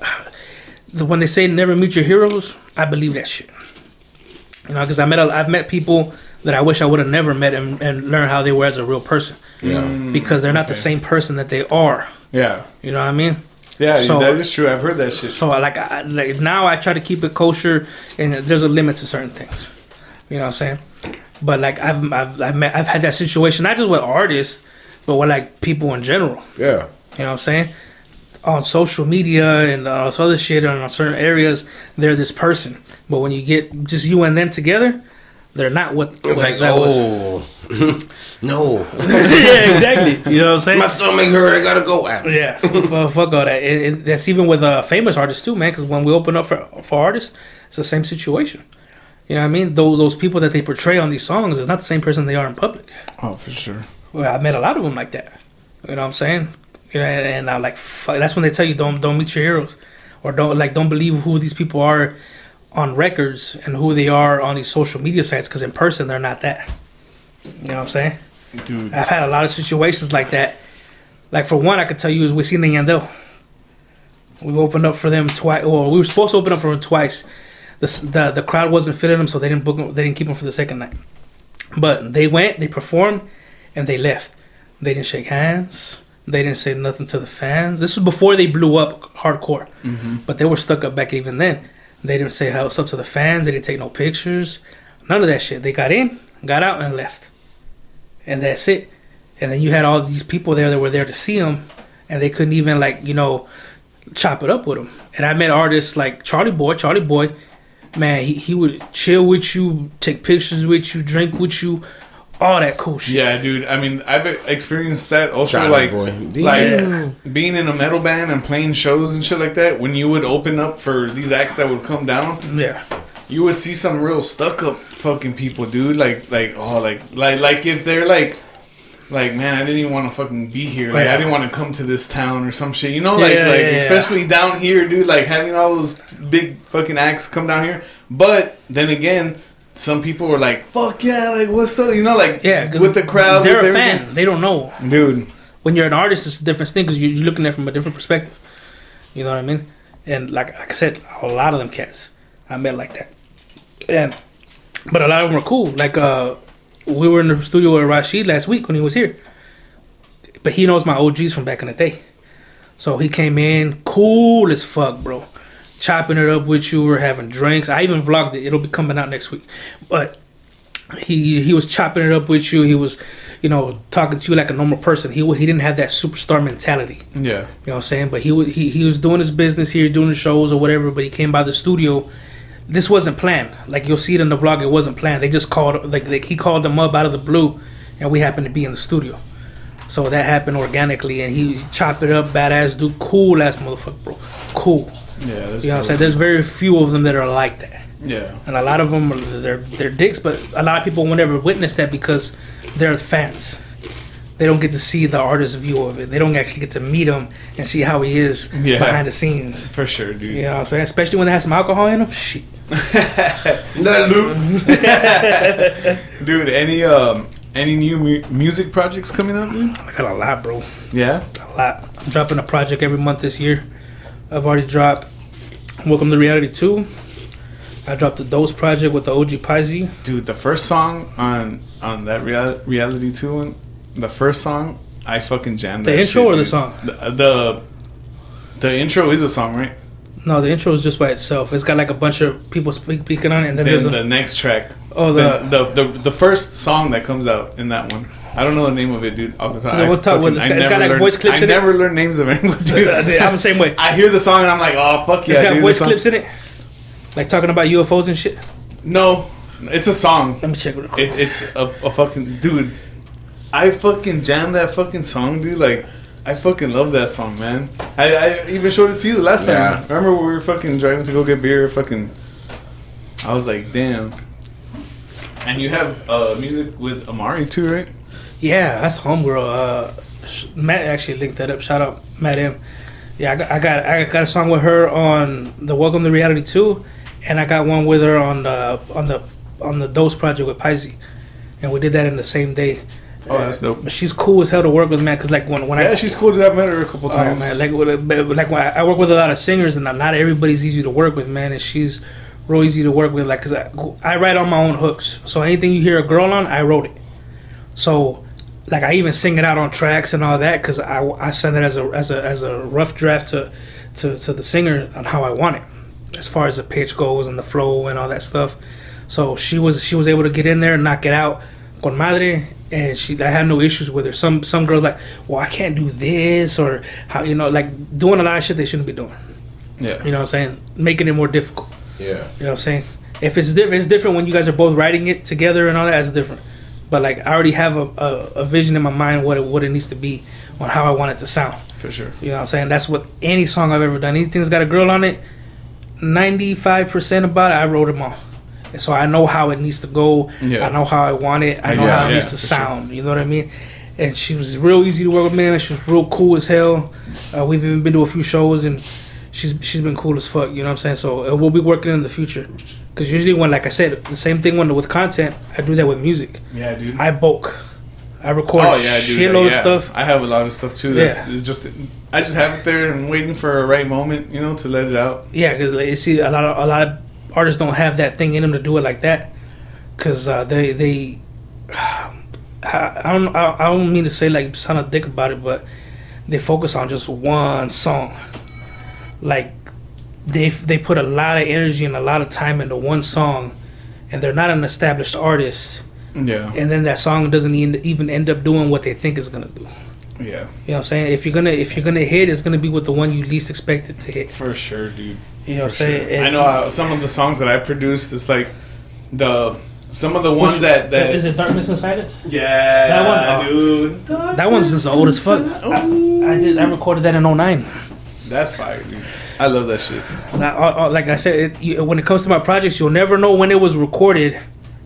The, when they say never meet your heroes, I believe that shit. You know, because I met a, I've met people that I wish I would have never met and, and learned how they were as a real person Yeah. Mm, because they're not the same person that they are. Yeah. You know what I mean? Yeah. So- that is true. I've heard that shit. So like, I, like now I try to keep it kosher, and there's a limit to certain things. You know what I'm saying? But like I've I've I've, met, I've had that situation not just with artists, but with like people in general. Yeah. You know what I'm saying? On social media and all this other shit, and on certain areas, they're this person. But when you get just you and them together, they're not what. It's what like, that was. oh, no. yeah, exactly. You know what I'm saying? My stomach hurt. I gotta go out. Yeah, fuck, fuck all that. And, and that's even with uh, famous artists too, man. Because when we open up for for artists, it's the same situation. You know what I mean? Those those people that they portray on these songs is not the same person they are in public. Oh, for sure. Well, I met a lot of them like that. You know what I'm saying? You know, and, and I like fuck, that's when they tell you don't don't meet your heroes, or don't like don't believe who these people are on records and who they are on these social media sites because in person they're not that. You know what I'm saying? Dude. I've had a lot of situations like that. Like for one, I could tell you is Wisin and Yandel. We opened up for them twice. Well, we were supposed to open up for them twice. The the, the crowd wasn't fitting them, so they didn't book them. They didn't keep them for the second night. But they went, they performed, and they left. They didn't shake hands. They didn't say nothing to the fans. This was before they blew up hardcore, mm-hmm. but they were stuck up back even then. They didn't say what's up to the fans. They didn't take no pictures. None of that shit. They got in, got out, and left. And that's it. And then you had all these people there that were there to see them, and they couldn't even like you know chop it up with them. And I met artists like Charlie Boy. Charlie Boy man, he, he would chill with you, take pictures with you, drink with you, all that cool shit. Yeah, dude. I mean, I've experienced that also, China like, boy. like Damn. being in a metal band and playing shows and shit like that. When you would open up for these acts that would come down, Yeah. you would see some real stuck up fucking people, dude. Like, like, oh, like, like, like if they're like, like, man, I didn't even want to fucking be here. Like, Yeah. I didn't want to come to this town or some shit. You know, like, Yeah, like, yeah, yeah. especially down here, dude. Like having all those big fucking acts come down here. But then again. Some people were like, "Fuck yeah!" Like, what's up? You know, like, Yeah, with the crowd, They're a everything. fan. They don't know. dude. When you're an artist, it's a different thing because you're looking at it from a different perspective. You know what I mean? And like, like I said, a lot of them cats I met like that. And but a lot of them were cool. Like uh, we were in the studio with Rashid last week when he was here. But he knows my OGs from back in the day. So he came in cool as fuck, bro. Chopping it up with you, we're having drinks. I even vlogged it. It'll be coming out next week. But he he was chopping it up with you. He was, you know, talking to you like a normal person. He he didn't have that superstar mentality. Yeah, You know what I'm saying? But he wa- he he was doing his business here, doing the shows or whatever. But he came by the studio. This wasn't planned. Like you'll see it in the vlog. It wasn't planned. They just called like, like he called them up out of the blue, and we happened to be in the studio. So that happened organically, and he chopped it up, badass dude, cool ass motherfucker, bro, cool. Yeah. That's You know what I'm saying? There's very few of them that are like that Yeah, and a lot of them are, they're they're dicks, but a lot of people will never witness that because they're fans. They don't get to see the artist's view of it. They don't actually get to meet him and see how he is Yeah. behind the scenes. for sure, dude. You know what I'm saying? Especially when they have some alcohol in them. Shit. Let loose. Dude, any um, any new mu- music projects coming up, dude? I got a lot, bro. Yeah, A lot. I'm dropping a project every month this year. I've already dropped Welcome to Reality 2. I dropped the Dose project with the OG Paisley. dude. The first song on on that real- reality two one, the first song, I fucking jammed. The intro shit, or the song? The, the the intro is a song, right? No, the intro is just by itself. It's got like a bunch of people speak, speaking on it, and then, Then there's a, the next track. oh The, the the the the first song that comes out in that one. I don't know the name of it, dude. Off the top, So I what type- what- fucking- got- it's got, never like, learned- voice clips I in it? never learned names of anyone, dude. I'm the same way. I hear the song and I'm like, oh fuck yeah, it's got dude, voice clips in it, like talking about UFOs and shit. No, it's a song. Let me check real quick. It, it's a, a fucking dude. I fucking jammed that fucking song, dude. Like, I fucking love that song, man. I, I even showed it to you the last time. Yeah. Remember we were fucking driving to go get beer? Fucking, I was like, damn. And you have uh, music with Amari too, right? Yeah, that's homegirl. Uh, Matt actually linked that up. Shout out Matt M. Yeah, I got, I got I got a song with her on the Welcome to Reality two, and I got one with her on the on the on the Dose project with Pisces, and we did that in the same day. Oh, that's dope. But she's cool as hell to work with, man. Cause like when when Yeah, I she's cool. Dude. I've met her a couple Oh, times. man, like like when I I work with a lot of singers, and not everybody's easy to work with, man. And she's real easy to work with, like because I, I write on my own hooks. So anything you hear a girl on, I wrote it. So like I even sing it out on tracks and all that because I, I send it as a as a as a rough draft to, to to the singer on how I want it, as far as the pitch goes and the flow and all that stuff. So she was she was able to get in there and knock it out con madre, and she I had no issues with her. Some some girls like, well, I can't do this or how you know like doing a lot of shit they shouldn't be doing. yeah. You know what I'm saying? Making it more difficult. Yeah. You know what I'm saying? If it's different, it's different when you guys are both writing it together and all that. It's different. But like I already have a, a, a vision in my mind what it, what it needs to be on how I want it to sound. for sure. You know what I'm saying? That's what any song I've ever done. Anything that's got a girl on it, 95% about it, I wrote them all. And so I know how it needs to go. Yeah. I know how I want it. I know Yeah, how it yeah, needs to for sure. sound. You know what I mean? And she was real easy to work with, man. She was real cool as hell. Uh, we've even been to a few shows, and she's she's been cool as fuck. You know what I'm saying? So uh, we'll be working in the future. Because usually, when like I said, the same thing when with content, I do that with music. Yeah, dude. I bulk. I record oh a yeah, dude. shitload yeah. of stuff. I have a lot of stuff too. That's Yeah. just I just have it there and waiting for a right moment, you know, to let it out. Yeah, because like, you see, a lot of a lot of artists don't have that thing in them to do it like that. Because uh, they they, I, I don't I, I don't mean to say like sound a dick about it, but they focus on just one song. Like they they put a lot of energy and a lot of time into one song, and they're not an established artist. Yeah, And then that song doesn't even even end up doing what they think it's gonna do. yeah, You know what I'm saying? If you're gonna if you're gonna hit, it's gonna be with the one you least expect it to hit. for sure, dude. You know what I'm saying? sure. I know uh, some of the songs that I produced. It's like the some of the ones that that is it Darkness Inside Us? yeah, That one? Oh. dude. That one's just old as fuck. I, I did. I recorded that in 09. That's fire, dude. I love that shit. Now, uh, uh, like I said, it, you, when it comes to my projects, you'll never know when it was recorded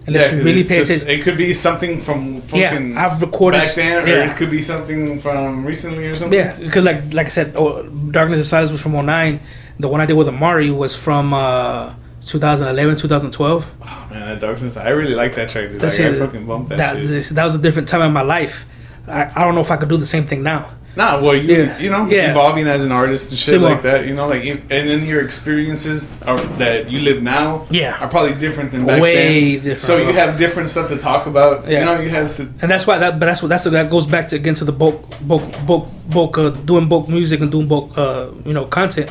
unless Yeah, you really pay just- attention. It could be something from fucking Yeah, I've recorded. back then, or it could be something from recently or something. Yeah, because like like I said, oh, Darkness and Silence was from 09. The one I did with Amari was from uh, 2011, 2012. Oh, man, that darkness. I really like that track, dude. That's like, I fucking bumped that, That, shit. this, that was a different time in my life. I, I don't know if I could do the same thing now. Nah, well, you Yeah. you know, Yeah. evolving as an artist and shit Similar. like that. You know, like and then your experiences are, that you live now, Yeah. are probably different than back Way then. different, So you have different stuff to talk about. Yeah. You know, you have to. and that's why that but that's what that's that goes back to again to the bulk bulk bulk bulk uh, doing bulk music and doing bulk uh, you know content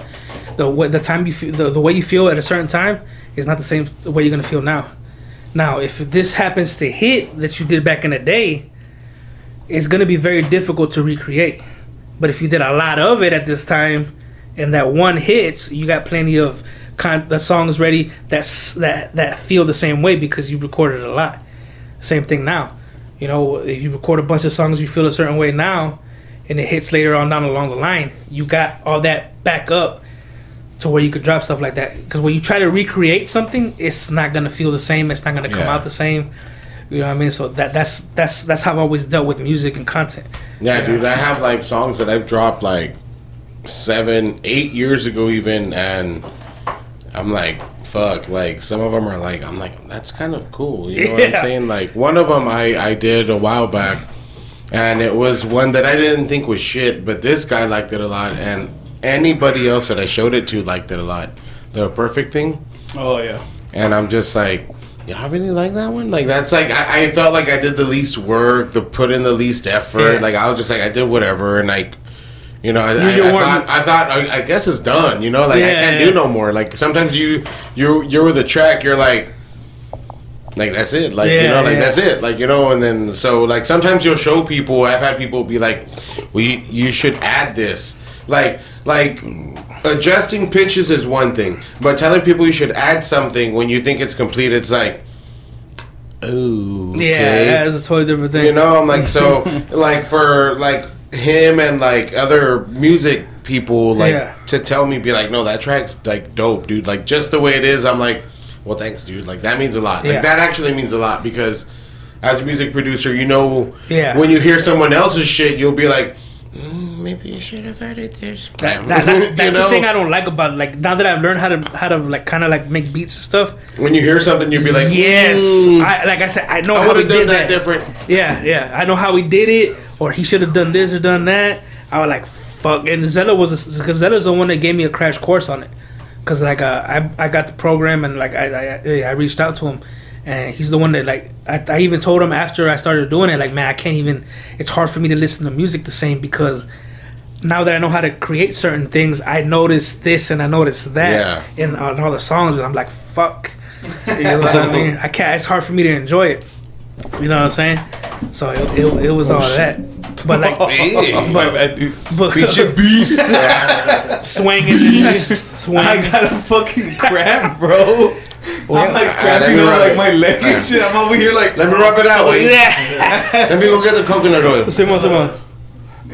the way the time you feel the, the way you feel at a certain time is not the same way you're gonna feel now now if this happens to hit that you did back in the day it's gonna be very difficult to recreate but if you did a lot of it at this time and that one hits you got plenty of con- the songs ready that's that that feel the same way because you recorded a lot same thing now. You know, if you record a bunch of songs you feel a certain way now, and it hits later on down along the line, you got all that back up to where you could drop stuff like that. Because when you try to recreate something, it's not gonna feel the same. It's not gonna come Yeah. out the same. You know what I mean? So that that's that's that's how I've always dealt with music and content. Yeah, dude, I have like songs that I've dropped like seven, eight years ago, even, and I'm like, fuck. Like some of them are like, I'm like, that's kind of cool. You know what I'm saying? Like one of them I I did a while back, and it was one that I didn't think was shit, but this guy liked it a lot, and anybody else that I showed it to liked it a lot. The perfect thing, Oh yeah. and I'm just like. Yeah, I really like that one. Like that's like I, I felt like I did the least work, the put in the least effort. Yeah. Like I was just like I did whatever, and like you know, I, I, I thought I thought I, I guess it's done. You know, like I can't yeah. do no more. Like sometimes you you you're with a track, you're like. Like that's it, like you know, like yeah. that's it, like you know, and then so like sometimes you'll show people. I've had people be like, "Well, you, you should add this." Like, like adjusting pitches is one thing, but telling people you should add something when you think it's complete, it's like, oh, Yeah, that's a totally different thing. you know, I'm like so like for like him and like other music people like Yeah. to tell me be like, no, that track's like dope, dude. Like just the way it is, I'm like, well, thanks, dude. Like that means a lot. Yeah. Like that actually means a lot because as a music producer, you know, Yeah. when you hear someone else's shit, you'll be like. Maybe you should have added this. That, that, that's that's know? the thing I don't like about it. like now that I've learned how to how to like kind of like make beats and stuff. when you hear something, you'll be like, Yes, "Mm, I, like I said, I know I how would we have done did that that. different. Yeah, yeah. I know how he did it, or he should have done this or done that. I was like, fuck. And Zella was because Zella's the one that gave me a crash course on it. Cause like uh, I I got the program and like I, I I reached out to him, and he's the one that like I, I even told him after I started doing it like man I can't even it's hard for me to listen to music the same because now that I know how to create certain things I notice this and I notice that in uh, on all the songs and I'm like fuck you know what I mean I can't it's hard for me to enjoy it you know what I'm saying so it, it, it was oh, all that but like Hey. My bad, dude. but Feature beast. swinging I got a fucking cramp, bro. I'm like ah, Alright, let cramping me on like it. my leg and ah. shit. I'm over here like. Let me rub it out. Wait. yeah Let me go get the coconut oil. Simon Simon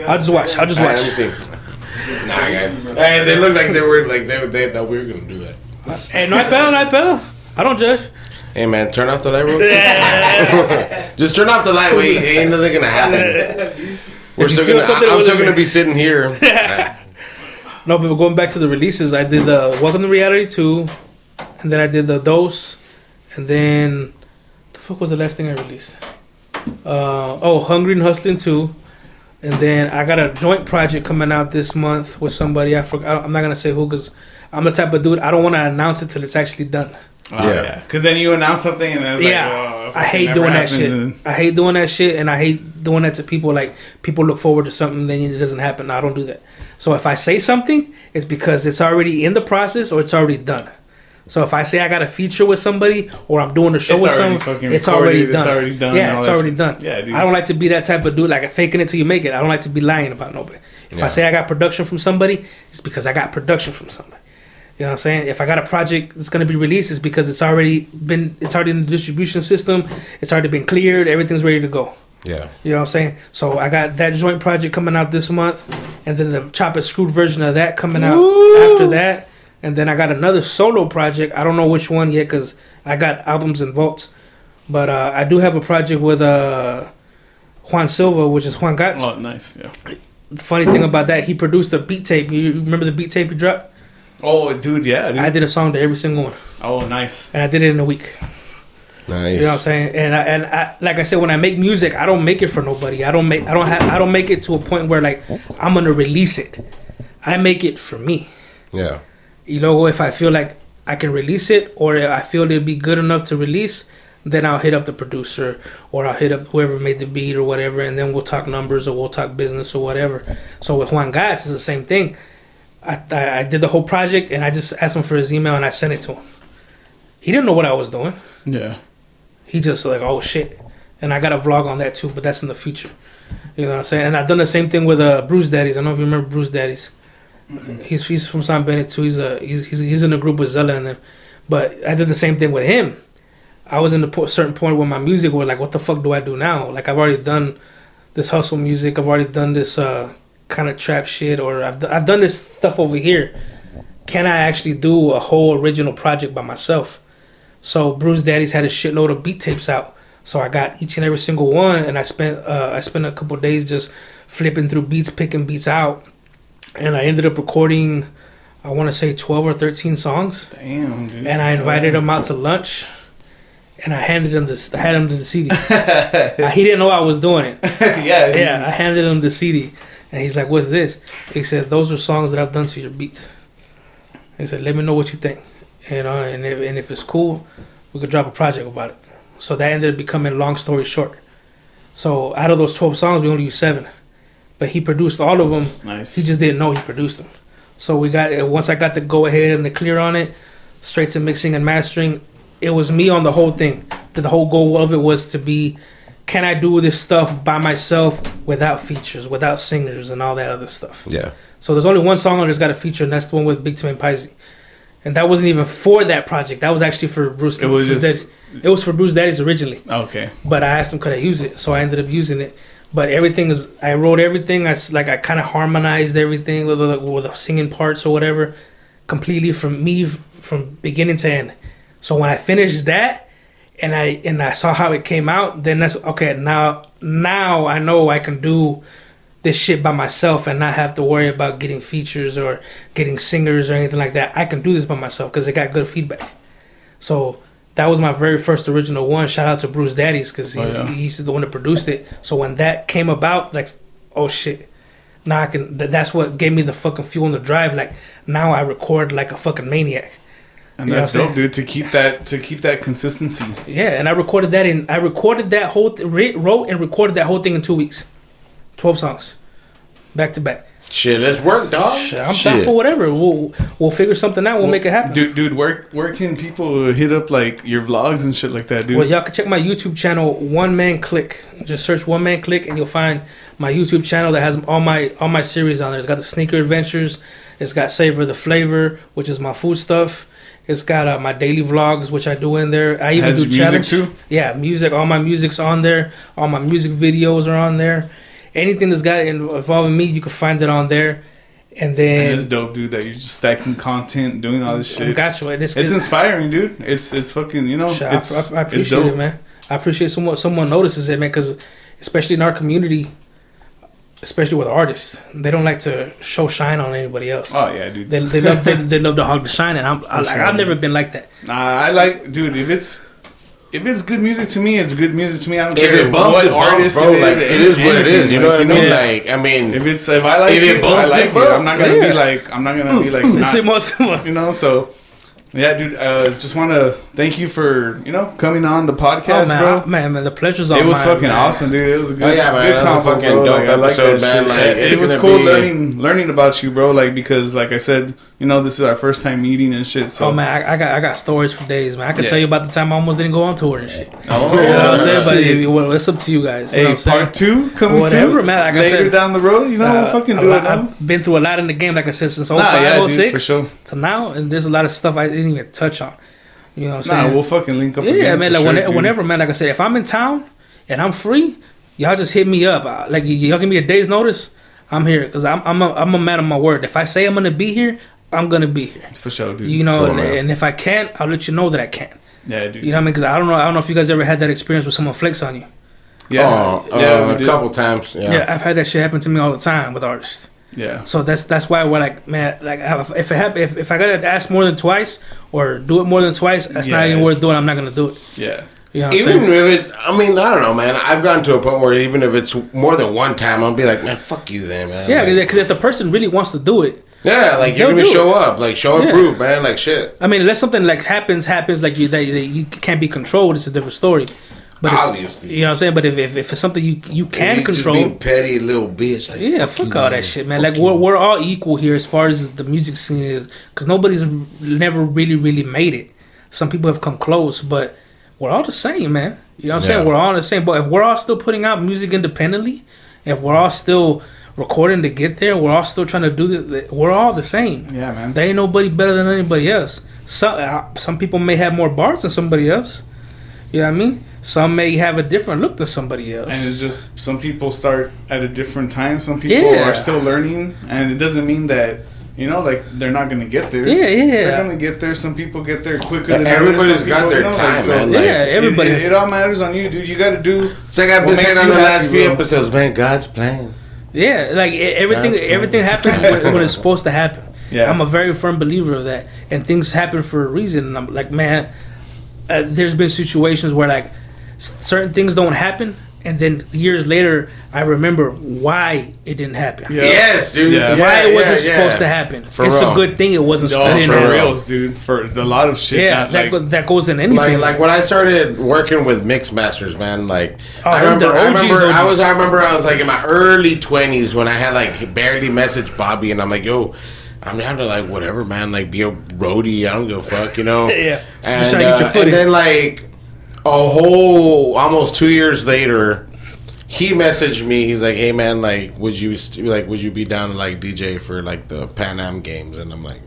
I'll just watch I'll just watch let me see. Nah, guys. Hey, they look like they were like they, they thought we were gonna do that. hey no hay pedo no I don't judge Hey man, turn off the light real quick. Just turn off the light. Wait, ain't nothing gonna happen. We're still gonna. I'm still gonna be sitting here. No, but we're going back to the releases, I did the Welcome to Reality 2, and then I did the Dose, and then the fuck was the last thing I released? Uh, oh, Hungry and Hustling 2, and then I got a joint project coming out this month with somebody. I forgot. I'm not gonna say who because I'm the type of dude I don't want to announce it till it's actually done. Oh, Yeah. yeah. Because then you announce something and it's yeah, like, oh, I hate never doing that shit. and- I hate doing that shit, and I hate doing that to people. Like people look forward to something, then it doesn't happen. I don't do that. So if I say something, it's because it's already in the process or it's already done. So if I say I got a feature with somebody or I'm doing a show It's with already someone, fucking it's already done. it's already done, Yeah, it's already shit. done. Yeah, dude. I don't like to be that type of dude, like faking it till you make it. I don't like to be lying about nobody. If I say I got production from somebody, it's because I got production from somebody. You know what I'm saying? If I got a project that's gonna be released, it's because it's already been it's already in the distribution system. It's already been cleared. Everything's ready to go. Yeah. You know what I'm saying? So I got that joint project coming out this month, and then the chop and screwed version of that coming out Woo! after that, and then I got another solo project. I don't know which one yet because I got albums in vaults, but uh, I do have a project with uh, Juan Silva, which is Juan Gats. Oh, nice. Yeah. Funny thing about that, he produced a beat tape. You remember the beat tape he dropped? Oh, dude. Yeah. Dude. I did a song to every single one, oh, nice. and I did it in a week. Nice. You know what I'm saying? And I, and I, like I said, when I make music, I don't make it for nobody. I don't make I don't have I don't make it to a point where like I'm gonna release it. I make it for me. Yeah. You know, if I feel like I can release it, or I feel it'd be good enough to release, then I'll hit up the producer, or I'll hit up whoever made the beat or whatever, and then we'll talk numbers or we'll talk business or whatever. So with Juan Gats, it's the same thing. I, I I did the whole project and I just asked him for his email and I sent it to him. He didn't know what I was doing Yeah. he just like oh shit and i got a vlog on that too but that's in the future you know what i'm saying and i've done the same thing with uh bruce daddies i don't know if you remember bruce daddies he's he's from San Benito too he's a he's, he's he's in a group with zella and them. But i did the same thing with him. I was in a po- certain point where my music was like what the fuck do i do now? Like i've already done this hustle music. I've already done this uh kind of trap shit or I've, d- I've done this stuff over here. Can i actually do a whole original project by myself? So Bruce Daddy's had a shitload of beat tapes out. So I got each and every single one, and I spent uh, I spent a couple days just flipping through beats, picking beats out, and I ended up recording, I want to say twelve or thirteen songs, Damn, dude. and I invited him out to lunch, and I handed him this, I had him the CD. Uh, he didn't know I was doing it. yeah. Yeah, I handed him the CD, and he's like, "What's this?" He said, "Those are songs that I've done to your beats." He said, "Let me know what you think." You know, and if, and if it's cool, we could drop a project about it. So that ended up becoming long story short. So out of those twelve songs, we only used seven, but he produced all of them. Nice. He just didn't know he produced them. So we got uh, once I got the go ahead and the clear on it, straight to mixing and mastering. It was me on the whole thing. The whole goal of it was to be, can I do this stuff by myself without features, without singers, and all that other stuff. Yeah. So there's only one song on there's got a feature, and that's the one with Big Tim and Pisey. And that wasn't even for that project. That was actually for Bruce. It was Bruce just- Daddy- it was for Bruce Daddy's originally. Okay. But I asked him could I use it, so I ended up using it. But everything is I wrote everything. I like I kind of harmonized everything with the, with the singing parts or whatever, completely from me from beginning to end. So when I finished that, and I and I saw how it came out, then that's okay. Now now I know I can do this shit by myself and not have to worry about getting features or getting singers or anything like that. I can do this by myself because it got good feedback. So that was my very first original one. Shout out to Bruce Daddies because he's, Oh, yeah. he's the one that produced it. So when that came about, like, oh shit, now I can. That's what gave me the fucking fuel and the drive. Like now I record like a fucking maniac. And You that's dope, dude. To keep that to keep that consistency. Yeah, and I recorded that in. I recorded that whole th- wrote and recorded that whole thing in two weeks, twelve songs, back to back. Shit, let's work, dog. Shit, I'm down for whatever. We'll we'll figure something out. We'll make it happen. Dude, dude, where where can people hit up like your vlogs and shit like that, dude? Well, y'all can check my YouTube channel, One Man Click. Just search One Man Click, and you'll find my YouTube channel that has all my all my series on there. It's got the sneaker adventures. It's got Savor the Flavor, which is my food stuff. It's got uh, my daily vlogs, which I do in there. I even Has do music challenge. too? Yeah, music. All my music's on there. All my music videos are on there. Anything that's got involving me, you can find it on there. And and then it's dope, dude. That you're just stacking content, doing all this shit. got you. And it's, It's inspiring, dude. It's it's fucking you know. I, it's, I, I it's appreciate dope. it, man. I appreciate someone someone notices it, man, because especially in our community, especially with artists, they don't like to show shine on anybody else. Oh yeah, dude. They, they love they, they love to hog the shine, and I'm I, like, sure, I've never been like that. Nah, I like, dude. If it's if it's good music to me, it's good music to me. I don't If care it bumps, what it bumps, artist bro. it is. like, it is what it is. You know what I Like, mean? know, Like, I mean, If it's if I like If it, it bumps, I like it it. I'm not gonna Yeah. be like I'm not gonna be like Say not, more, say you know. So Yeah, dude. Uh, just want to thank you for you know coming on the podcast, oh, man, bro. I- man, man, the pleasure's all It was mine, fucking man. awesome, dude. It was a good, Oh, yeah, man, good that was a combo, fucking bro. dope Like, I like episode, that man. shit. Like, it, it was cool be- learning learning about you, bro. Like because, like I said, you know, this is our first time meeting and shit. So Oh man, I, I got I got stories for days, man. I can Yeah. tell you about the time I almost didn't go on tour and shit. Oh, You know what I'm saying? But it- well, it's up to you guys. You know Hey, what I'm saying? part two coming Whatever, soon. man, like I Later said, down the road, you know, we'll Uh, fucking do lot- it. Now. I've been through a lot in the game, like I said, since Nah, 05, yeah, dude, 06 for sure. to now, and there's a lot of stuff I didn't even touch on. You know what I'm Nah, saying? we'll fucking link up. yeah, again man. Like sure, whenever, dude. whenever, man. Like I said, if I'm in town and I'm free, y'all just hit me up. Uh, Like y- y'all give me a day's notice, I'm here because I'm I'm a, I'm a man of my word. If I say I'm gonna be here, I'm gonna be here. for sure, dude. You know, and, and if I can't, I'll let you know that I can't. yeah, dude. You know what I mean? Because I don't know. I don't know if you guys ever had that experience where someone flicks on you. yeah, Oh, yeah, uh, we a couple times. Yeah. Yeah. I've had that shit happen to me all the time with artists. Yeah, So that's that's why we're like, man, like if it happen, if, if I gotta ask more than twice or do it more than twice, that's not even worth doing. I'm not gonna do it. yeah. You know what Even saying? if it, I mean, I don't know, man. I've gotten to a point where even if it's more than one time, I'll be like, man, fuck you, then, man. Yeah, Like, because if the person really wants to do it, yeah, like you're They'll gonna do show up, like show and Yeah. prove, man, like shit. I mean, unless something like happens, happens like you that, that you can't be controlled, it's a different story. But Obviously. you know what I'm saying. But if, if, if it's something you you can You control, petty little bitch. Like, Yeah, fuck, all that shit, man. Like we're we're all equal here as far as the music scene is, because nobody's never really really made it. Some people have come close, but we're all the same, man. You know what I'm Yeah. saying? We're all the same. But if we're all still putting out music independently, if we're all still recording to get there, we're all still trying to do this. We're all the same. Yeah, man. There ain't nobody better than anybody else. Some uh, some people may have more bars than somebody else. You know what I mean? Some may have a different look than somebody else. And it's just some people start at a different time. Some people Yeah. are still learning, and it doesn't mean that you know, like they're not gonna get there. Yeah, yeah. They're gonna get there. Some people get there quicker. Yeah, than others. everybody's Some got people, their you know, time, like, so man. yeah, everybody. It, it, it all matters on you, dude. You got to do. It's like I've What been saying on you the happy, last few bro? episodes, man. God's plan. Yeah, like everything, That's everything happens when, when it's supposed to happen. Yeah. I'm a very firm believer of that, and things happen for a reason. And I'm like, man, uh, there's been situations where like s- certain things don't happen, and then years later, I remember why it didn't happen. Yeah. Yes, dude. Yeah. Yeah, Why it wasn't yeah, supposed yeah. to happen. For it's real. a good thing it wasn't Oh, supposed to for for happen. real. reals, dude. For a lot of shit. Yeah, that like, that goes in anything. Like, like when I started working with mix masters, man. Like Oh, I they're remember, the I OGs, I was, I remember, I was like in my early twenties when I had like barely messaged Bobby, and I'm like, yo. I'm down to like whatever, man. Like be a roadie. I don't give a fuck, you know. Yeah. And, Just trying to get your uh, foot and in. then like a whole almost two years later, he messaged me. He's like, "Hey man, like, would you st- like would you be down to like DJ for like the Pan Am games?" And I'm like,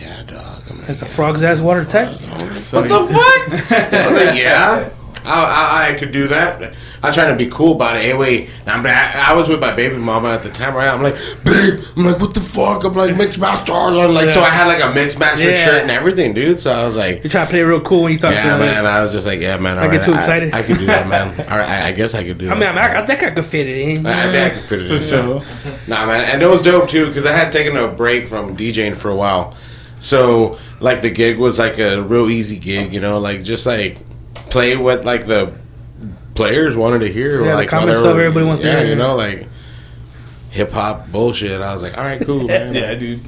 "Yeah, dog." I'm like, it's a frog's ass water tight. so what the fuck? I was like, yeah. I, I, I could do that. I was trying to be cool about it. Anyway, I'm, I, I was with my baby mama at the time, right? I'm like, babe, I'm like, what the fuck? I'm like, mixed masters. I'm like, so I had like a mixed master Yeah. shirt and everything, dude. So I was like, You try to play real cool when you talk to yeah, him. man. I was just like, yeah, man. I all get too excited. I, could do that, man. All right, I, I guess I could do I mean, I, mean, I, I think I could fit it in. I, I think I could fit it For in. sure. Nah, man, and it was dope too because I had taken a break from DJing for a while, so like the gig was like a real easy gig, you know, like just like play what like the players wanted to hear, or, Yeah, the like common whatever- stuff everybody wants to yeah, hear. you know, like hip hop bullshit. I was like, all right, cool, man. Yeah, dude.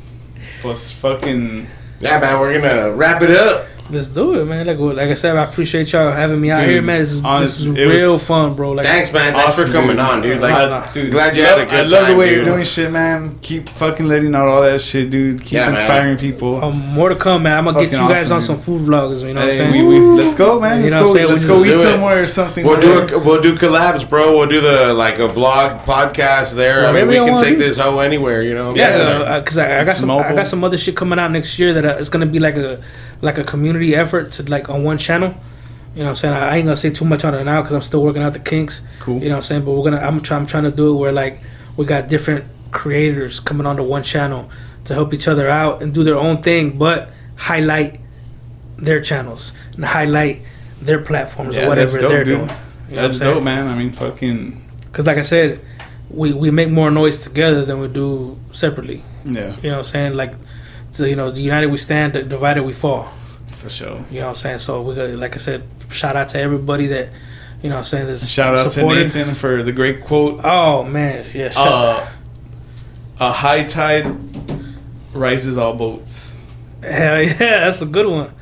Plus, fucking. yeah, man, we're gonna wrap it up. Let's do it, man. Like, like I said, I appreciate y'all having me out Dude, here, man. This is, honest- this is real was- fun, bro. Like, Thanks, man. Thanks for coming dude. on, dude. Like, nah. Dude, Glad you love, had a good I love the time, way you're doing shit, man. Keep fucking letting out all that shit, dude. Keep Yeah, man. inspiring people. Um, more to come, man. I'm gonna get you guys awesome, on some food vlogs. You know what I'm saying? we, we, let's go, man. You Let's know go. Saying? Let's go eat it. somewhere or something. We'll do a, we'll do collabs, bro. We'll do the like a vlog podcast there. I mean, we can take this hoe anywhere, you know. Yeah, because I, I got some, I got some other shit coming out next year that uh, it's gonna be like a, like a community effort to like on one channel. You know what I'm saying? I ain't gonna say too much on it now because I'm still working out the kinks. Cool. You know what I'm saying? But we're gonna, I'm trying, I'm trying to do it where like we got different creators coming onto one channel to help each other out and do their own thing, but highlight their channels and highlight their platforms Yeah, or whatever dope, they're dude. doing. You know That's dope, man. I mean, fucking. Because like I said, we we make more noise together than we do separately. Yeah, You know what I'm saying? Like, so you know, united we stand, divided we fall. for sure. You know what I'm saying? So we got, like I said, shout out to everybody that, you know, what I'm saying this. Shout out supported. to Nathan for the great quote. Oh man, yeah. Shout Uh, a high tide rises all boats. Hell yeah, that's a good one.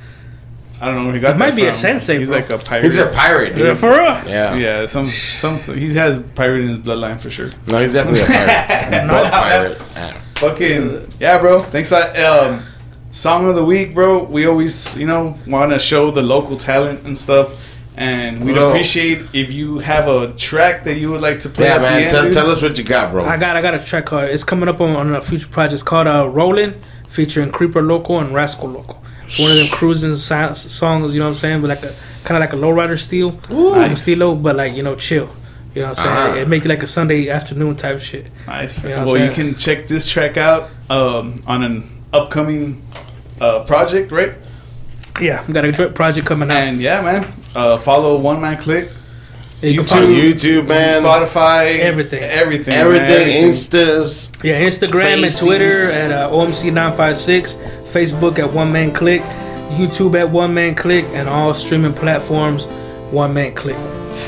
I don't know where he got He might that be a from. sensei, He's bro. like a pirate. He's a pirate, Yeah, dude. for real. Yeah. yeah, some some he has pirate in his bloodline for sure. No, he's definitely a pirate. But pirate. Yeah. Fucking yeah, bro. Thanks a lot. Um, song of the week, bro. We always you know want to show the local talent and stuff. And we'd Bro. appreciate if you have a track that you would like to play. Yeah, at the man. end, Tell, tell us what you got, bro. I got I got a track called it's coming up on, on a future project It's called uh Rollin' featuring Creeper Local and Rascal Local. It's one of them cruising so- songs, you know what I'm saying? But like a kind of like a lowrider steel, like Nice. stilo, but like you know chill. You know what I'm saying? Ah. It make it like a Sunday afternoon type of shit. Nice. You know well, I'm you can check this track out um, on an upcoming uh, project, right? Yeah, we got a joint project coming out. And yeah, man. Uh, follow One Man Click, Yeah, you can YouTube, follow- YouTube, man. Spotify, Everything. everything, man, Everything, Instas. Yeah, Instagram and Twitter at uh, OMC956, Facebook at One Man Click, YouTube at One Man Click, and all streaming platforms One Man Click.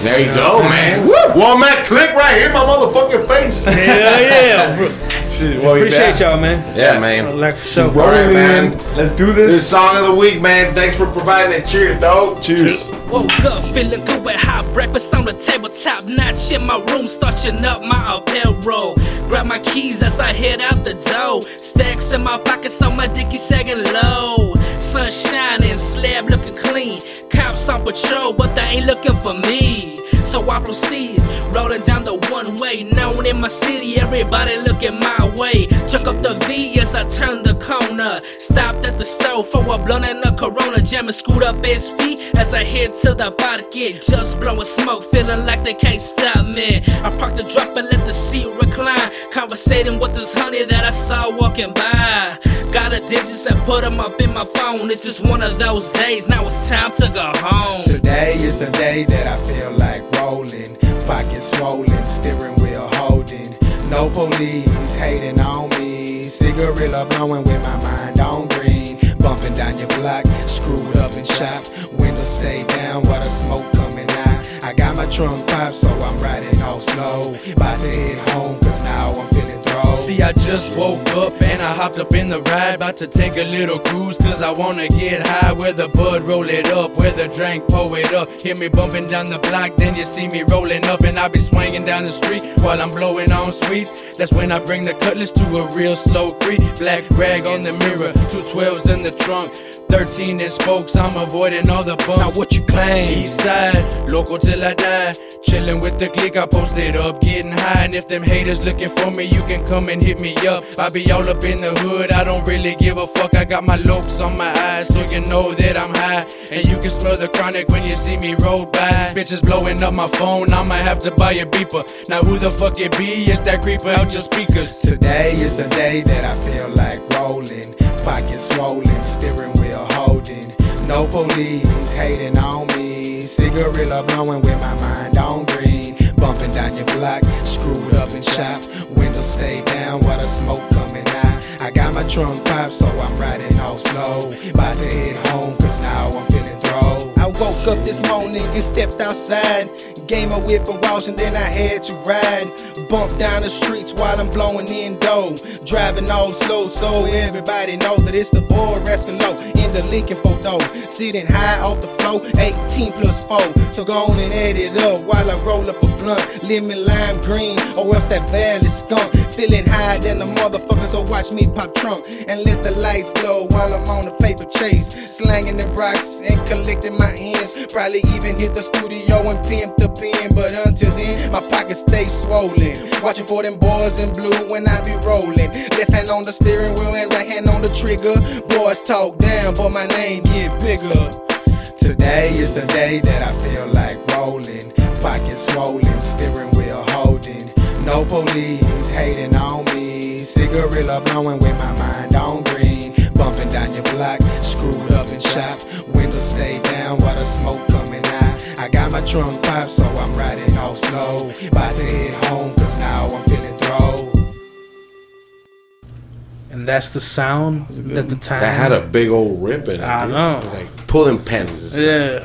There you go, man. Woo! One man click right here, my motherfucking face. Hell yeah, bro. Shit, well, Appreciate back. y'all, man. Yeah, man. Like for sure. All right, man. Let's do This this. song of the week, man. Thanks for providing it. Cheers, dog. Cheers. Woke up feeling good with hot breakfast on the table, top notch in my room, starching up my apparel. Grab my keys as I head out the door. Stacks in my pockets on my dicky sagging low. Sun shining, slab looking clean. Cops on patrol, but they ain't looking for me. So I proceed, rolling down the one way. Known in my city, everybody looking my way. Chuck up the V as I turn the corner. Stopped at the store for a blunt and a Corona. Jamming, scoot up SP as I head to the pocket. Just blowing smoke, feeling like they can't stop me. I park the drop and let the seat recline. Conversating with this honey that I saw walking by. Got the digits and put them up in my phone. It's just one of those days. Now it's time to go home. Today is the day that I feel like rolling. Pockets swollen, steering wheel holding. No police hating on me. Cigarette blowing with my mind on green. Bumping down your block, screwed up and chopped. Windows stay down while the smoke coming. I got my trunk popped, so I'm riding off slow. About to head home, cause now I'm feeling throw. See, I just woke up and I hopped up in the ride. About to take a little cruise, cause I wanna get high. Where the bud roll it up, where the drink pour it up. Hear me bumping down the block, then you see me rolling up. And I be swinging down the street while I'm blowing on sweets. That's when I bring the cutlass to a real slow creep. Black rag on the mirror, two 12s in the trunk. 13 inch spokes, I'm avoiding all the bumps. Now what you claim? East side, local till I die. Chillin' with the click, I posted up, getting high. And if them haters looking for me, you can come and hit me up. I be all up in the hood, I don't really give a fuck. I got my looks on my eyes, so you know that I'm high. And you can smell the chronic when you see me roll by. Bitches blowing up my phone, I might have to buy a beeper. Now who the fuck it be? It's that creeper out your speakers. Today is the day that I feel like rolling. Pockets swollen, steering wheel. No police hating on me. Cigarette blowing with my mind on green. Bumping down your block, screwed up and chopped. Windows stay down while the smoke out. I got my trunk popped, so I'm riding off slow. About to head home, cause now I'm feeling throw. I woke up this morning and stepped outside. Game a whip and wash and then I had to ride. Bump down the streets while I'm blowing in dough. Driving all slow so everybody know that it's the boy resting low in the Lincoln photo. Sitting high off the floor, 18 plus 4. So go on and add it up while I roll up a blunt. Lemon lime green or else that valley skunk. Feeling high than the motherfucker, so watch me pop trunk and let the lights glow while I'm on a paper chase. Slanging the rocks and collecting my ends. Probably even hit the studio and pimp the pen. But until then, my pockets stay swollen. Watching for them boys in blue when I be rolling. Left hand on the steering wheel and right hand on the trigger. Boys talk down, but my name get bigger. Today is the day that I feel like rolling. Pockets swollen, steering wheel holding. No police hating on me. Cigarette blowing with my mind on green. Bumping down your block, screwed up and chopped. Windows stay down while the smoke coming out. I got my trunk popped, so I'm riding off slow. About to head home, cause now I'm feeling throw. And that's the sound that the time. That had a big old rip in it. I dude. know. It was like pulling pennies. Yeah.